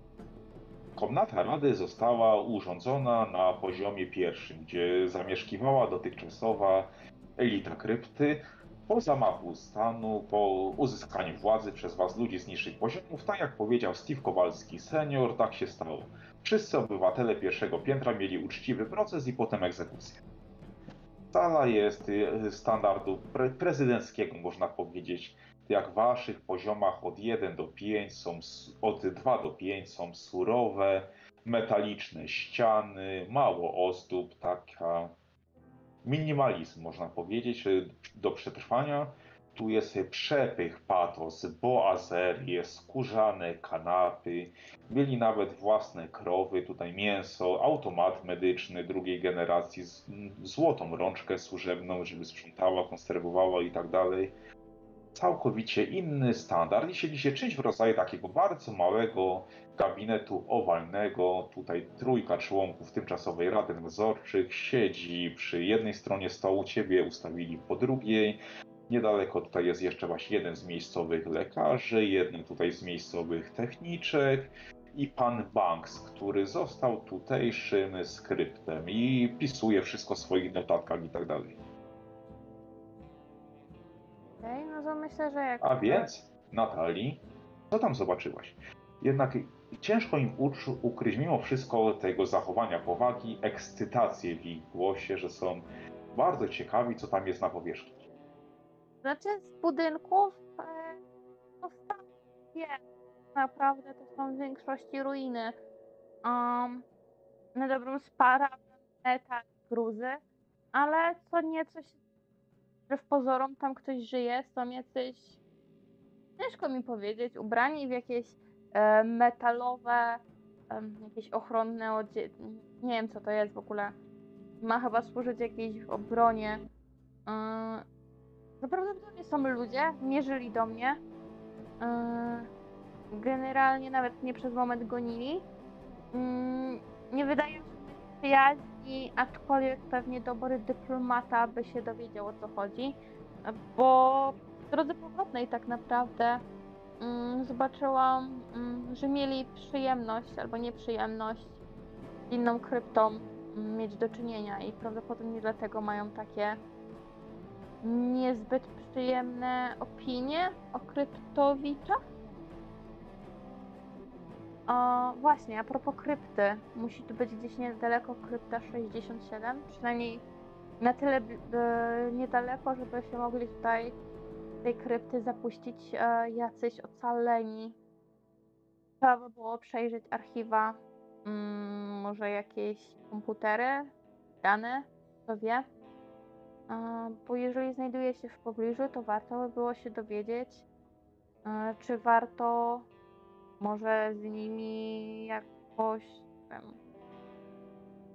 Komnata Rady została urządzona na poziomie pierwszym, gdzie zamieszkiwała dotychczasowa elita krypty. Po zamachu stanu, po uzyskaniu władzy przez was ludzi z niższych poziomów, tak jak powiedział Steve Kowalski senior, tak się stało. Wszyscy obywatele pierwszego piętra mieli uczciwy proces i potem egzekucję. Sala jest y, standardu pre prezydenckiego, można powiedzieć. Jak w waszych poziomach od 1 do 5 są, od 2 do 5 są surowe, metaliczne ściany, mało ozdób, taka minimalizm można powiedzieć y, do przetrwania. Tu jest przepych, patos, boazerie, skórzane kanapy. Mieli nawet własne krowy, tutaj mięso, automat medyczny drugiej generacji, z- złotą rączkę służebną, żeby sprzątała, konserwowała i tak dalej całkowicie inny standard i siedzi się czymś w rodzaju takiego bardzo małego gabinetu owalnego. Tutaj trójka członków tymczasowej Rady Nadzorczych siedzi przy jednej stronie stołu, ciebie ustawili po drugiej. Niedaleko tutaj jest jeszcze właśnie jeden z miejscowych lekarzy, jeden tutaj z miejscowych techniczek i pan Banks, który został tutejszym skryptem i pisuje wszystko w swoich notatkach i tak dalej. No myślę, że jak... A więc, Natalii, co tam zobaczyłaś? Jednak ciężko im ukryć mimo wszystko tego zachowania powagi, ekscytację w ich głosie, że są bardzo ciekawi, co tam jest na powierzchni. Znaczy z budynków e, to sam wie. Naprawdę to są w większości ruiny. Um, na dobrą spara, metal, gruzy, ale co nieco się, że w pozorom tam ktoś żyje, są jacyś, ciężko mi powiedzieć, ubrani w jakieś e, metalowe, em, jakieś ochronne odzie... Nie wiem co to jest w ogóle. Ma chyba służyć jakiejś obronie. Yy, to prawdopodobnie są ludzie, mierzyli do mnie. Yy, generalnie nawet mnie przez moment gonili. Yy, nie wydaje mi się być przyjaźni, aczkolwiek pewnie dobry dyplomata by się dowiedział o co chodzi. Bo w drodze powrotnej tak naprawdę yy, zobaczyłam, yy, że mieli przyjemność albo nieprzyjemność z inną kryptą yy, mieć do czynienia i prawdopodobnie dlatego mają takie niezbyt przyjemne opinie o kryptowiczach. O, właśnie, a propos krypty, musi tu być gdzieś niedaleko krypta 67, przynajmniej na tyle e, niedaleko, żeby się mogli tutaj tej krypty zapuścić e, jacyś ocaleni. Trzeba by było przejrzeć archiwa, mm, może jakieś komputery, dane, kto wie. A, Bo jeżeli znajduje się w pobliżu, to warto by było się dowiedzieć, e, czy warto może z nimi jakoś wiem,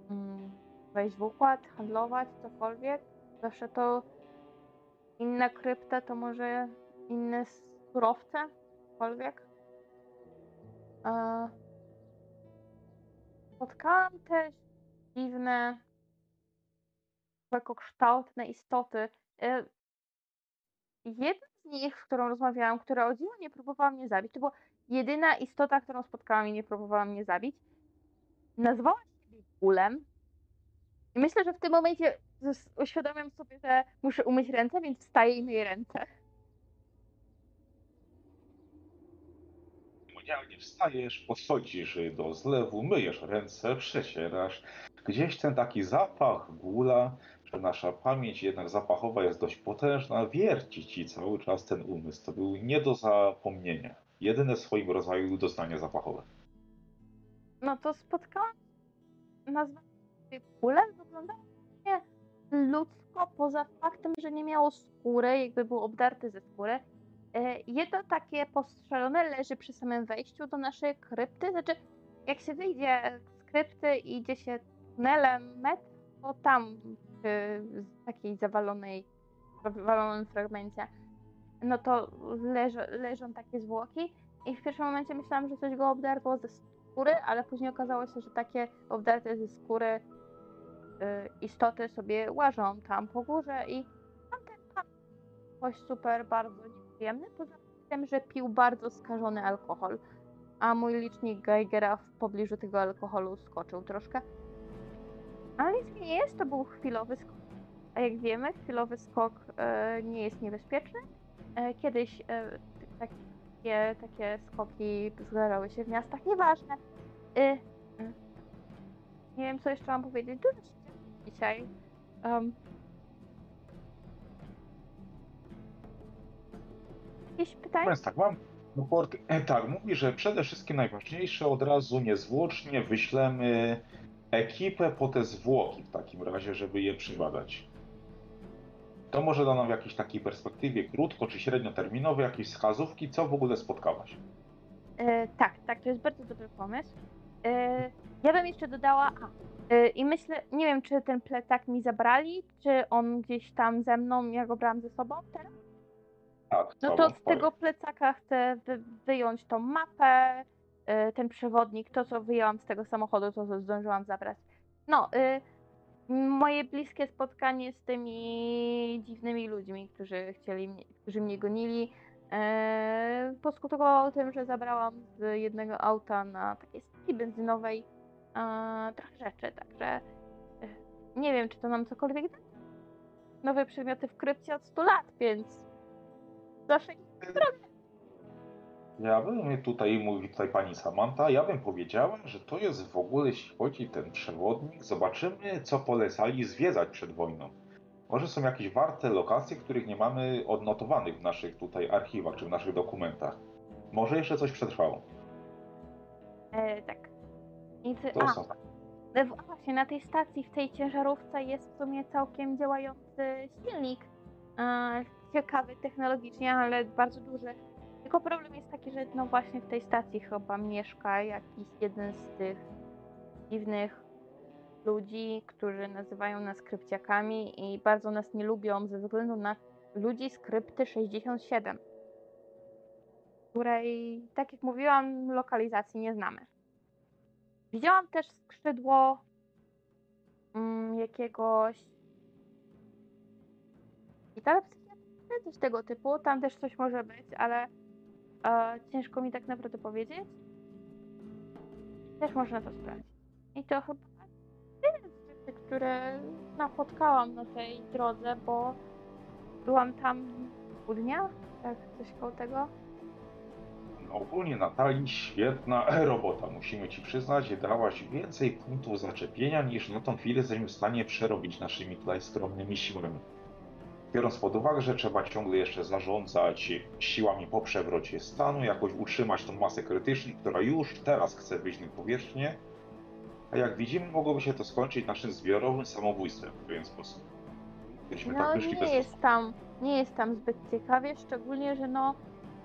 mm, wejść w układ, handlować, cokolwiek. Zawsze to inna krypta, to może inne surowce, cokolwiek. E, Spotkałam też dziwne kształtne istoty. E, Jedna z nich, z którą rozmawiałam, która o dziwo nie próbowała mnie zabić, to była jedyna istota, którą spotkałam i nie próbowała mnie zabić. Nazwała siebie Gulem. I myślę, że w tym momencie uświadamiam sobie, że muszę umyć ręce, więc wstaję i myję ręce. Demonialnie wstajesz, podchodzisz do zlewu, myjesz ręce, przecierasz. Gdzieś ten taki zapach gula, że nasza pamięć jednak zapachowa jest dość potężna, wierci ci cały czas ten umysł. To był nie do zapomnienia. Jedyne w swoim rodzaju doznanie zapachowe. No to spotkałam nazwę Gulem. Wyglądało nie ludzko, poza faktem, że nie miało skóry, jakby był obdarty ze skóry. E, Jedno takie postrzelone leży przy samym wejściu do naszej krypty. Znaczy, jak się wyjdzie z krypty i idzie się tunelem metr, to tam przy takiej zawalonej, zawalonym fragmencie, no to leżą, leżą takie zwłoki. I w pierwszym momencie myślałam, że coś go obdarło ze skóry, ale później okazało się, że takie obdarte ze skóry y, istoty sobie łażą tam po górze i tamten pan coś super bardzo nieprzyjemny, poza tym, że pił bardzo skażony alkohol, a mój licznik Geigera w pobliżu tego alkoholu skoczył troszkę. Ale nic nie jest, to był chwilowy skok. A jak wiemy, chwilowy skok e, nie jest niebezpieczny. E, kiedyś e, takie, takie skoki zdarzały się w miastach, nieważne. Y, y. Nie wiem, co jeszcze mam powiedzieć. Dużo się dzisiaj. Um, jakieś pytania? Tak, mam raport. E, tak, mówi, że przede wszystkim najważniejsze od razu niezwłocznie wyślemy ekipę po te zwłoki w takim razie, żeby je przybadać. To może da nam w jakiejś takiej perspektywie krótko czy średnioterminowej jakieś wskazówki, co w ogóle spotkałaś. E, tak, tak, to jest bardzo dobry pomysł. E, ja bym jeszcze dodała. A, e, I myślę, nie wiem, czy ten plecak mi zabrali, czy on gdzieś tam ze mną, ja go brałam ze sobą teraz. Tak, No to z tego plecaka chcę wy, wyjąć tą mapę, y, ten przewodnik, to co wyjęłam z tego samochodu, to co zdążyłam zabrać. No, y, moje bliskie spotkanie z tymi dziwnymi ludźmi, którzy chcieli mnie, którzy mnie gonili, e, poskutkowało tym, że zabrałam z jednego auta na takiej stacji benzynowej e, trochę rzeczy, także y, nie wiem, czy to nam cokolwiek da. Nowe przedmioty w krypcie od 100 lat, więc zawsze Ja bym tutaj, mówi tutaj pani Samantha, ja bym powiedziała, że to jest w ogóle, jeśli chodzi ten przewodnik, zobaczymy, co polecali zwiedzać przed wojną. Może są jakieś warte lokacje, których nie mamy odnotowanych w naszych tutaj archiwach czy w naszych dokumentach. Może jeszcze coś przetrwało. E, tak. I ty, To a, są właśnie na tej stacji, w tej ciężarówce jest w sumie całkiem działający silnik. E, ciekawy technologicznie, ale bardzo duży. Tylko problem jest taki, że no właśnie w tej stacji chyba mieszka jakiś jeden z tych dziwnych ludzi, którzy nazywają nas krypciakami i bardzo nas nie lubią ze względu na ludzi z krypty 67, której, tak jak mówiłam, lokalizacji nie znamy. Widziałam też skrzydło mm, jakiegoś szpitala psychiatrycznego, coś tego typu. Tam też coś może być, ale e, ciężko mi tak naprawdę powiedzieć. Też można to sprawdzić. I to chyba tyle z rzeczy, które napotkałam na tej drodze, bo byłam tam pół dnia, tak coś koło tego. Ogólnie Natalii świetna robota, musimy ci przyznać, dałaś więcej punktów zaczepienia niż na tą chwilę jesteśmy w stanie przerobić naszymi tutaj skromnymi siłami. Biorąc pod uwagę, że trzeba ciągle jeszcze zarządzać siłami po przewrocie stanu, jakoś utrzymać tą masę krytyczną, która już teraz chce wyjść na powierzchnię, a jak widzimy, mogłoby się to skończyć naszym zbiorowym samobójstwem w pewien sposób. Gdybyśmy No tak wyszli nie bez jest tam, nie jest tam zbyt ciekawie, szczególnie, że no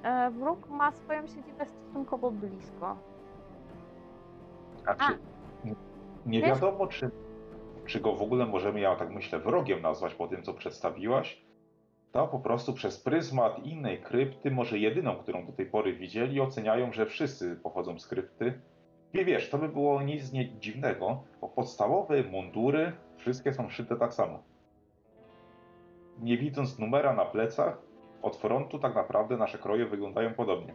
e, wróg ma swoją siedzibę stosunkowo blisko. Znaczy, n- nie Wiesz- wiadomo, czy, czy go w ogóle możemy, ja tak myślę, wrogiem nazwać po tym, co przedstawiłaś. To po prostu przez pryzmat innej krypty, może jedyną, którą do tej pory widzieli, oceniają, że wszyscy pochodzą z krypty. Nie wiesz, to by było nic nie dziwnego, bo podstawowe mundury wszystkie są szyte tak samo. Nie widząc numera na plecach, od frontu tak naprawdę nasze kroje wyglądają podobnie.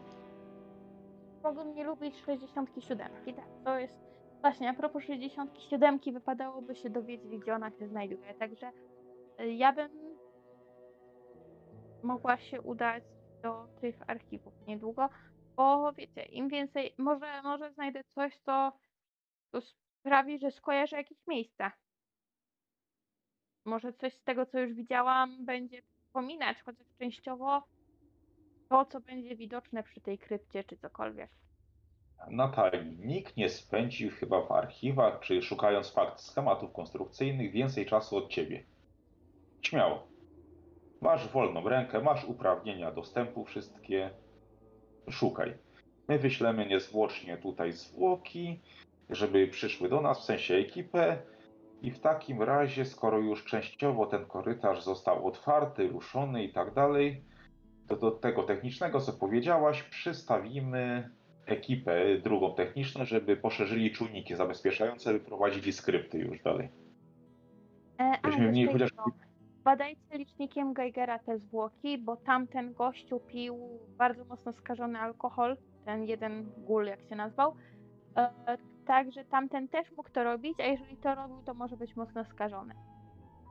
Mogą nie lubić 67. Tak, to jest właśnie a propos 67 wypadałoby się dowiedzieć, gdzie ona się znajduje. Także y, ja bym mogła się udać do tych archiwów niedługo, bo wiecie, im więcej, może, może znajdę coś, co, co sprawi, że skojarzę jakieś miejsca. Może coś z tego, co już widziałam, będzie przypominać, chociaż częściowo to, co będzie widoczne przy tej krypcie, czy cokolwiek. Natalii, nikt nie spędził chyba w archiwach, czy szukając fakt schematów konstrukcyjnych, więcej czasu od ciebie. Śmiało. Masz wolną rękę, masz uprawnienia dostępu wszystkie. Szukaj. My wyślemy niezwłocznie tutaj zwłoki, żeby przyszły do nas, w sensie ekipę. I w takim razie, skoro już częściowo ten korytarz został otwarty, ruszony i tak dalej, to do tego technicznego, co powiedziałaś, przystawimy ekipę drugą techniczną, żeby poszerzyli czujniki zabezpieczające, wyprowadzili skrypty już dalej. E, Byśmy mieli chociaż... Badajcie licznikiem Geigera te zwłoki, bo tamten gościu pił bardzo mocno skażony alkohol, ten jeden gul, jak się nazwał. E, także tamten też mógł to robić, a jeżeli to robił, to może być mocno skażony.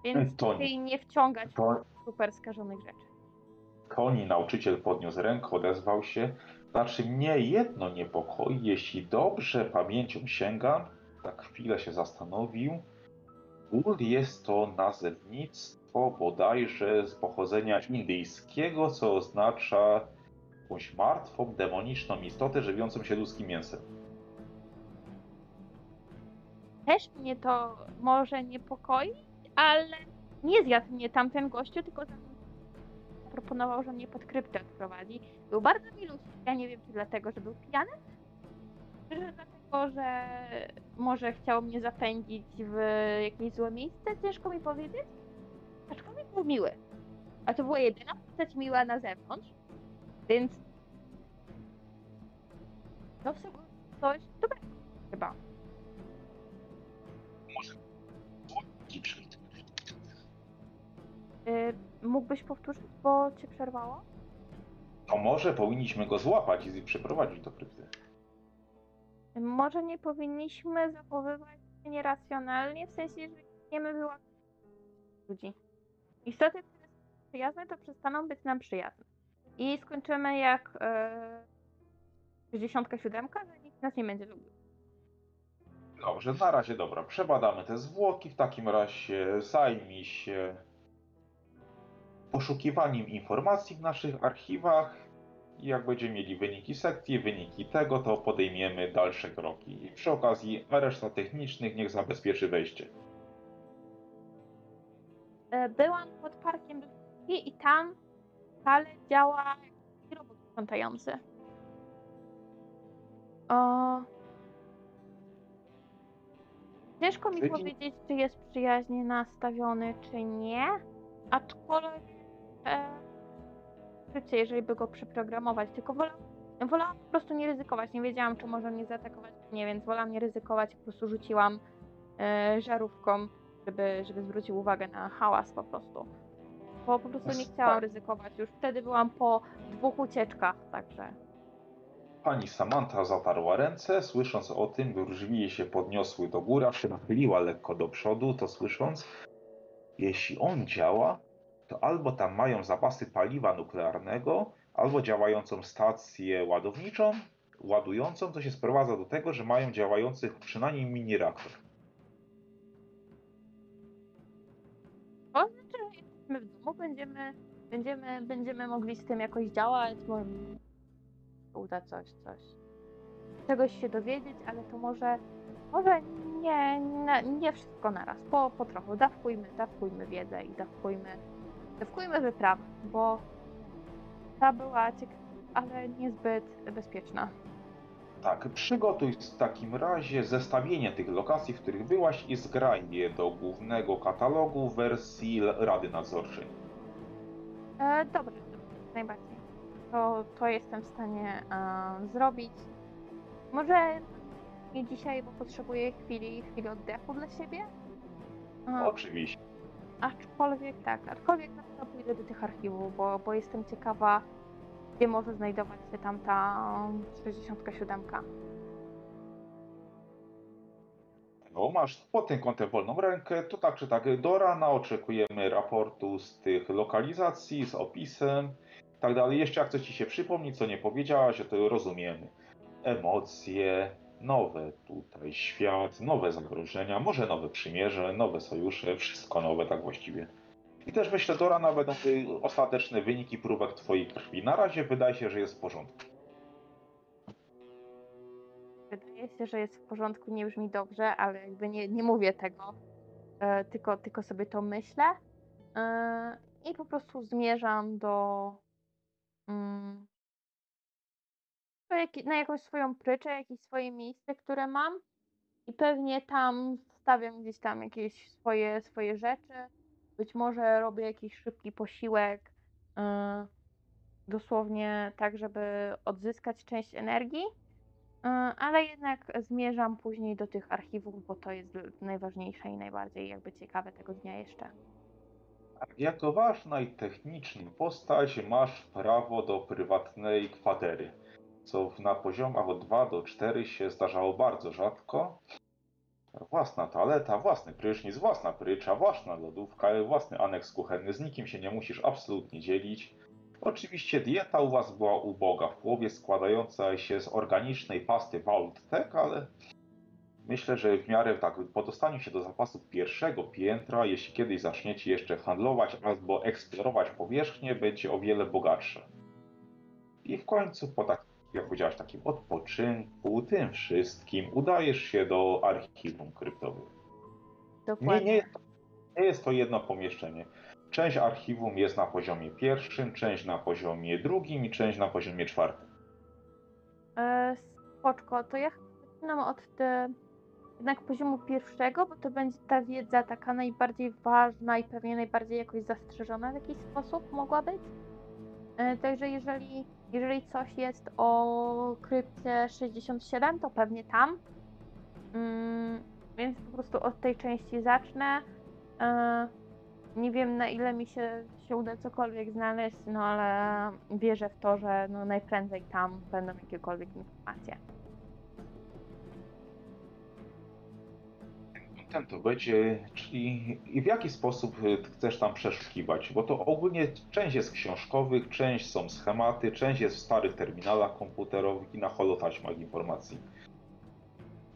Więc To- lepiej nie wciągać To, super skażonych rzeczy. Koni nauczyciel podniósł rękę, odezwał się. Znaczy mnie jedno niepokoi, jeśli dobrze pamięcią sięgam, tak chwilę się zastanowił. Gul jest to nazewnictwo bodajże z pochodzenia indyjskiego, co oznacza jakąś martwą, demoniczną istotę żywiącą się ludzkim mięsem. Też mnie to może niepokoić, ale nie zjadł mnie tamten gościu, tylko proponował, że mnie pod kryptę odprowadzi. Był bardzo miluśki, ja nie wiem czy dlatego, że był pijany, czy dlatego, że może chciał mnie zapędzić w jakieś złe miejsce, ciężko mi powiedzieć. Aczkolwiek był miły. A to była jedyna postać miła na zewnątrz, więc to w sobie coś dobrego chyba. Y, mógłbyś powtórzyć, bo cię przerwało? To może powinniśmy go złapać i przyprowadzić do krypty. Może nie powinniśmy zachowywać się nieracjonalnie, w sensie, że chcemy wyłapać ludzi. Istoty, które są przyjazne, to przestaną być nam przyjazne. I skończymy jak e, 67, że nikt nas nie będzie lubił. Dobrze, na razie dobra. Przebadamy te zwłoki. W takim razie zajmij się poszukiwaniem informacji w naszych archiwach. Jak będziemy mieli wyniki sekcji, wyniki tego, to podejmiemy dalsze kroki. I przy okazji reszta technicznych niech zabezpieczy wejście. E, byłam pod parkiem i tam wcale działa robot sprzątający. O... Ciężko mi Czyli- powiedzieć, czy jest przyjaźnie nastawiony, czy nie. Aczkolwiek e, życie, jeżeli by go przeprogramować, tylko wolałam, wolałam po prostu nie ryzykować. Nie wiedziałam, czy może mnie zaatakować, czy nie, więc wolałam nie ryzykować. Po prostu rzuciłam e, żarówką, żeby, żeby zwrócił uwagę na hałas po prostu. Bo po prostu nie chciałam ryzykować. Już wtedy byłam po dwóch ucieczkach, także. Pani Samantha zatarła ręce, słysząc o tym, drzwi się podniosły do góry, aż się nachyliła lekko do przodu, to słysząc, jeśli on działa, to albo tam mają zapasy paliwa nuklearnego, albo działającą stację ładowniczą, ładującą, to się sprowadza do tego, że mają działający przynajmniej mini reaktor. To znaczy, jesteśmy w domu, będziemy, będziemy, będziemy mogli z tym jakoś działać, może uda coś, coś. Czegoś się dowiedzieć, ale to może, może nie, nie, nie wszystko naraz, po, po trochu. Dawkujmy, dawkujmy wiedzę i dawkujmy, dawkujmy wyprawę, bo ta była ciekawa, ale niezbyt bezpieczna. Tak, przygotuj w takim razie zestawienie tych lokacji, w których byłaś i zgraj je do głównego katalogu wersji Rady Nadzorczej. E, dobrze, najbardziej. To, to jestem w stanie e, zrobić. Może nie dzisiaj, bo potrzebuję chwili, chwili oddechu dla siebie. E, Oczywiście. Aczkolwiek tak, aczkolwiek na pewno pójdę do tych archiwów, bo, bo jestem ciekawa, gdzie może znajdować się tam ta 67. No, masz pod tym kątem wolną rękę, to tak czy tak do rana oczekujemy raportu z tych lokalizacji, z opisem tak dalej. Jeszcze jak coś ci się przypomni, co nie powiedziałaś, to rozumiemy. Emocje, nowe tutaj świat, nowe zagrożenia, może nowe przymierze, nowe sojusze, wszystko nowe tak właściwie. I też myślę, do rana będą ostateczne wyniki próbek twojej krwi. Na razie wydaje się, że jest w porządku. Wydaje się, że jest w porządku, nie brzmi dobrze, ale jakby nie, nie mówię tego, e, tylko, tylko sobie to myślę e, i po prostu zmierzam do, mm, do na jakąś swoją pryczę, jakieś swoje miejsce, które mam i pewnie tam stawiam gdzieś tam jakieś swoje, swoje rzeczy. Być może robię jakiś szybki posiłek, e, dosłownie tak, żeby odzyskać część energii E, ale jednak zmierzam później do tych archiwów, bo to jest najważniejsze i najbardziej jakby ciekawe tego dnia jeszcze. Jako ważna i techniczna postać masz prawo do prywatnej kwatery, co na poziomach od 2 do 4 się zdarzało bardzo rzadko. Własna toaleta, własny prysznic, własna prycza, własna lodówka, własny aneks kuchenny, z nikim się nie musisz absolutnie dzielić. Oczywiście dieta u Was była uboga, w połowie składająca się z organicznej pasty Vault-Tec, ale myślę, że w miarę tak po dostaniu się do zapasów pierwszego piętra, jeśli kiedyś zaczniecie jeszcze handlować albo eksplorować powierzchnię, będzie o wiele bogatsze. I w końcu po tak, jak powiedziałeś, takim odpoczynku, tym wszystkim, udajesz się do archiwum kryptowego. Nie, Dokładnie. nie, jest to- nie jest to jedno pomieszczenie. Część archiwum jest na poziomie pierwszym, część na poziomie drugim i część na poziomie czwartym. E, spoczko, to ja zaczynam od te, jednak poziomu pierwszego, bo to będzie ta wiedza taka najbardziej ważna i pewnie najbardziej jakoś zastrzeżona w jakiś sposób mogła być. E, także jeżeli, jeżeli coś jest o krypcie 67, to pewnie tam. Mm, więc po prostu od tej części zacznę. E, nie wiem na ile mi się, się uda cokolwiek znaleźć, no ale wierzę w to, że no najprędzej tam będą jakiekolwiek informacje. Ten to będzie, czyli i w jaki sposób y, chcesz tam przeszukiwać? Bo to ogólnie część jest książkowych, część są schematy, część jest w starych terminalach komputerowych i na holotaśmach informacji.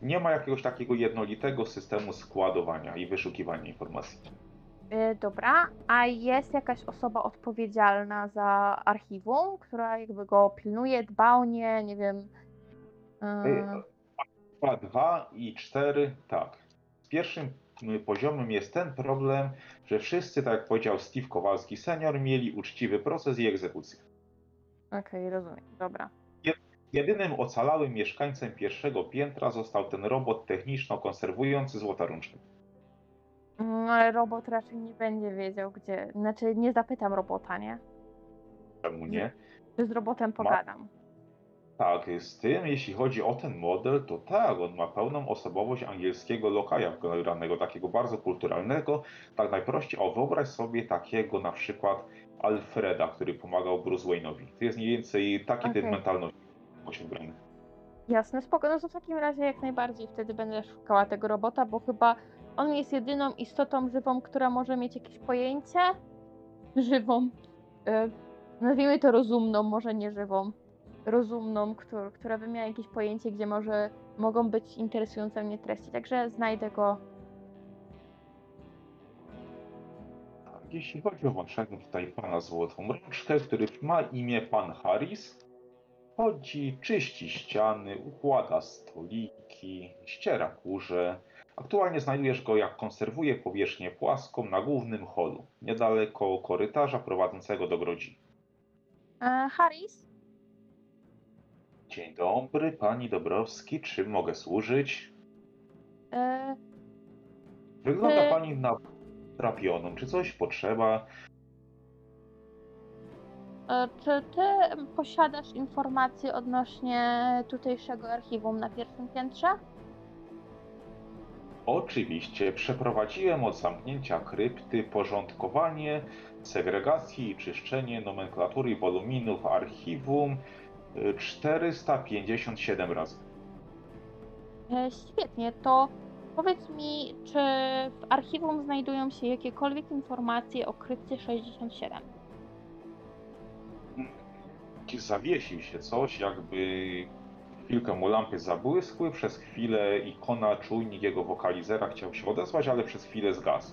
Nie ma jakiegoś takiego jednolitego systemu składowania i wyszukiwania informacji. Yy, dobra, a jest jakaś osoba odpowiedzialna za archiwum, która jakby go pilnuje, dba o nie, nie wiem. Yy, 2, 2 i 4, tak. Z pierwszym y, poziomem jest ten problem, że wszyscy, tak jak powiedział Steve Kowalski senior, mieli uczciwy proces i egzekucję. Okej, rozumiem, dobra. Jedynym ocalałym mieszkańcem pierwszego piętra został ten robot techniczno-konserwujący złotorączny. Mm, ale robot raczej nie będzie wiedział, gdzie. Znaczy, nie zapytam robota, nie? Czemu nie? Czy z robotem pogadam. Tak, z tym, jeśli chodzi o ten model, to tak, on ma pełną osobowość angielskiego lokaja generalnego, takiego bardzo kulturalnego. Tak najprościej, o wyobraź sobie takiego na przykład Alfreda, który pomagał Bruce Wayne'owi. To jest mniej więcej taki typ Okej. mentalności osiągany. Jasne, spoko. No to w takim razie jak najbardziej wtedy będę szukała tego robota, bo chyba on jest jedyną istotą żywą, która może mieć jakieś pojęcie. Żywą. E, nazwijmy to rozumną, może nie żywą. Rozumną, która, która by miała jakieś pojęcie, gdzie może mogą być interesujące mnie treści. Także znajdę go. Tak, Jeśli chodzi o waszego tutaj pana Złotą Rączkę, który ma imię pan Harris, chodzi, czyści ściany, układa stoliki, ściera kurze. Aktualnie znajdujesz go, jak konserwuje powierzchnię płaską na głównym holu, niedaleko korytarza prowadzącego do grodzi. E, Harris? Dzień dobry, pani Dobrowski, czym mogę służyć? E, Wygląda Ty- pani na trapioną. Czy coś potrzeba? e, czy ty posiadasz informacje odnośnie tutejszego archiwum na pierwszym piętrze? Oczywiście przeprowadziłem od zamknięcia krypty porządkowanie, segregacji i czyszczenie nomenklatury i woluminów archiwum 457 razy. E, Świetnie, to powiedz mi, czy w archiwum znajdują się jakiekolwiek informacje o krypcie 67? Zawiesił się coś, jakby chwilkę mu lampy zabłysły, przez chwilę ikona, czujnik jego wokalizera chciał się odezwać, ale przez chwilę zgasł.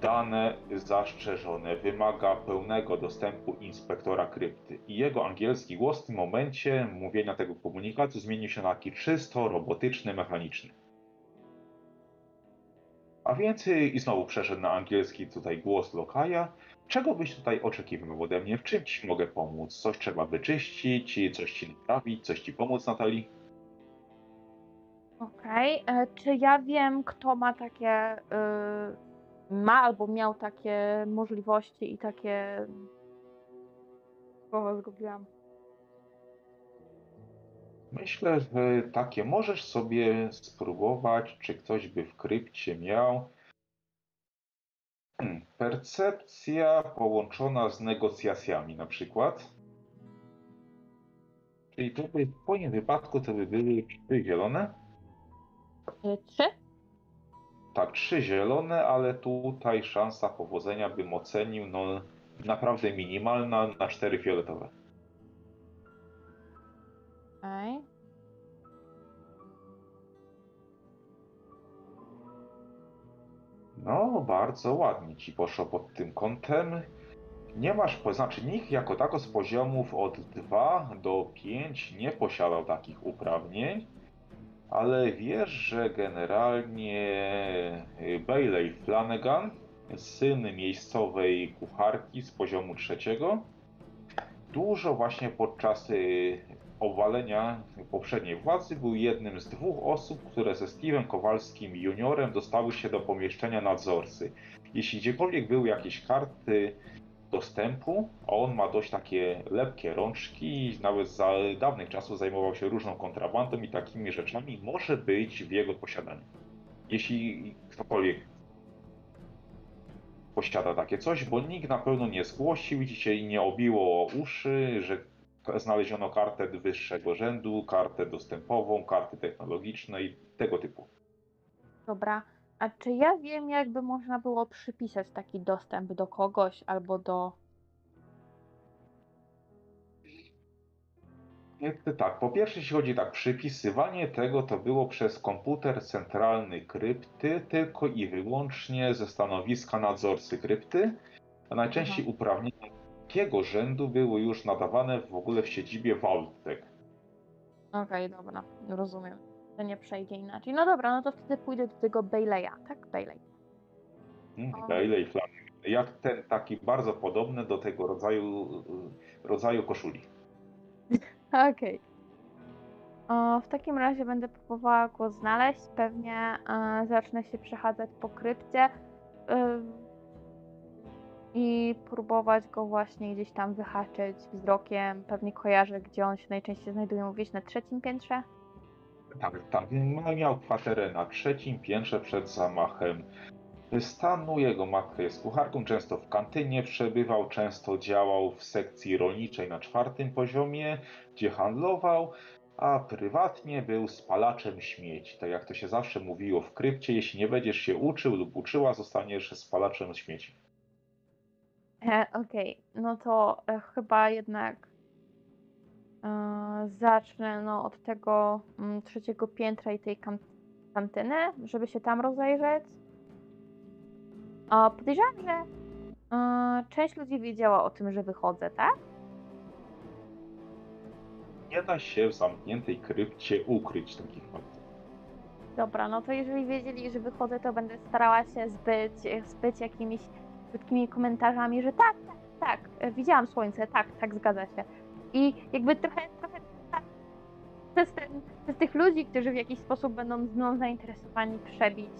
Dane zastrzeżone wymaga pełnego dostępu inspektora krypty i jego angielski głos w tym momencie mówienia tego komunikatu zmienił się na taki czysto robotyczny, mechaniczny. A więc y, i znowu przeszedł na angielski tutaj głos lokaja. Czego byś tutaj oczekiwał ode mnie? W czym ci mogę pomóc? Coś trzeba wyczyścić, coś ci naprawić, coś ci pomóc, Natalii? Okej, e, czy ja wiem, kto ma takie, y, ma albo miał takie możliwości i takie... Słowo zgubiłam. Myślę, że takie możesz sobie spróbować, czy ktoś by w krypcie miał. Hmm, percepcja połączona z negocjacjami na przykład. Czyli to by w twoim wypadku to by były trzy zielone. Y, Trzy? Tak, trzy zielone, ale tutaj szansa powodzenia bym ocenił no naprawdę minimalna na cztery fioletowe. Okej. No, bardzo ładnie ci poszło pod tym kątem. Nie masz, znaczy nikt jako tako z poziomów od 2 do 5 nie posiadał takich uprawnień, ale wiesz, że generalnie y, Bailey Flanagan, syn miejscowej kucharki z poziomu trzeciego, dużo właśnie podczas y, obalenia poprzedniej władzy był jednym z dwóch osób, które ze Steve'em Kowalskim juniorem dostały się do pomieszczenia nadzorcy. Jeśli gdziekolwiek były jakieś karty dostępu, a on ma dość takie lepkie rączki, nawet za dawnych czasów zajmował się różną kontrabandą i takimi rzeczami, może być w jego posiadaniu. Jeśli ktokolwiek posiada takie coś, bo nikt na pewno nie zgłosił dzisiaj i nie obiło uszy, że znaleziono kartę wyższego rzędu, kartę dostępową, karty technologiczne i tego typu. Dobra. A czy ja wiem, jakby można było przypisać taki dostęp do kogoś albo do. Tak, po pierwsze, jeśli chodzi tak, przypisywanie tego to było przez komputer centralny krypty, tylko i wyłącznie ze stanowiska nadzorcy krypty, a najczęściej uprawnienia takiego rzędu były już nadawane w ogóle w siedzibie Vaultek. Okej, dobra, rozumiem. To nie przejdzie inaczej. No dobra, no to wtedy pójdę do tego Baileya, tak? Bailey. Hmm. Bailey. Jak ten taki bardzo podobny do tego rodzaju, rodzaju koszuli. Okej. O, W takim razie będę próbowała go znaleźć. Pewnie e, zacznę się przechadzać po krypcie ym, i próbować go właśnie gdzieś tam wyhaczyć wzrokiem. Pewnie kojarzę, gdzie on się najczęściej znajduje. Mówisz na trzecim piętrze? Tak, tak. Miał kwaterę na trzecim piętrze przed zamachem stanu. Jego matka jest kucharką, często w kantynie przebywał, często działał w sekcji rolniczej na czwartym poziomie, gdzie handlował, a prywatnie był spalaczem śmieci. Tak jak to się zawsze mówiło w krypcie, jeśli nie będziesz się uczył lub uczyła, zostaniesz spalaczem śmieci. E, Okej, no to e, chyba jednak zacznę no, od tego mm, trzeciego piętra i tej kan kantyny, żeby się tam rozejrzeć. A podejrzewam, że e, część ludzi wiedziała o tym, że wychodzę, tak? Nie da się w zamkniętej krypcie ukryć takich faktów. Dobra, no to jeżeli wiedzieli, że wychodzę, to będę starała się zbyć, zbyć jakimiś krótkimi komentarzami, że tak, tak, tak, e, widziałam słońce, tak, tak, zgadza się. I jakby trochę, trochę przez, ten, przez tych ludzi, którzy w jakiś sposób będą mną zainteresowani, przebić.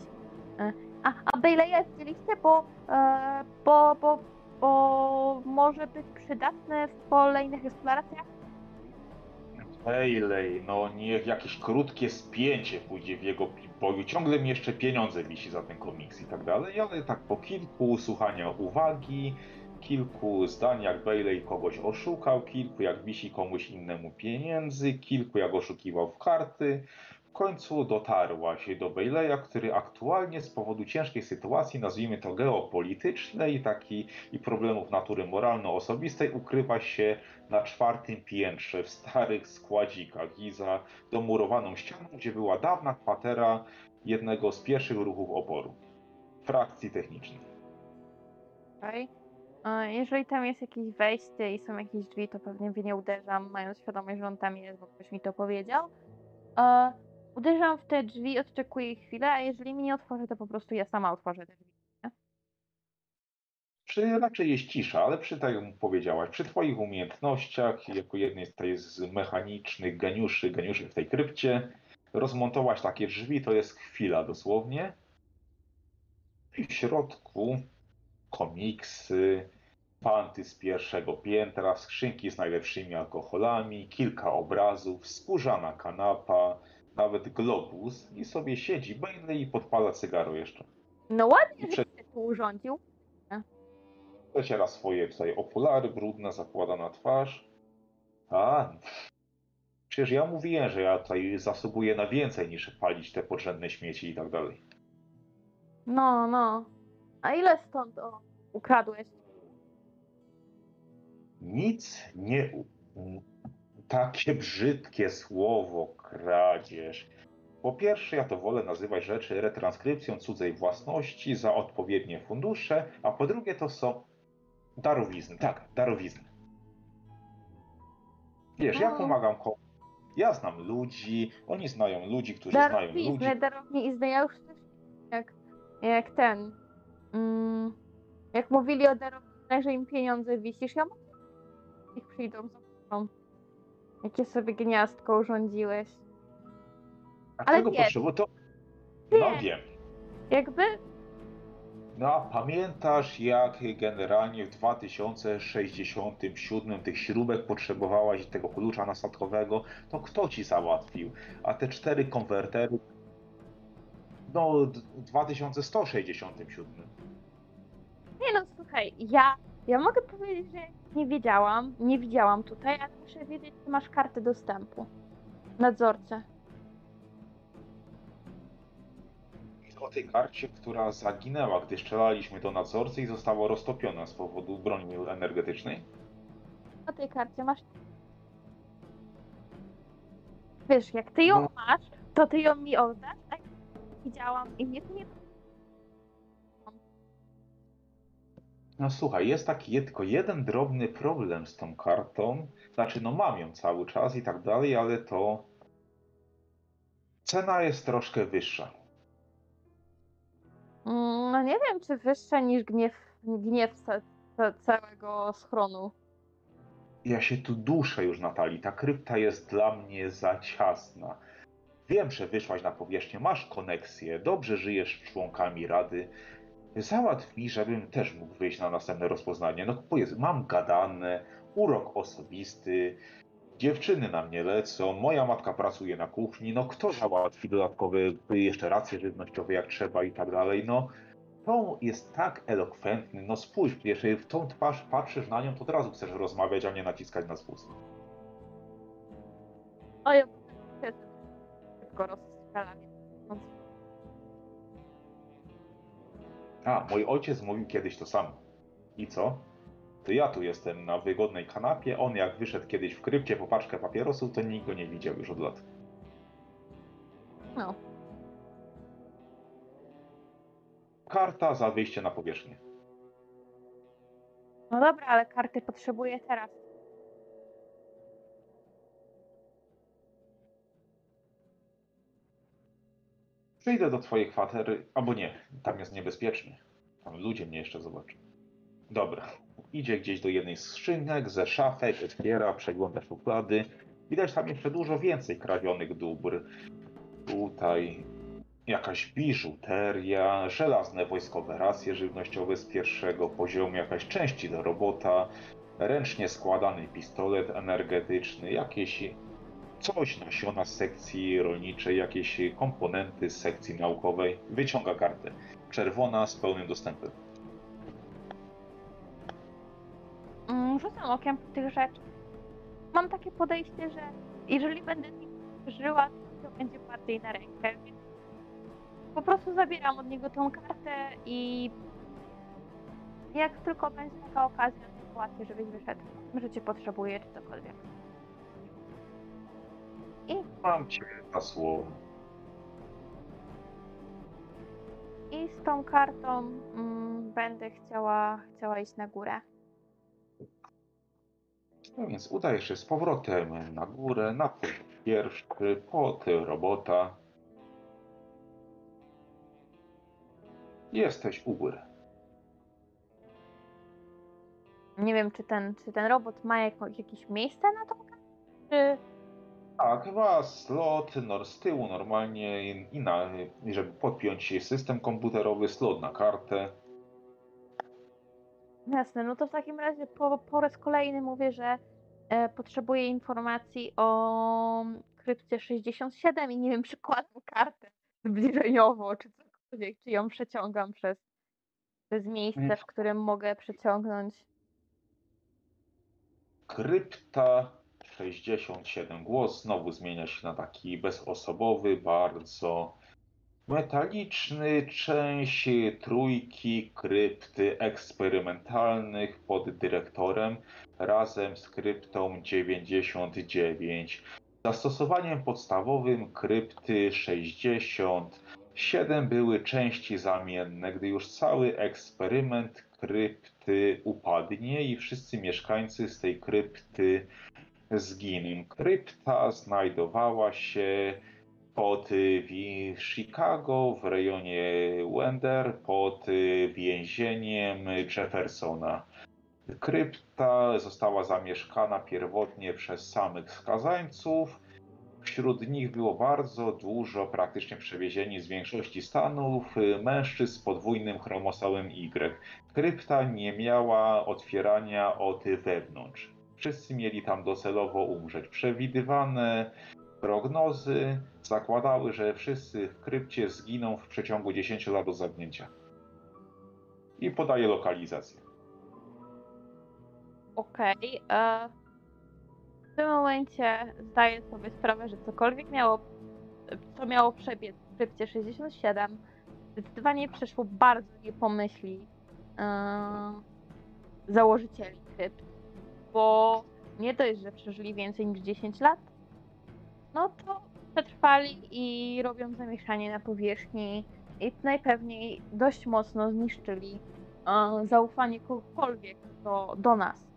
e, A, a Baileya widzieliście, bo, e, bo, bo, bo może być przydatny w kolejnych eksploracjach? Bailey, no niech jakieś krótkie spięcie pójdzie w jego boju. Ciągle mi jeszcze pieniądze wisi za ten komiks i tak dalej, ale tak po kilku słuchania uwagi, kilku zdań jak Bailey kogoś oszukał, kilku jak wisi komuś innemu pieniędzy, kilku jak oszukiwał w karty. W końcu dotarła się do Baileya, który aktualnie z powodu ciężkiej sytuacji, nazwijmy to geopolitycznej taki, i problemów natury moralno-osobistej, ukrywa się na czwartym piętrze w starych składzikach i za domurowaną ścianą, gdzie była dawna kwatera jednego z pierwszych ruchów oporu. Frakcji technicznej. Okej. Jeżeli tam jest jakieś wejście i są jakieś drzwi, to pewnie w nie uderzam, mając świadomość, że on tam jest, bo ktoś mi to powiedział. Uderzam w te drzwi, odczekuję chwilę, a jeżeli mi nie otworzy, to po prostu ja sama otworzę te drzwi. Przy, raczej jest cisza, ale przy, tak jak powiedziałaś, przy Twoich umiejętnościach, jako jednej z, tej z mechanicznych geniuszy, geniuszy w tej krypcie, rozmontować takie drzwi to jest chwila dosłownie. W środku komiksy, Panty z pierwszego piętra, skrzynki z najlepszymi alkoholami, kilka obrazów, skórzana kanapa, nawet globus i sobie siedzi Bailey i podpala cygaro jeszcze. No ładnie, I przed- się tu urządził. Przeciera swoje tutaj okulary brudne, zakłada na twarz. A, przecież ja mówiłem, że ja tutaj zasługuję na więcej niż palić te podrzędne śmieci i tak dalej. No, no. A ile stąd o, ukradłeś? Nic nie. u- Takie brzydkie słowo, kradzież. Po pierwsze, ja to wolę nazywać rzeczy retranskrypcją cudzej własności za odpowiednie fundusze, a po drugie, to są darowizny. Tak, darowizny. Wiesz, ja No. pomagam komuś. Ja znam ludzi, oni znają ludzi, którzy znają ludzi. Darowizny, darowizny. Ja już też jak, jak ten. Mm, jak mówili o darowiznach, że im pieniądze wisisz, ja mówię, ich przyjdą za. Jakie sobie gniazdko urządziłeś. A ale tego potrzebuję, to. No wiesz. wiem. Jakby No a pamiętasz, jak generalnie w 2067 tych śrubek potrzebowałaś tego klucza nasadkowego? To kto ci załatwił? A te cztery konwertery. No, w 2167. Nie no, słuchaj, ja, ja mogę powiedzieć, że nie wiedziałam, nie widziałam tutaj, ale muszę wiedzieć, czy masz kartę dostępu. Nadzorcę. O tej karcie, która zaginęła, gdy strzelaliśmy do nadzorcy i została roztopiona z powodu broni energetycznej. Na tej karcie masz. Wiesz, jak ty ją No. masz, to ty ją mi oddasz, a ja widziałam i mnie tu nie. No słuchaj, jest taki tylko jeden drobny problem z tą kartą. Znaczy, no mam ją cały czas i tak dalej, ale to cena jest troszkę wyższa. Mm, No nie wiem, czy wyższa niż gniew, gniew ca- ca- całego schronu. Ja się tu duszę już, Natalii. Ta krypta jest dla mnie za ciasna. Wiem, że wyszłaś na powierzchnię, masz koneksję, dobrze żyjesz z członkami rady. Załatw mi, żebym też mógł wyjść na następne rozpoznanie. No powiedz, mam gadane, urok osobisty, dziewczyny na mnie lecą, moja matka pracuje na kuchni, no kto załatwi dodatkowe jeszcze racje żywnościowe jak trzeba i tak dalej, no to jest tak elokwentny, no spójrz, jeżeli w tą twarz patrzysz na nią, to od razu chcesz rozmawiać, a nie naciskać na spust. O, ja się szybko rozstrzela. więc- A, mój ojciec mówił kiedyś to samo. I co? To ja tu jestem na wygodnej kanapie, on jak wyszedł kiedyś w krypcie po paczkę papierosów, to nikt go nie widział już od lat. No. Karta za wyjście na powierzchnię. No dobra, ale karty potrzebuję teraz. Przyjdę do twojej kwatery, albo nie, tam jest niebezpiecznie. Tam ludzie mnie jeszcze zobaczą. Dobra, idzie gdzieś do jednej z skrzynek, ze szafek, otwiera, przegląda szuflady. Widać tam jeszcze dużo więcej kradzionych dóbr. Tutaj jakaś biżuteria, żelazne wojskowe racje żywnościowe z pierwszego poziomu, jakaś części do robota, ręcznie składany pistolet energetyczny, jakieś coś nasiona z sekcji rolniczej, jakieś komponenty z sekcji naukowej. Wyciąga kartę. Czerwona z pełnym dostępem. Mm, Rzucam okiem tych rzeczy. Mam takie podejście, że jeżeli będę nim żyła, to będzie bardziej na rękę. Więc po prostu zabieram od niego tą kartę i jak tylko będzie taka okazja, załatwię, żebyś wyszedł. Że cię potrzebuję, czy cokolwiek. Mam cię na słowo. I z tą kartą mm, będę chciała, chciała iść na górę. No więc udajesz się z powrotem na górę, na poziom pierwszy, pod robota. Jesteś u góry. Nie wiem, czy ten, czy ten robot ma jako, jakieś miejsce na tą kartę, czy... Tak, ma slot no, z tyłu normalnie i na, żeby podpiąć system komputerowy, slot na kartę. Jasne, no to w takim razie po, po raz kolejny mówię, że e, potrzebuję informacji o krypcie 67 i nie wiem, przykładam kartę zbliżeniowo, czy cokolwiek, czy ją przeciągam przez, przez miejsce, w którym mogę przeciągnąć. Krypta 67. Głos znowu zmienia się na taki bezosobowy, bardzo metaliczny. Część trójki krypty eksperymentalnych pod dyrektorem razem z kryptą 99. Zastosowaniem podstawowym krypty 67 były części zamienne, gdy już cały eksperyment krypty upadnie i wszyscy mieszkańcy z tej krypty zginą. Krypta znajdowała się pod w Chicago, w rejonie Wender, pod więzieniem Jeffersona. Krypta została zamieszkana pierwotnie przez samych skazańców. Wśród nich było bardzo dużo praktycznie przewiezieni z większości stanów mężczyzn z podwójnym chromosomem Y. Krypta nie miała otwierania od wewnątrz. Wszyscy mieli tam docelowo umrzeć. Przewidywane prognozy zakładały, że wszyscy w krypcie zginą w przeciągu 10 lat do zamknięcia. I podaje lokalizację. Okej. e, w tym momencie zdaję sobie sprawę, że cokolwiek miało, co miało przebiec w krypcie 67, zdecydowanie przeszło bardzo nie pomyśli e, założycieli krypt, bo nie dość, że przeżyli więcej niż 10 lat, no to przetrwali i robią zamieszanie na powierzchni i najpewniej dość mocno zniszczyli e, zaufanie kogokolwiek do, do nas.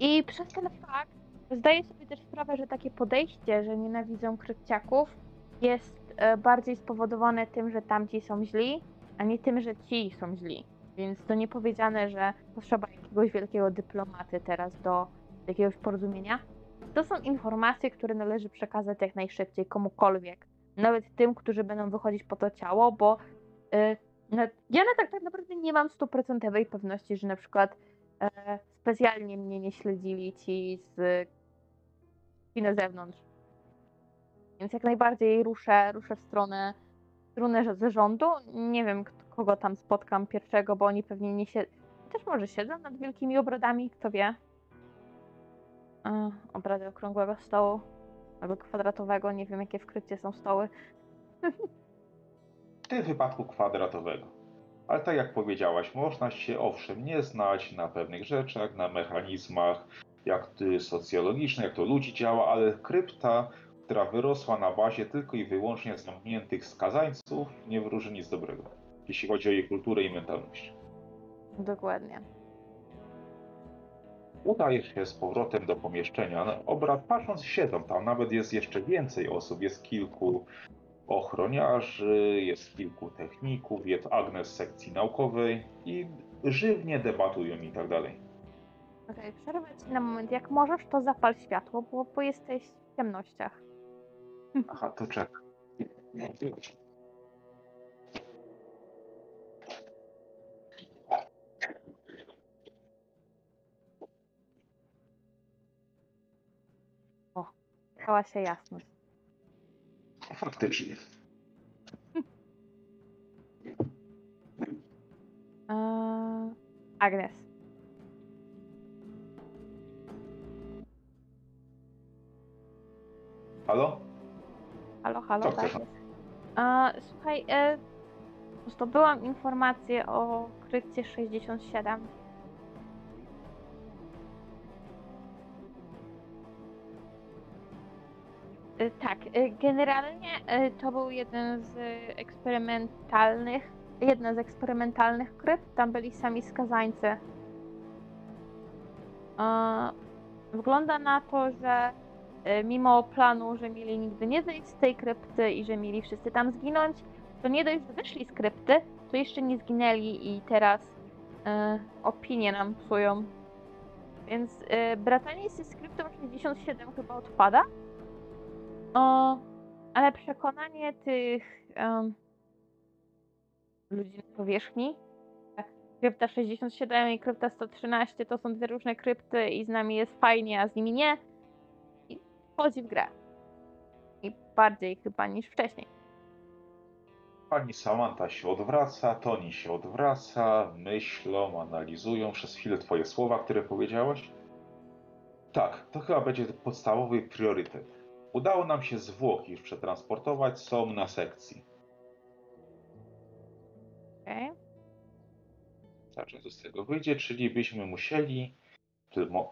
I przez ten fakt zdaję sobie też sprawę, że takie podejście, że nienawidzą krypciaków, jest e, bardziej spowodowane tym, że tamci są źli, a nie tym, że ci są źli. Więc to nie powiedziane, że potrzeba jakiegoś wielkiego dyplomaty teraz do jakiegoś porozumienia. To są informacje, które należy przekazać jak najszybciej komukolwiek, nawet tym, którzy będą wychodzić po to ciało, bo y, no, ja na tak, tak naprawdę nie mam stuprocentowej pewności, że na przykład e, specjalnie mnie nie śledzili ci z ci na zewnątrz. Więc jak najbardziej ruszę, ruszę w stronę, stronę zarządu. Nie wiem, k- kogo tam spotkam pierwszego, bo oni pewnie nie siedzą. Też może siedzą nad wielkimi obradami, kto wie. E, obrady okrągłego stołu albo kwadratowego, nie wiem jakie w krypcie są stoły. W tym wypadku kwadratowego. Ale tak jak powiedziałaś, można się owszem nie znać na pewnych rzeczach, na mechanizmach, jak to socjologiczne, jak to ludzi działa, ale krypta, która wyrosła na bazie tylko i wyłącznie zamkniętych skazańców, nie wróży nic dobrego, jeśli chodzi o jej kulturę i mentalność. Dokładnie. Udaje się z powrotem do pomieszczenia. Obrad patrząc siedzą tam, nawet jest jeszcze więcej osób, jest kilku ochroniarzy, jest kilku techników, jest Agnes z sekcji naukowej i żywnie debatują i tak dalej. Okej, przerwę ci na moment. Jak możesz, to zapal światło, bo, bo jesteś w ciemnościach. Aha, to czek. Stała się jasność. Faktycznie. Eee, Agnes. Halo? Halo, halo, Co tak chcesz? Eee, słuchaj, e, zdobyłam informację o krypcie 67. Tak, e, generalnie e, to był jeden z eksperymentalnych, jedna z eksperymentalnych krypt. Tam byli sami skazańcy. E, Wygląda na to, że e, mimo planu, że mieli nigdy nie zejść z tej krypty i że mieli wszyscy tam zginąć, to nie dość, że wyszli z krypty, to jeszcze nie zginęli i teraz e, opinie nam psują. Więc e, bratanie z kryptą 67 chyba odpada. O, ale przekonanie tych em, ludzi na powierzchni, że krypta 67 i krypta 113 to są dwie różne krypty i z nami jest fajnie, a z nimi nie. I wchodzi w grę. I bardziej chyba niż wcześniej. Pani Samantha się odwraca, Toni się odwraca, myślą, analizują przez chwilę twoje słowa, które powiedziałaś. Tak, to chyba będzie podstawowy priorytet. Udało nam się zwłoki już przetransportować, są na sekcji. Okej. Zobaczmy, co z tego wyjdzie, czyli byśmy musieli,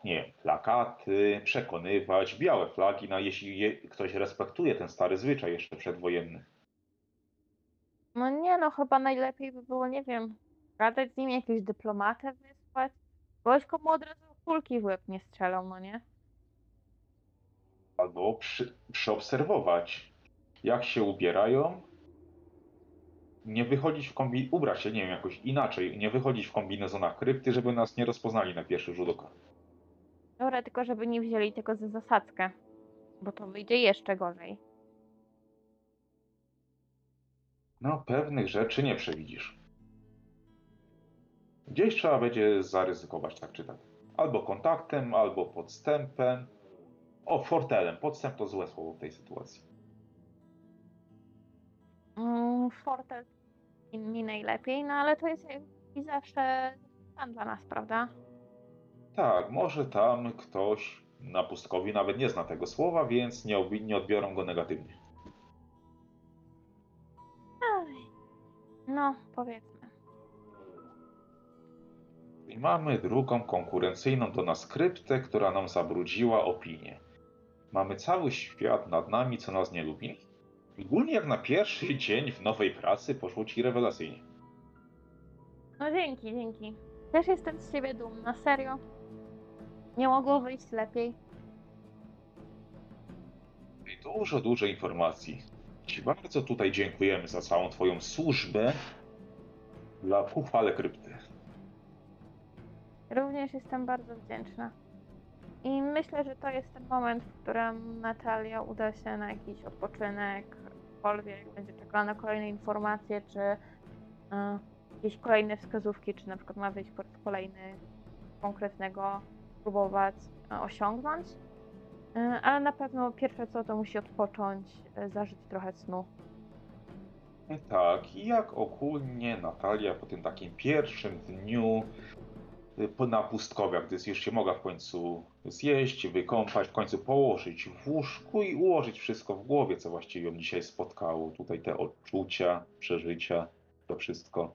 nie plakaty, przekonywać, białe flagi, na, jeśli je, ktoś respektuje ten stary zwyczaj jeszcze przedwojenny. No nie no, chyba najlepiej by było, nie wiem, gadać z nim, jakieś dyplomatę wysłać. Kogoś, komu od razu kulki w łeb nie strzelą, no nie? Albo przy, przeobserwować, jak się ubierają, nie wychodzić w kombi... ubrać się, nie wiem, jakoś inaczej, nie wychodzić w kombinezonach krypty, żeby nas nie rozpoznali na pierwszy rzut oka. Dobra, tylko żeby nie wzięli tego za zasadzkę, bo to wyjdzie jeszcze gorzej. No, pewnych rzeczy nie przewidzisz. Gdzieś trzeba będzie zaryzykować, tak czy tak. Albo kontaktem, albo podstępem. O, fortelem. Podstęp to złe słowo w tej sytuacji. Mm, Fortel mi najlepiej, no ale to jest i zawsze plan dla nas, prawda? Tak, może tam ktoś na pustkowi nawet nie zna tego słowa, więc nie, obi- nie odbiorą go negatywnie. No, powiedzmy. I mamy drugą konkurencyjną do nas kryptę, która nam zabrudziła opinię. Mamy cały świat nad nami, co nas nie lubi. Ogólnie jak na pierwszy dzień w nowej pracy poszło ci rewelacyjnie. No dzięki, dzięki. Też jestem z siebie dumna, serio. Nie mogło wyjść lepiej. I dużo, dużo informacji. Ci bardzo tutaj dziękujemy za całą Twoją służbę dla pochwale krypty. Również jestem bardzo wdzięczna. I myślę, że to jest ten moment, w którym Natalia uda się na jakiś odpoczynek, cokolwiek, będzie czekała na kolejne informacje, czy y, jakieś kolejne wskazówki, czy na przykład ma wyjść po raz kolejny konkretnego próbować y, osiągnąć. Y, ale na pewno pierwsze co to musi odpocząć, zażyć trochę snu. Tak, i jak ogólnie Natalia po tym takim pierwszym dniu na pustkowiach, gdy już się mogła w końcu zjeść, wykąpać, w końcu położyć w łóżku i ułożyć wszystko w głowie, co właściwie ją dzisiaj spotkało. Tutaj te odczucia, przeżycia, to wszystko.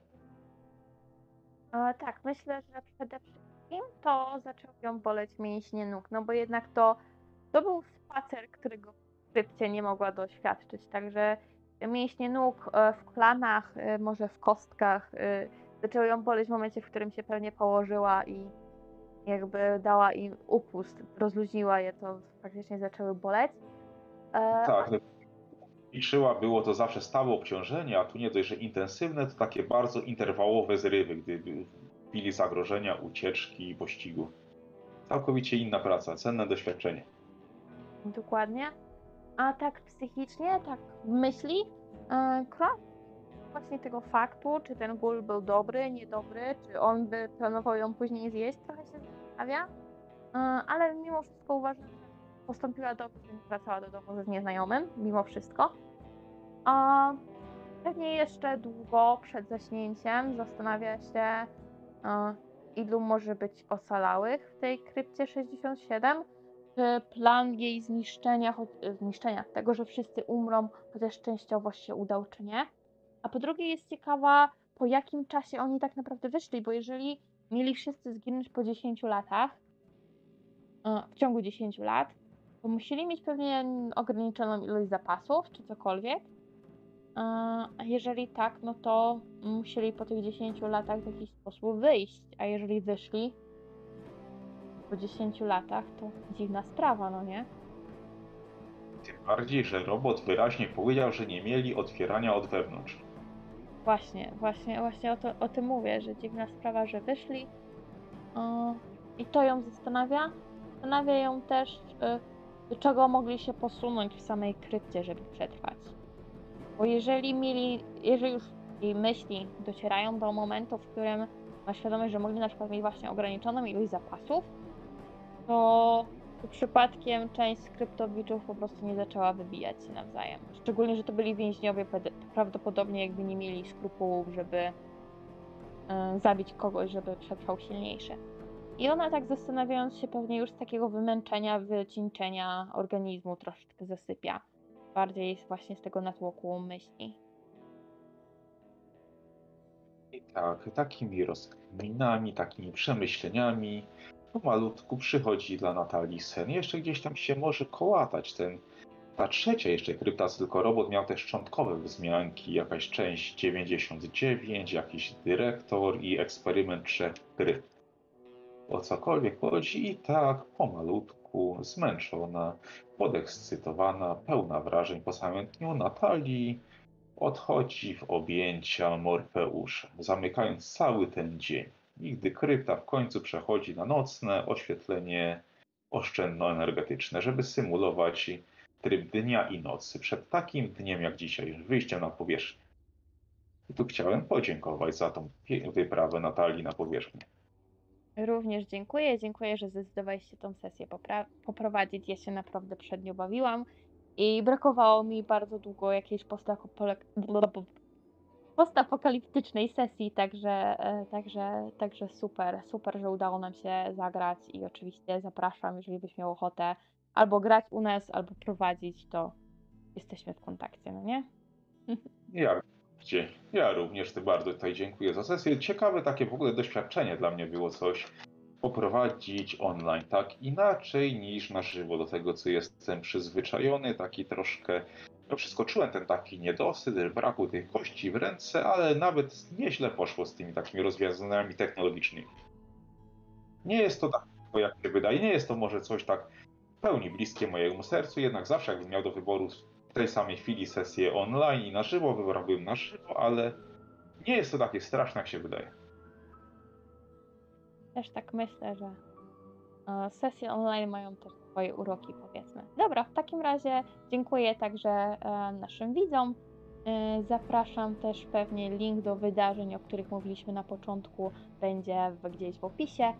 E, tak, myślę, że przede wszystkim to zaczęło ją boleć mięśnie nóg, no bo jednak to, to był spacer, którego w nie mogła doświadczyć, także mięśnie nóg e, w klanach, e, może w kostkach, e, zaczęły ją boleć w momencie, w którym się pewnie położyła i jakby dała im upust, rozluźniła je, to faktycznie zaczęły boleć. E, Tak, no, liczyła było to zawsze stałe obciążenie, a tu nie dość, że intensywne, to takie bardzo interwałowe zrywy, gdy chwili zagrożenia, ucieczki i pościgu. Całkowicie inna praca, cenne doświadczenie. Dokładnie. A tak psychicznie, tak myśli, e, Król właśnie tego faktu, czy ten ból był dobry, niedobry, czy on by planował ją później zjeść, trochę się zastanawia. E, ale mimo wszystko uważam, że postąpiła dobrze, nie wracała do domu ze nieznajomym, mimo wszystko. A pewnie jeszcze długo przed zaśnięciem zastanawia się, e, ilu może być ocalałych w tej krypcie 67 czy plan jej zniszczenia, e, zniszczenia, tego, że wszyscy umrą, chociaż częściowo się udał, czy nie. A po drugie jest ciekawa, po jakim czasie oni tak naprawdę wyszli, bo jeżeli mieli wszyscy zginąć po 10 latach, e, w ciągu 10 lat, to musieli mieć pewnie ograniczoną ilość zapasów, czy cokolwiek. E, A jeżeli tak, no to musieli po tych 10 latach w jakiś sposób wyjść. A jeżeli wyszli, po 10 latach, to dziwna sprawa, no nie? Tym bardziej, że robot wyraźnie powiedział, że nie mieli otwierania od wewnątrz. Właśnie, właśnie, właśnie o, to, o tym mówię, że dziwna sprawa, że wyszli. O, I to ją zastanawia. Zastanawia ją też, y, do czego mogli się posunąć w samej krypcie, żeby przetrwać. Bo jeżeli mieli, jeżeli już jej myśli docierają do momentu, w którym ma świadomość, że mogli na przykład mieć właśnie ograniczoną ilość zapasów, to przypadkiem część skryptowiczów po prostu nie zaczęła wybijać się nawzajem. Szczególnie, że to byli więźniowie, prawdopodobnie jakby nie mieli skrupułów, żeby y, zabić kogoś, żeby przetrwał silniejszy. I ona tak zastanawiając się pewnie już z takiego wymęczenia, wycieńczenia organizmu troszeczkę zasypia. Bardziej właśnie z tego natłoku myśli. I tak, takimi rozkminami, takimi przemyśleniami pomalutku przychodzi dla Natalii sen. Jeszcze gdzieś tam się może kołatać ten ta trzecia jeszcze krypta, tylko robot miał te szczątkowe wzmianki, jakaś część 99, jakiś dyrektor i eksperyment trzech krypt. O cokolwiek chodzi i tak pomalutku, zmęczona, podekscytowana, pełna wrażeń po samym dniu Natalii odchodzi w objęcia Morfeusza, zamykając cały ten dzień. I gdy krypta w końcu przechodzi na nocne oświetlenie oszczędnoenergetyczne, żeby symulować tryb dnia i nocy przed takim dniem jak dzisiaj, wyjściem na powierzchnię. I tu chciałem podziękować za tą wyprawę Natalii na powierzchnię. Również dziękuję. Dziękuję, że zdecydowałeś się tą sesję poprowadzić. Ja się naprawdę przed nią bawiłam i brakowało mi bardzo długo jakiejś postapokaliptycznej sesji, także, e, także, także super, super, że udało nam się zagrać i oczywiście zapraszam, jeżeli byś miał ochotę albo grać u nas, albo prowadzić, to jesteśmy w kontakcie, no nie? Ja, gdzie? Ja również bardzo tutaj dziękuję za sesję. Ciekawe takie w ogóle doświadczenie dla mnie było coś poprowadzić online tak inaczej niż na żywo do tego, co jestem przyzwyczajony, taki troszkę no wszystko czułem ten taki niedosyt, braku tych kości w ręce, ale nawet nieźle poszło z tymi takimi rozwiązaniami technologicznymi. Nie jest to tak, jak się wydaje, nie jest to może coś tak w pełni bliskie mojemu sercu, jednak zawsze jakbym miał do wyboru w tej samej chwili sesję online i na żywo, wybrałbym na żywo, ale nie jest to takie straszne, jak się wydaje. Też tak myślę, że e, sesje online mają też swoje uroki, powiedzmy. Dobra, w takim razie dziękuję także e, naszym widzom. E, zapraszam też pewnie link do wydarzeń, o których mówiliśmy na początku, będzie gdzieś w opisie.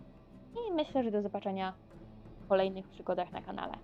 I myślę, że do zobaczenia w kolejnych przygodach na kanale.